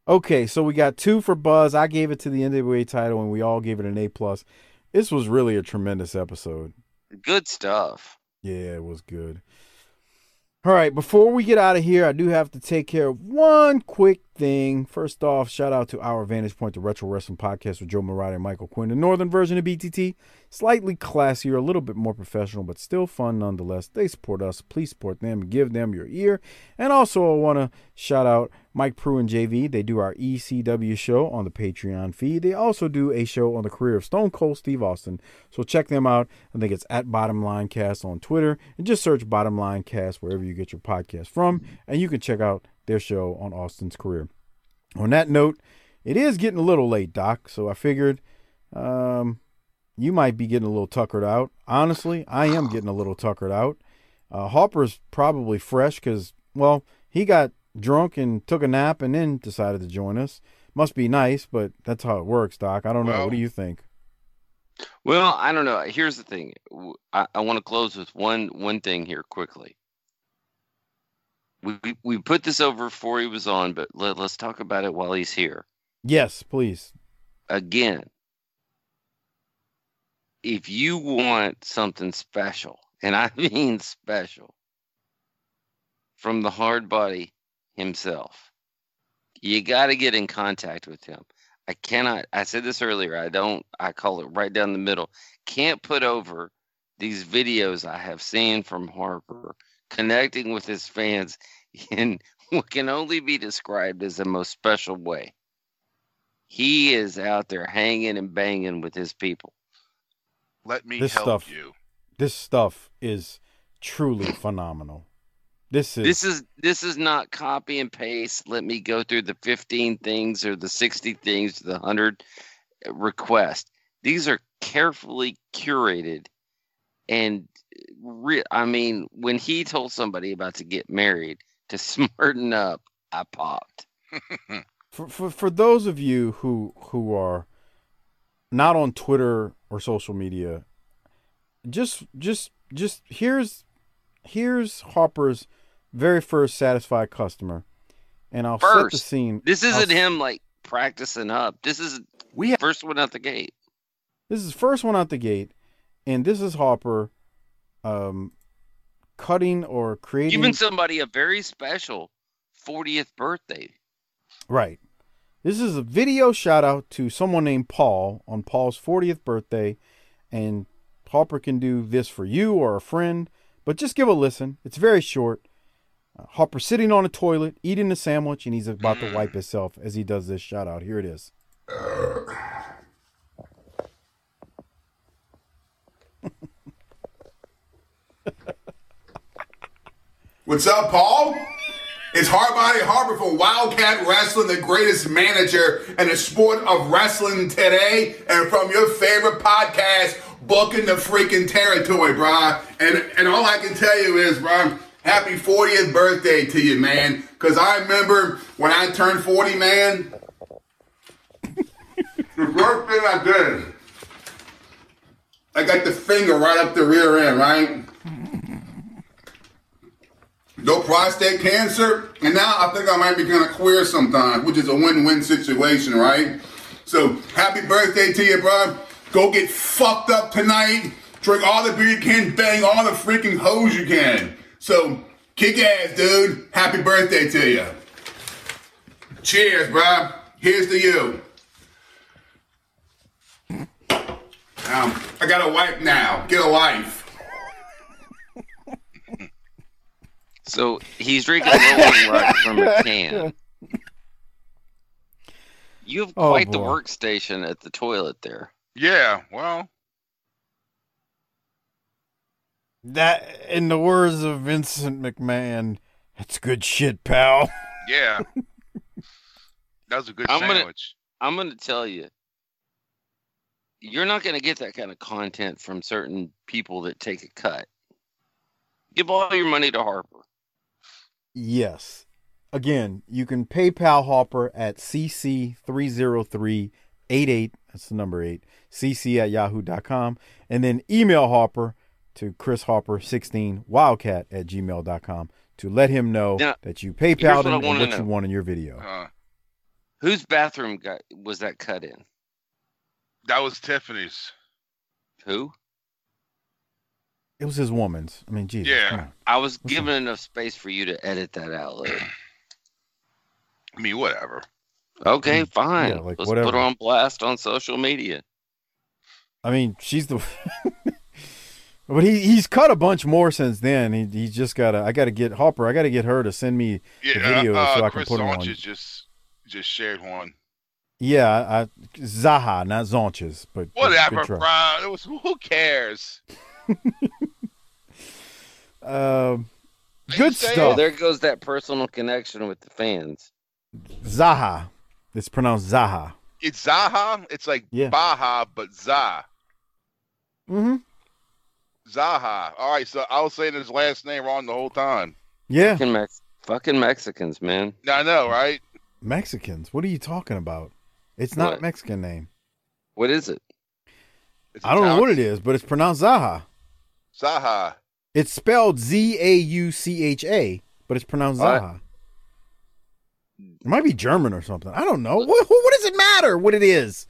Okay, so we got two for Buzz. I gave it to the NWA title, and we all gave it an A plus. This was really a tremendous episode. Good stuff. Yeah, it was good. All right, before we get out of here, I do have to take care of one quick thing. First off, shout out to our Vantage Point, the Retro Wrestling Podcast with Joe Murata and Michael Quinn, the northern version of BTT. Slightly classier, a little bit more professional, but still fun nonetheless. They support us. Please support them give them your ear. And also, I want to shout out Mike Prue and JV. They do our ECW show on the Patreon feed. They also do a show on the career of Stone Cold Steve Austin. So check them out. I think it's at Bottom Line Cast on Twitter. And just search Bottom Line Cast wherever you get your podcast from. And you can check out their show on Austin's career. On that note, it is getting a little late, Doc. So I figured um, you might be getting a little tuckered out. Honestly, I am getting a little tuckered out. Uh, Harper's probably fresh because, well, he got drunk and took a nap and then decided to join us. Must be nice, but that's how it works, Doc. I don't know. what do you think? Well, I don't know. Here's the thing. I, I want to close with one one thing here quickly. We, we put this over before he was on, but let, let's talk about it while he's here. Yes, please. Again, if you want something special, and I mean special, from the hard body himself, you got to get in contact with him. I cannot, I said this earlier, I don't, I call it right down the middle. Can't put over these videos I have seen from Harper connecting with his fans in what can only be described as the most special way. He is out there hanging and banging with his people. Let me This help stuff, you. this stuff is truly phenomenal. This is This is this is not copy and paste. Let me go through the 15 things or the 60 things, the 100. request. These are carefully curated, and re- I mean, when he told somebody about to get married to smarten up, I popped. For, for for those of you who who are not on Twitter or social media, just just just here's here's Harper's very first satisfied customer, and I'll set the First, scene. This I'll isn't him like practicing up. This is we have, first one out the gate. This is first one out the gate, and this is Harper, um, cutting or creating. Giving somebody a very special 40th birthday. Right. This is a video shout out to someone named Paul on Paul's 40th birthday, and Harper can do this for you or a friend, but just give a listen. It's very short. Uh, Harper sitting on a toilet, eating a sandwich, and he's about to wipe himself as he does this shout out. Here it is. What's up, Paul? It's Hardbody Harper for Wildcat Wrestling, the greatest manager in the sport of wrestling today, and from your favorite podcast, Booking the Freaking Territory, bruh. And and all I can tell you is, bruh, happy 40th birthday to you, man. Cause I remember when I turned 40, man. the first thing I did, I got the finger right up the rear end, right? No prostate cancer, and now I think I might be kind of queer sometimes, which is a win-win situation, right? So happy birthday to you, bro. Go get fucked up tonight. Drink all the beer you can, bang all the freaking hoes you can. So kick ass, dude. Happy birthday to you. Cheers, bro. Here's to you. Um, I got a wife now. Get a life. So he's drinking Rolling Rock from a can. You have Oh, quite the workstation at the toilet there. Yeah, well, That, in the words of Vincent McMahon, that's good shit, pal. yeah. that was a good I'm gonna- sandwich. I'm going to tell you, you're not going to get that kind of content from certain people that take a cut. Give all your money to Harper. Yes. Again, you can PayPal Harper at cc30388, that's the number 8, cc at yahoo.com, and then email Harper to chrisharper16wildcat at gmail.com to let him know Now, that you here's PayPaled what and what know. you want in your video. Uh, Whose bathroom got was that cut in? that was Tiffany's. Who? It was his woman's. I mean, Jesus. Yeah. on. I was given enough space for you to edit that out later. I mean, whatever. Okay, fine. Mm. like, Let's whatever. put her on blast on social media. I mean, she's the. but he he's cut a bunch more since then. He he's just gotta. I gotta get Harper. I gotta get her to send me the Yeah, videos uh, so I can Chris put them on. Just just shared one. Yeah, I, I Zaha, not Zonches, but Whatever, bro. It was who cares? Um, good So stuff. there goes that personal connection with the fans. Zaha. It's pronounced Zaha. It's Zaha. It's like Yeah. Baja, but Za. Mm-hmm. Zaha. All right, so I was saying his last name wrong the whole time. Yeah. Fucking, Mex- fucking Mexicans, man. I know, right? Mexicans. What are you talking about? It's not What? a Mexican name. What is it? It's I don't know what it is, but it's pronounced Zaha. Zaha. It's spelled Z A U C H A, but it's pronounced What? Zaha. It might be German or something. I don't know. What, what does it matter what it is?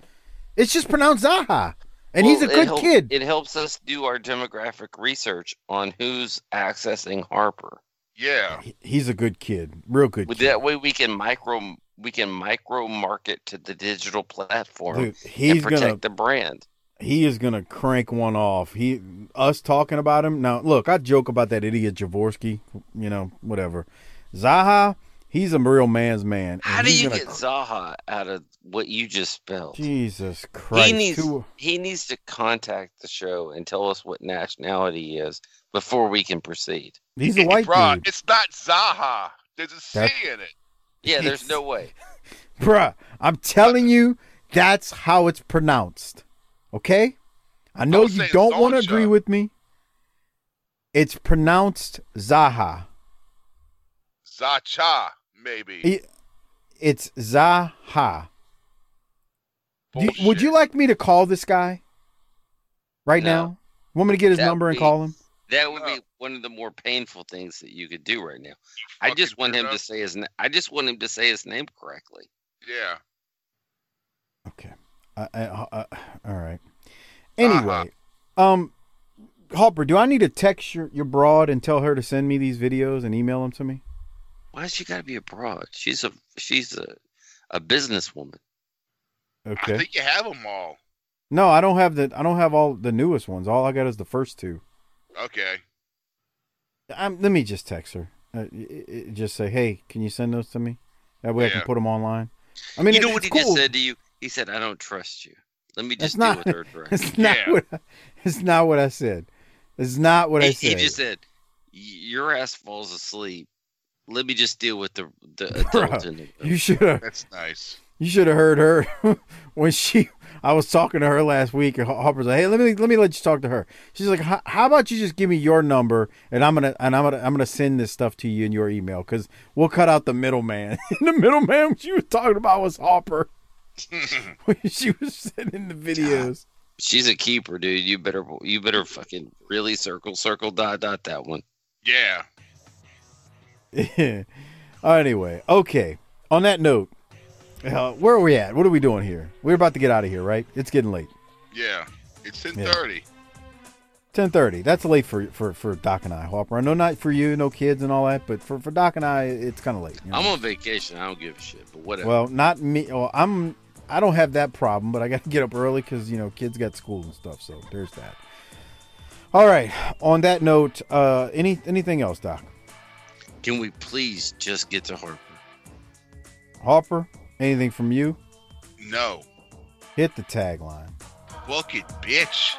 It's just pronounced Zaha. And he's a Well, it good help- kid. It helps us do our demographic research on who's accessing Harper. Yeah. He's a good kid. Real good With kid. that way, we can micro we can micro market to the digital platform Dude, he's and protect gonna- the brand. He is gonna crank one off. He us talking about him. Now look, I joke about that idiot Javorski, you know, whatever. Zaha, he's a real man's man. How do you gonna get Zaha out of what you just spelled? Jesus Christ. He needs Who- he needs to contact the show and tell us what nationality he is before we can proceed. he's a white Bruh, dude. it's not Zaha. There's a C That's- in it. Yeah, there's no way. Bruh, I'm telling you, That's how it's pronounced. Okay? I know was you don't want to agree with me. It's pronounced Zaha. Zacha, maybe. I- It's Zaha. Do you- would you like me to call this guy right No. now? Want me to get his That number would and be- call him? That would be one of the more painful things that you could do right now. I just want him to say his. I just want him to say his name correctly. Yeah. I, I, I, all right. Anyway, um, Hopper, do I need to text your, your broad and tell her to send me these videos and email them to me? Why does she got to be abroad? She's a she's a a businesswoman. Okay. I think you have them all. No, I don't have the I don't have all the newest ones. All I got is the first two. Okay. Um, let me just text her. Uh, y- y- just say, hey, can you send those to me? That way I can put them online. I mean, you it- know what it's he cool. just said to you? He said, "I don't trust you. Let me That's just not. deal with her directly." It's not what. I, it's not what I said. It's not what I said. he just said, "Your ass falls asleep. Let me just deal with the the adult in the you should have. That's nice. You should have heard her when she. I was talking to her last week, and Hopper's like, "Hey, let me let me let you talk to her." She's like, "How how about you just give me your number, and I'm gonna and I'm gonna I'm gonna send this stuff to you in your email because we'll cut out the middleman. the middleman she was talking about was Hopper when she was sending the videos. She's a keeper, dude. You better you better fucking really circle circle dot dot that one. Yeah. anyway, okay. On that note, uh, where are we at? What are we doing here? We're about to get out of here, right? It's getting late. Yeah. It's ten thirty. Ten thirty. That's late for for for Doc and I, Hopper. I know not for you, no kids and all that, but for for Doc and I, it's kind of late. you know? I'm on vacation. I don't give a shit. But whatever. Well, not me. Well, I'm. I don't have that problem, but I got to get up early because you know kids got school and stuff. So there's that. All right. On that note, uh, any anything else, Doc? Can we please just get to Harper? Harper, anything from you? No. Hit the tagline. Book it, bitch.